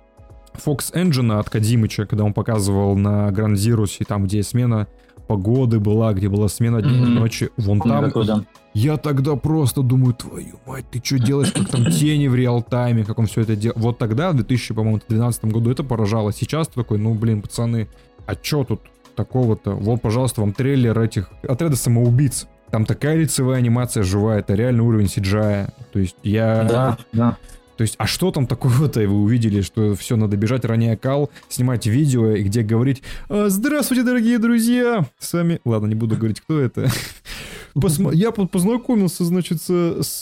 Fox Engine от Кодзимыча, когда он показывал на Ground Zeroes, и там, где смена погоды была, где была смена дня и ночи. Вон там Такой, да. я тогда просто думаю, твою мать, ты что делаешь, как там тени в реал-тайме, как он все это делал. Вот тогда, в 2012 году, это поражало. Сейчас ты такой, ну, блин, пацаны, а чё тут такого-то? Вот, пожалуйста, вам трейлер этих отряда самоубийц. Там такая лицевая анимация живая, это реальный уровень CGI. То есть я... Да, да. То есть, а что там такого-то вы увидели, что все, надо бежать ранее кал, снимать видео, и где говорить «А, «Здравствуйте, дорогие друзья!» С вами... Ладно, не буду говорить, кто это. Посма- Я по- познакомился, значит, с,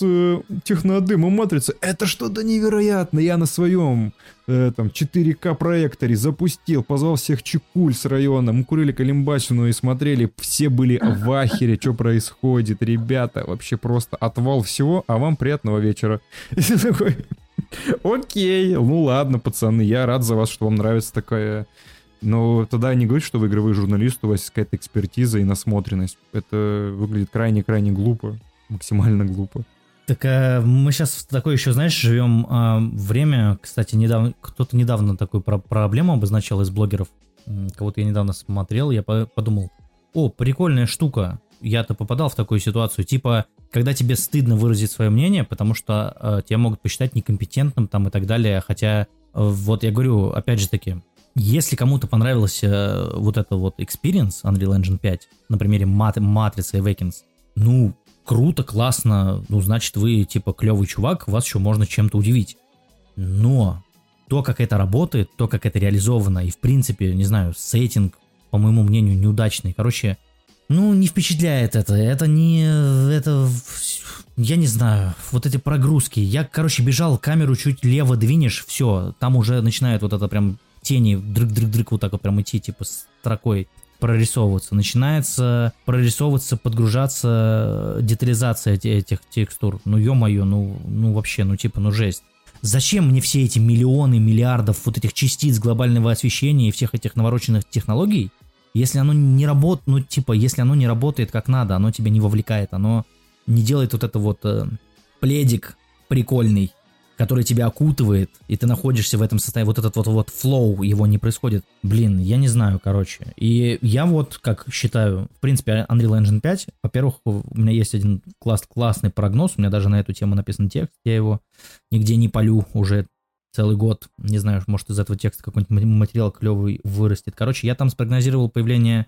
технодемом Матрицы. Это что-то невероятное. Я на своем э, там 4К проекторе запустил, позвал всех чекуль с района. Мы курили калимбасину и смотрели. Все были в ахере, что происходит. Ребята, вообще просто отвал всего, а вам приятного вечера. И ты такой, Окей, ну ладно, пацаны, я рад за вас, что вам нравится такая... Но тогда не говорите, что вы игровой журналист, у вас есть какая-то экспертиза и насмотренность. Это выглядит крайне-крайне глупо, максимально глупо. Так а, мы сейчас в такое еще, знаешь, живем а, время, кстати, недавно, кто-то недавно такую про- проблему обозначал из блогеров, кого-то я недавно смотрел, я по- подумал, о, прикольная штука, я-то попадал в такую ситуацию, типа, когда тебе стыдно выразить свое мнение, потому что э, тебя могут посчитать некомпетентным там и так далее, хотя, э, вот я говорю, опять же таки, если кому-то понравился э, вот это вот experience Unreal Engine 5 на примере Мат- Матрицы и Awakens, ну, круто, классно, ну, значит, вы, типа, клевый чувак, вас еще можно чем-то удивить. Но то, как это работает, то, как это реализовано, и, в принципе, не знаю, сеттинг, по моему мнению, неудачный. Короче, ну, не впечатляет это. Это не... Это... Я не знаю. Вот эти прогрузки. Я, короче, бежал, камеру чуть лево двинешь, все. Там уже начинает вот это прям тени дрык-дрык-дрык вот так вот прям идти, типа, строкой прорисовываться. Начинается прорисовываться, подгружаться детализация эти- этих текстур. Ну, ё-моё, ну, ну вообще, ну типа, ну жесть. Зачем мне все эти миллионы, миллиардов вот этих частиц глобального освещения и всех этих навороченных технологий, если оно не работает, ну типа, если оно не работает как надо, оно тебя не вовлекает, оно не делает вот это вот э, пледик прикольный, который тебя окутывает, и ты находишься в этом состоянии, вот этот вот вот флоу, его не происходит. Блин, я не знаю, короче. И я вот как считаю, в принципе, Unreal Engine 5, во-первых, у меня есть один класс, классный прогноз, у меня даже на эту тему написан текст, я его нигде не полю уже целый год. Не знаю, может из этого текста какой-нибудь ма- материал клевый вырастет. Короче, я там спрогнозировал появление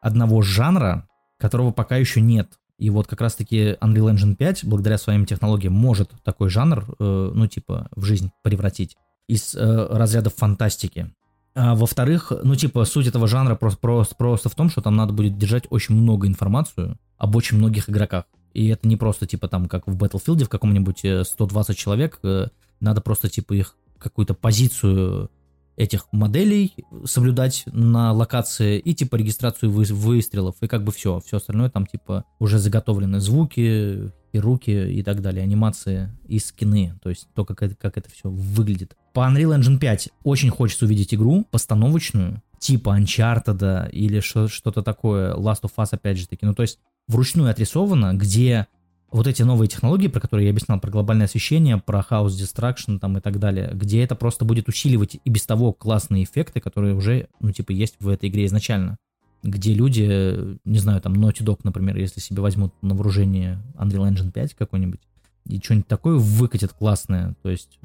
одного жанра, которого пока еще нет. И вот как раз-таки Unreal Engine 5, благодаря своим технологиям, может такой жанр, э, ну, типа, в жизнь превратить из э, разрядов фантастики. А во-вторых, ну, типа, суть этого жанра просто, просто, просто в том, что там надо будет держать очень много информацию об очень многих игроках. И это не просто, типа, там, как в Battlefield в каком-нибудь э, 120 человек, э, надо просто, типа, их какую-то позицию этих моделей соблюдать на локации и типа регистрацию вы- выстрелов и как бы все, все остальное там типа уже заготовлены звуки и руки и так далее, анимации и скины, то есть то, как это, как это все выглядит. По Unreal Engine 5 очень хочется увидеть игру постановочную, типа Uncharted или что- что-то такое, Last of Us опять же таки, ну то есть вручную отрисовано, где вот эти новые технологии, про которые я объяснял, про глобальное освещение, про House Distraction там и так далее, где это просто будет усиливать и без того классные эффекты, которые уже, ну, типа, есть в этой игре изначально. Где люди, не знаю, там, Naughty Dog, например, если себе возьмут на вооружение Unreal Engine 5 какой-нибудь, и что-нибудь такое выкатят классное, то есть,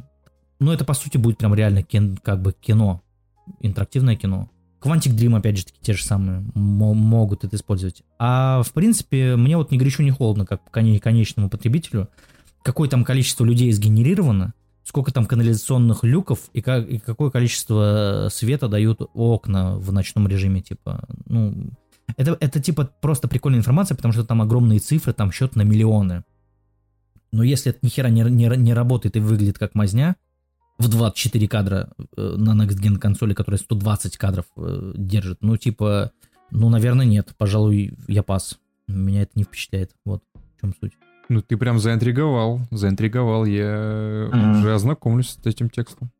ну, это, по сути, будет прям реально кин- как бы кино, интерактивное кино. Quantic Dream, опять же, таки, те же самые мо- могут это использовать. А, в принципе, мне вот ни горячо, ни холодно, как коне- конечному потребителю, какое там количество людей сгенерировано, сколько там канализационных люков и, как, и какое количество света дают окна в ночном режиме, типа, ну, это, это типа просто прикольная информация, потому что там огромные цифры, там счет на миллионы. Но если это ни хера не, не, не работает и выглядит как мазня, в 24 кадра э, на Next Gen консоли, которая 120 кадров э, держит, ну, типа, ну, наверное, нет. Пожалуй, я пас. Меня это не впечатляет. Вот в чем суть. Ну, ты прям заинтриговал, заинтриговал. Я Мгм. уже ознакомлюсь с этим текстом.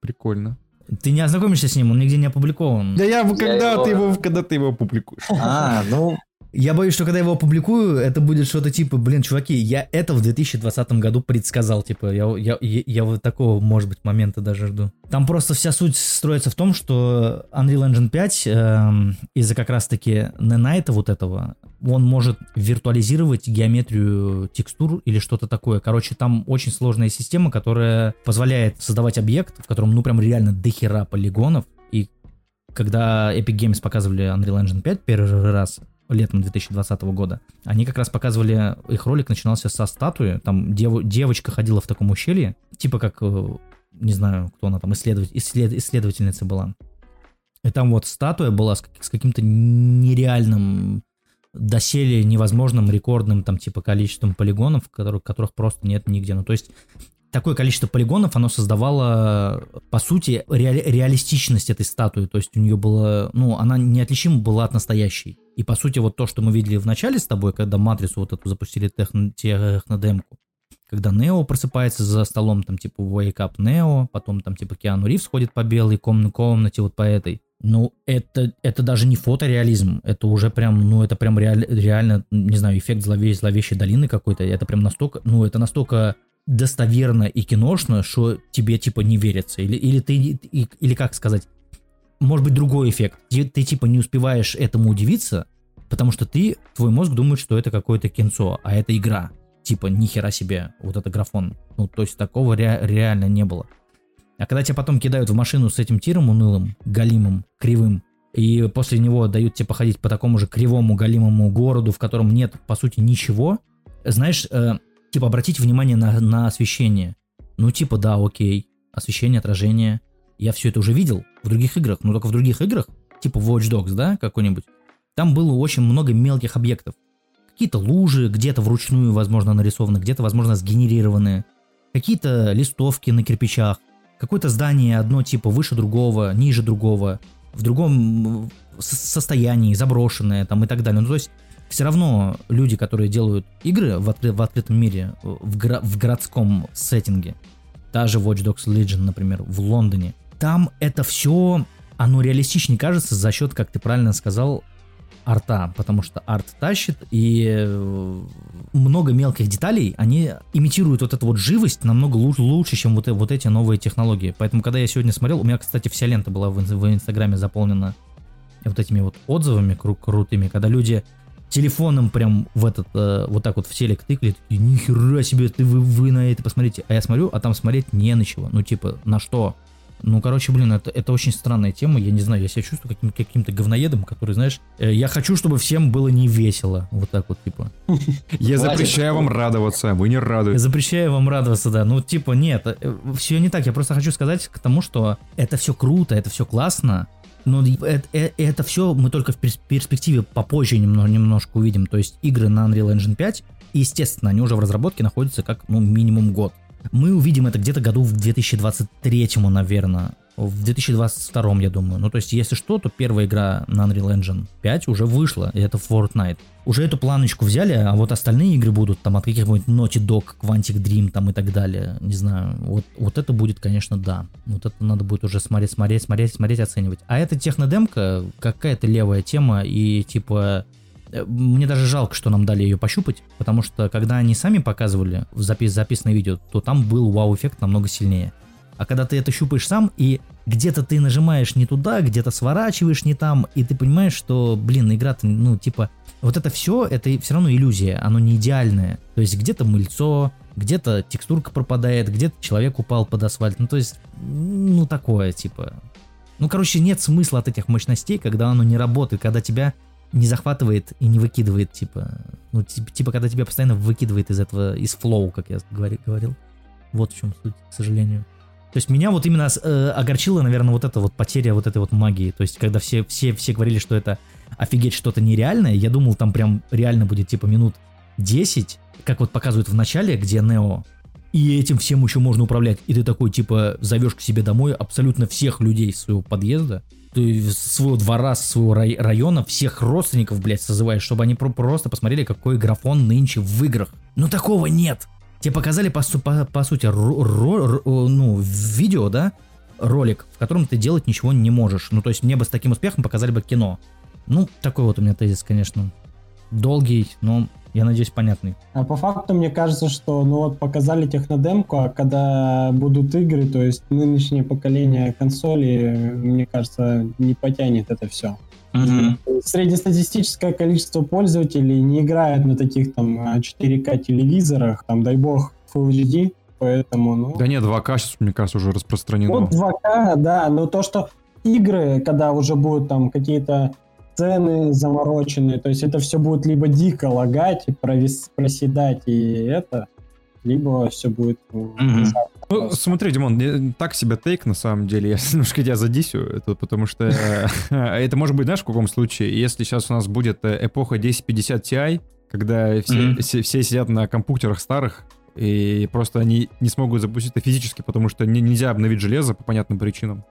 Прикольно. Ты не ознакомишься с ним, он нигде не опубликован. Да я, когда его- ты его, когда ты его опубликуешь. А, ну, Я боюсь, что когда я его опубликую, это будет что-то типа, блин, чуваки, я это в 2020 году предсказал, типа, я, я, я, вот такого, может быть, момента даже жду. Там просто вся суть строится в том, что Unreal Engine 5 эм, из-за как раз-таки Ненайта вот этого, он может виртуализировать геометрию текстур или что-то такое. Короче, там очень сложная система, которая позволяет создавать объект, в котором, ну, прям реально дохера полигонов, и когда Epic Games показывали Unreal Engine 5 первый раз, летом 2020 года, они как раз показывали, их ролик начинался со статуи, там дев, девочка ходила в таком ущелье, типа как, э, не знаю, кто она там, исследователь, исслед, исследовательница была. И там вот статуя была с, с каким-то нереальным, доселе невозможным рекордным там типа количеством полигонов, которых, которых просто нет нигде. Ну то есть такое количество полигонов, оно создавало, по сути, реали- реалистичность этой статуи. То есть у нее было, ну, она неотличима была от настоящей. И, по сути, вот то, что мы видели в начале с тобой, когда Матрицу вот эту запустили техно- технодемку, когда Нео просыпается за столом, там, типа, Wake Up Нео, потом, там, типа, Киану Ривз ходит по белой ком- комнате, вот по этой. Ну, это, это даже не фотореализм, это уже прям, ну, это прям реаль, реально, не знаю, эффект злове- зловещей долины какой-то, это прям настолько, ну, это настолько достоверно и киношно, что тебе типа не верится. Или, или ты, или как сказать, может быть другой эффект. Ты, ты, типа не успеваешь этому удивиться, потому что ты, твой мозг думает, что это какое-то кинцо, а это игра. Типа нихера себе, вот это графон. Ну, то есть такого ре- реально не было. А когда тебя потом кидают в машину с этим тиром унылым, галимым, кривым, и после него дают тебе походить по такому же кривому, галимому городу, в котором нет, по сути, ничего, знаешь, э, типа, обратите внимание на, на освещение. Ну, типа, да, окей, освещение, отражение. Я все это уже видел в других играх, но только в других играх, типа Watch Dogs, да, какой-нибудь, там было очень много мелких объектов. Какие-то лужи, где-то вручную, возможно, нарисованы, где-то, возможно, сгенерированные. Какие-то листовки на кирпичах. Какое-то здание одно типа выше другого, ниже другого, в другом со- состоянии, заброшенное там и так далее. Ну, то есть все равно люди, которые делают игры в, откры- в открытом мире, э, в, в городском сеттинге, та же Watch Dogs Legion, например, в Лондоне, там это все, оно реалистичнее кажется за счет, как ты правильно сказал, арта, потому что арт тащит, и э, много мелких деталей, они имитируют вот эту вот живость намного лу- лучше, чем вот, э- вот эти новые технологии. Поэтому, когда я сегодня смотрел, у меня, кстати, вся лента была в, в Инстаграме заполнена вот этими вот отзывами кру- крутыми, когда люди телефоном прям в этот, э, вот так вот в телек тыкали, такие, нихера себе, ты, вы, вы на это посмотрите. А я смотрю, а там смотреть не на чего. Ну, типа, на что? Ну, короче, блин, это, это очень странная тема. Я не знаю, я себя чувствую каким- каким-то говноедом, который, знаешь, э, я хочу, чтобы всем было не весело. Вот так вот, типа. Я запрещаю вам радоваться, вы не Я радуетесь. запрещаю вам радоваться, да. Ну, типа, нет, все не так. Я просто хочу сказать к тому, что это все круто, это все классно, но это, все мы только в перс- перспективе попозже немного, немножко увидим. То есть игры на Unreal Engine 5, естественно, они уже в разработке находятся как, ну, минимум год. Мы увидим это где-то году в 2023, наверное. В 2022, я думаю. Ну, то есть, если что, то первая игра на Unreal Engine 5 уже вышла, и это Fortnite. Уже эту планочку взяли, а вот остальные игры будут там от каких-нибудь Naughty Dog, Quantic Dream там и так далее. Не знаю. Вот, вот это будет, конечно, да. Вот это надо будет уже смотреть, смотреть, смотреть, смотреть, оценивать. А эта технодемка какая-то левая тема, и типа мне даже жалко, что нам дали ее пощупать, потому что когда они сами показывали в запис записанное видео, то там был вау-эффект намного сильнее. А когда ты это щупаешь сам, и где-то ты нажимаешь не туда, где-то сворачиваешь не там, и ты понимаешь, что, блин, игра, ну, типа, вот это все, это все равно иллюзия, оно не идеальное. То есть где-то мыльцо, где-то текстурка пропадает, где-то человек упал под асфальт. Ну, то есть, ну, такое, типа. Ну, короче, нет смысла от этих мощностей, когда оно не работает, когда тебя не захватывает и не выкидывает, типа, ну, типа, типа когда тебя постоянно выкидывает из этого, из флоу, как я говори- говорил. Вот в чем суть, к сожалению. То есть меня вот именно э, огорчила, наверное, вот эта вот потеря вот этой вот магии. То есть когда все, все, все говорили, что это офигеть что-то нереальное, я думал, там прям реально будет типа минут 10, как вот показывают в начале, где Нео, и этим всем еще можно управлять. И ты такой, типа, зовешь к себе домой абсолютно всех людей своего подъезда, из своего двора, своего рай- района, всех родственников, блядь, созываешь, чтобы они про- просто посмотрели, какой графон нынче в играх. Но такого нет. Тебе показали, по, по, по сути, ну, видео, да, ролик, в котором ты делать ничего не можешь. Ну, то есть мне бы с таким успехом показали бы кино. Ну, такой вот у меня тезис, конечно. долгий, но, я надеюсь, понятный. А по факту мне кажется, что ну вот показали технодемку, а когда будут игры, то есть нынешнее поколение консолей, мне кажется, не потянет это все. Мгм. Среднестатистическое количество пользователей не играет на таких там а, 4К телевизорах, там дай бог Full HD, поэтому ну. Да нет, 2К сейчас, мне кажется, уже распространено. Вот 2К, да, но то, что игры, когда уже будут там какие-то цены замороченные, то есть это все будет либо дико лагать, и провис- проседать, и это, либо все будет ну, ужасно. Ну, смотри, Димон, так себе тейк на самом деле. Я немножко тебя задисю, это потому что э, это может быть, знаешь, в каком случае? Если сейчас у нас будет э, эпоха 1050 Ti, когда все, все- все сидят на компьютерах старых, и просто они не смогут запустить это физически, потому что не- нельзя обновить железо по понятным причинам.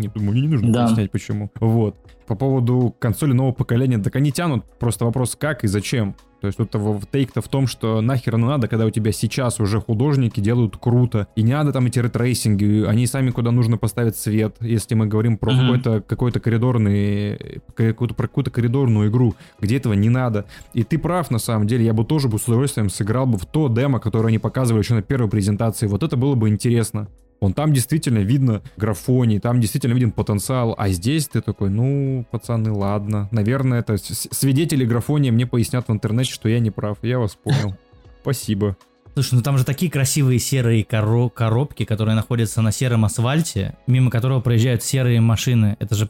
Не думаю, не нужно Да. объяснять, почему. Вот. По поводу консоли нового поколения, так они тянут. Просто вопрос, как и зачем. То есть тут take-то в том, что нахер оно надо, когда у тебя сейчас уже художники делают круто. И не надо там эти ray tracing и, они сами куда нужно поставить свет, если мы говорим про Мгм. какой-то, какой-то коридорный, какую-то, про какую-то коридорную игру, где этого не надо. И ты прав, на самом деле, я бы тоже бы с удовольствием сыграл бы в то демо, которое они показывали еще на первой презентации. Вот это было бы интересно. Он там действительно видно графоний, там действительно виден потенциал, а здесь ты такой, ну, пацаны, ладно. Наверное, это свидетели графония мне пояснят в интернете, что я не прав. Я вас понял. Спасибо. Слушай, ну там же такие красивые серые коро- коробки, которые находятся на сером асфальте, мимо которого проезжают серые машины. Это же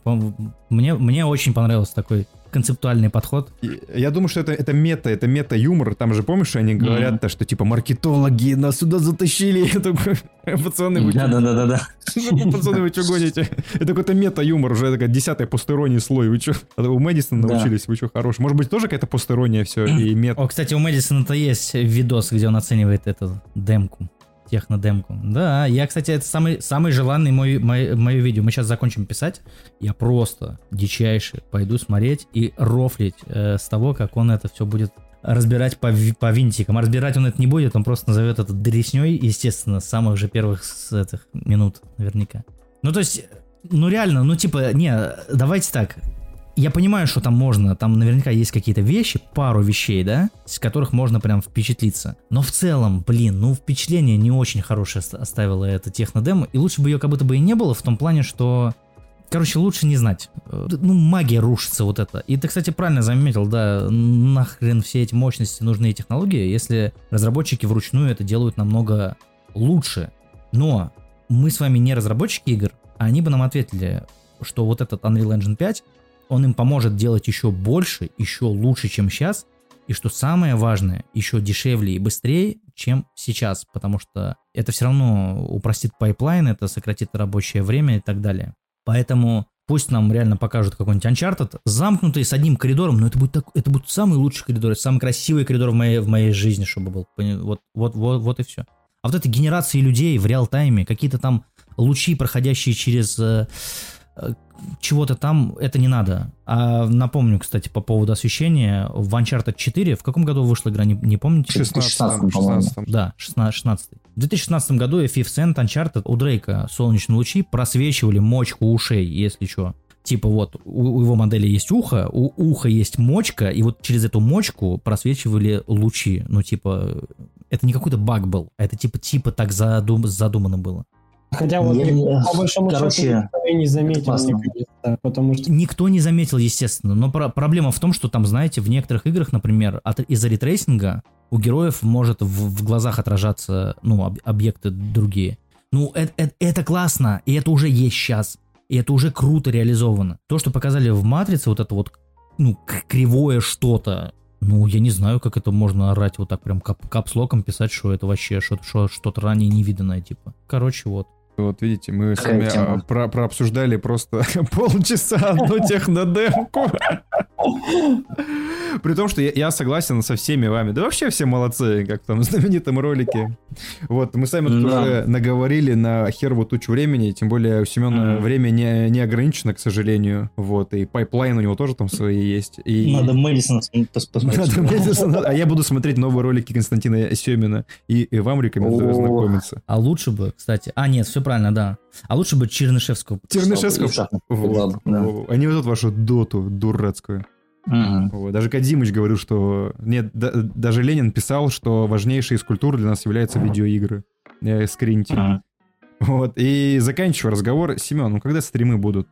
мне, мне очень понравился такой концептуальный подход. Я думаю, что это, это мета, это мета-юмор. Там же, помнишь, они говорят-то, что типа маркетологи нас сюда затащили. Я такой, пацаны, вы Да-да-да-да. Пацаны, вы что гоните? Это какой-то мета-юмор, уже такая десятая постерония слой. Вы что? У Мэдисона научились, вы что, хороший? Может быть, тоже какая-то постерония все и мета? О, кстати, у Мэдисона-то есть видос, где он оценивает эту демку. Технодемку. Да, я, кстати, это самый, самый желанный мой, мой, мое видео. Мы сейчас закончим писать. Я просто дичайше пойду смотреть и рофлить э, с того, как он это все будет разбирать по, по винтикам. А разбирать он это не будет, он просто назовет это дресней, естественно, с самых же первых с этих минут наверняка. Ну, то есть, ну реально, ну типа, не, давайте так. Я понимаю, что там можно, там наверняка есть какие-то вещи, пару вещей, да, с которых можно прям впечатлиться. Но в целом, блин, ну впечатление не очень хорошее ост- оставила эта технодемо, и лучше бы ее как будто бы и не было в том плане, что Короче, лучше не знать. Э, Ну, магия рушится вот это. И ты, кстати, правильно заметил, да, нахрен все эти мощности, нужные технологии, если разработчики вручную это делают намного лучше. Но мы с вами не разработчики игр, а они бы нам ответили, что вот этот Unreal Engine 5, он им поможет делать еще больше, еще лучше, чем сейчас, и что самое важное, еще дешевле и быстрее, чем сейчас, потому что это все равно упростит pipeline, это сократит рабочее время и так далее. Поэтому пусть нам реально покажут какой-нибудь Uncharted, замкнутый с одним коридором, но это будет, так, это будет самый лучший коридор, самый красивый коридор в моей, в моей жизни, чтобы был. Вот, вот, вот, вот и все. А вот эта генерация людей в реал-тайме, какие-то там лучи, проходящие через э, э, чего-то там, это не надо. А напомню, кстати, по поводу освещения, в Uncharted 4, в каком году вышла игра, не, не помните? 16 16, по-моему. 16 Да, 16, 16. В 2016 году FF Cent Uncharted у Дрейка солнечные лучи просвечивали мочку ушей, если что. Типа вот, у, у его модели есть ухо, у уха есть мочка, и вот через эту мочку просвечивали лучи. Ну, типа, это не какой-то баг был, а это типа, типа так задум, задумано было. Хотя вот Я по большому короче, счету не заметил, мне кажется, потому что Никто не заметил, естественно, но про- проблема в том, что там, знаете, в некоторых играх, например, от- из-за ray tracing а у героев может в, в глазах отражаться, ну, об- объекты другие. Ну, это, это, это классно, и это уже есть сейчас, и это уже круто реализовано. То, что показали в Матрице, вот это вот, ну, к- кривое что-то, ну, я не знаю, как это можно орать вот так прям кап капслоком писать, что это вообще что- что- что-то ранее невиданное, типа. Короче, вот. Вот видите, мы с вами а, про- прообсуждали просто полчаса одну технодемку. При том, что я, я согласен со всеми вами. Да вообще все молодцы, как в том знаменитом ролике. Вот, мы сами тут Да. уже наговорили на херову тучу времени, тем более у Семена время не, не ограничено, к сожалению. Вот, и pipeline у него тоже там свои есть. И... Надо Мэдисон посмотреть. Надо Мэдисона, А я буду смотреть новые ролики Константина Семина. И, и вам рекомендую О. ознакомиться. А лучше бы, кстати... А, нет, все правильно, да. А лучше бы Чернышевского Чернышевского. Вот, да. вот эту вашу доту дурацкую. Мгм. Вот. Даже Кадимыч говорил, что... Нет, да- даже Ленин писал, что важнейшей из культур для нас являются видеоигры. Э, скриньте. Мгм. Вот, и заканчиваю разговор. Семен, ну когда стримы будут?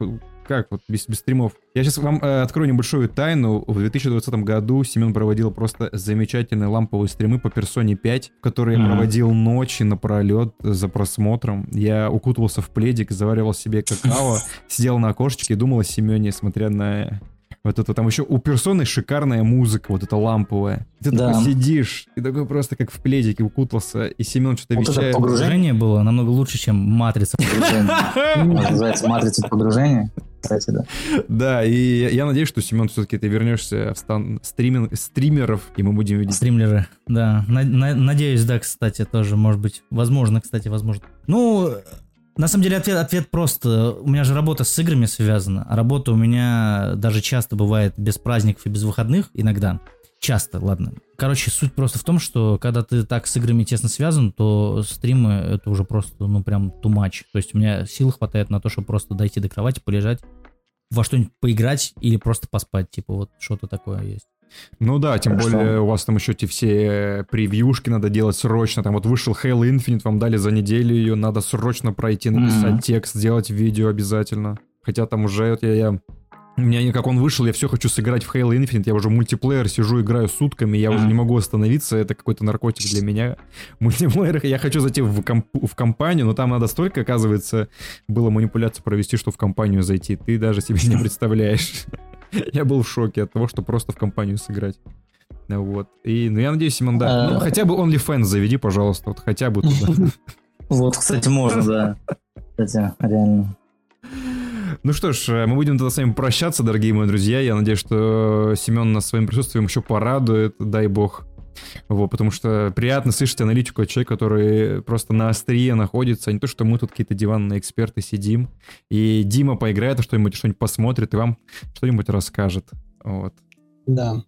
Как вот без, без стримов? Я сейчас вам э, открою небольшую тайну. В 2020 году Семен проводил просто замечательные ламповые стримы по Персоне 5, в которые я Мгм. проводил ночи напролет за просмотром. Я укутывался в пледик, заваривал себе какао, сидел на окошечке и думал о Семене, смотря на вот это. Там еще у Персоны шикарная музыка, вот эта ламповая. Ты Да. такой сидишь, и такой просто как в пледике укутался, и Семен что-то Вот это вещает. погружение. Погружение было намного лучше, чем матрица. Погружение. Называется матрица погружения. Кстати, да. Да, и я надеюсь, что, Семен, все-таки ты вернешься в стан стримен- стримеров, и мы будем видеть. Стримлеры, да. На- на- надеюсь, да, кстати, тоже, может быть. Возможно, кстати, возможно. Ну, на самом деле ответ, ответ просто. У меня же работа с играми связана. А работа у меня даже часто бывает без праздников и без выходных иногда. Часто, ладно. Короче, суть просто в том, что когда ты так с играми тесно связан, то стримы это уже просто, ну, прям too much. То есть у меня сил хватает на то, чтобы просто дойти до кровати, полежать, во что-нибудь поиграть или просто поспать. Типа вот что-то такое есть. Ну да, тем Хорошо. более у вас там еще эти все превьюшки надо делать срочно. Там вот вышел Halo Infinite, вам дали за неделю ее, надо срочно пройти, написать Мгм. текст, сделать видео обязательно. Хотя там уже вот я, я... У меня как он вышел, я все хочу сыграть в Halo Infinite, я уже мультиплеер сижу, играю сутками, я уже не могу остановиться, это какой-то наркотик для меня. Мультиплеер, я хочу зайти в, комп- в компанию, но там надо столько, оказывается, было манипуляцию провести, что в компанию зайти. Ты даже себе не представляешь. Я был в шоке от того, что просто в компанию сыграть. Вот. И, ну, я надеюсь, Симон, да. А. Ну, хотя бы OnlyFans заведи, пожалуйста. Вот хотя бы туда. Вот, кстати, можно, да. Кстати, реально. Ну что ж, э, мы будем тогда с вами прощаться, дорогие мои друзья. Я надеюсь, что Семен нас своим присутствием еще порадует, дай бог. Вот, потому что приятно слышать аналитику от человека, который просто на острие находится, а не то, что мы тут какие-то диванные эксперты сидим. И Дима поиграет, а что-нибудь, что-нибудь посмотрит и вам что-нибудь расскажет. Вот. Да.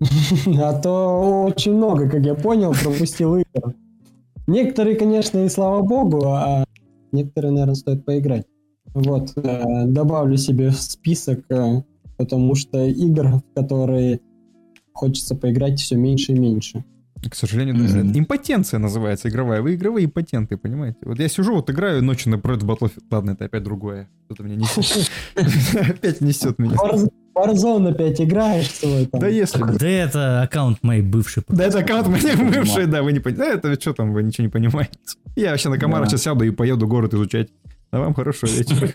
А то очень много, как я понял, пропустил игр. Некоторые, конечно, и слава богу, а некоторые, наверное, стоит поиграть. Вот, э, добавлю себе в список, э, потому что игр, в которые хочется поиграть все меньше и меньше. К сожалению, Мгм. импотенция называется игровая. Вы игровые импотенты, понимаете? Вот я сижу, вот играю ночью напротив Battlefield. Ладно, это опять другое. Что-то меня несет. Опять несет меня. Warzone опять играешь свой там. Да если бы. Да это аккаунт моей бывшей. Да это аккаунт моей бывший, да, вы не понимаете. Да это что там, вы ничего не понимаете. Я вообще на комара Да. сейчас сяду и поеду город изучать. А вам хорошего вечера.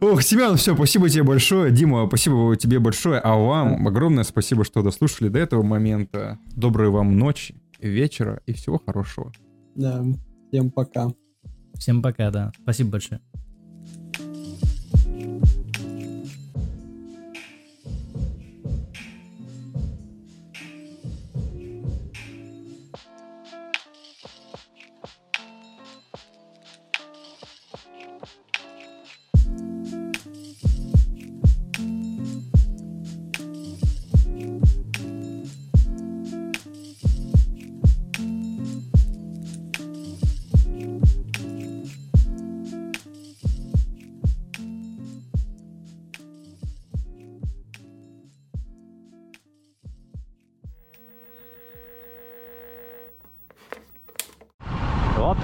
Ох, Семен, все, спасибо тебе большое. Дима, спасибо тебе большое. А вам огромное спасибо, что дослушали до этого момента. Доброй вам ночи, вечера и всего хорошего. Да, всем пока. Всем пока, да. Спасибо большое.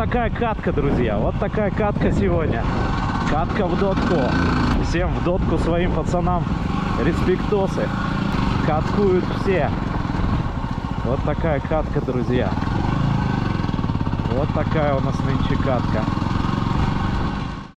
Такая катка, друзья. Вот такая катка сегодня. Катка в дотку. Всем в дотку своим пацанам. Респектосы. Каткуют все. Вот такая катка, друзья. Вот такая у нас нынче катка.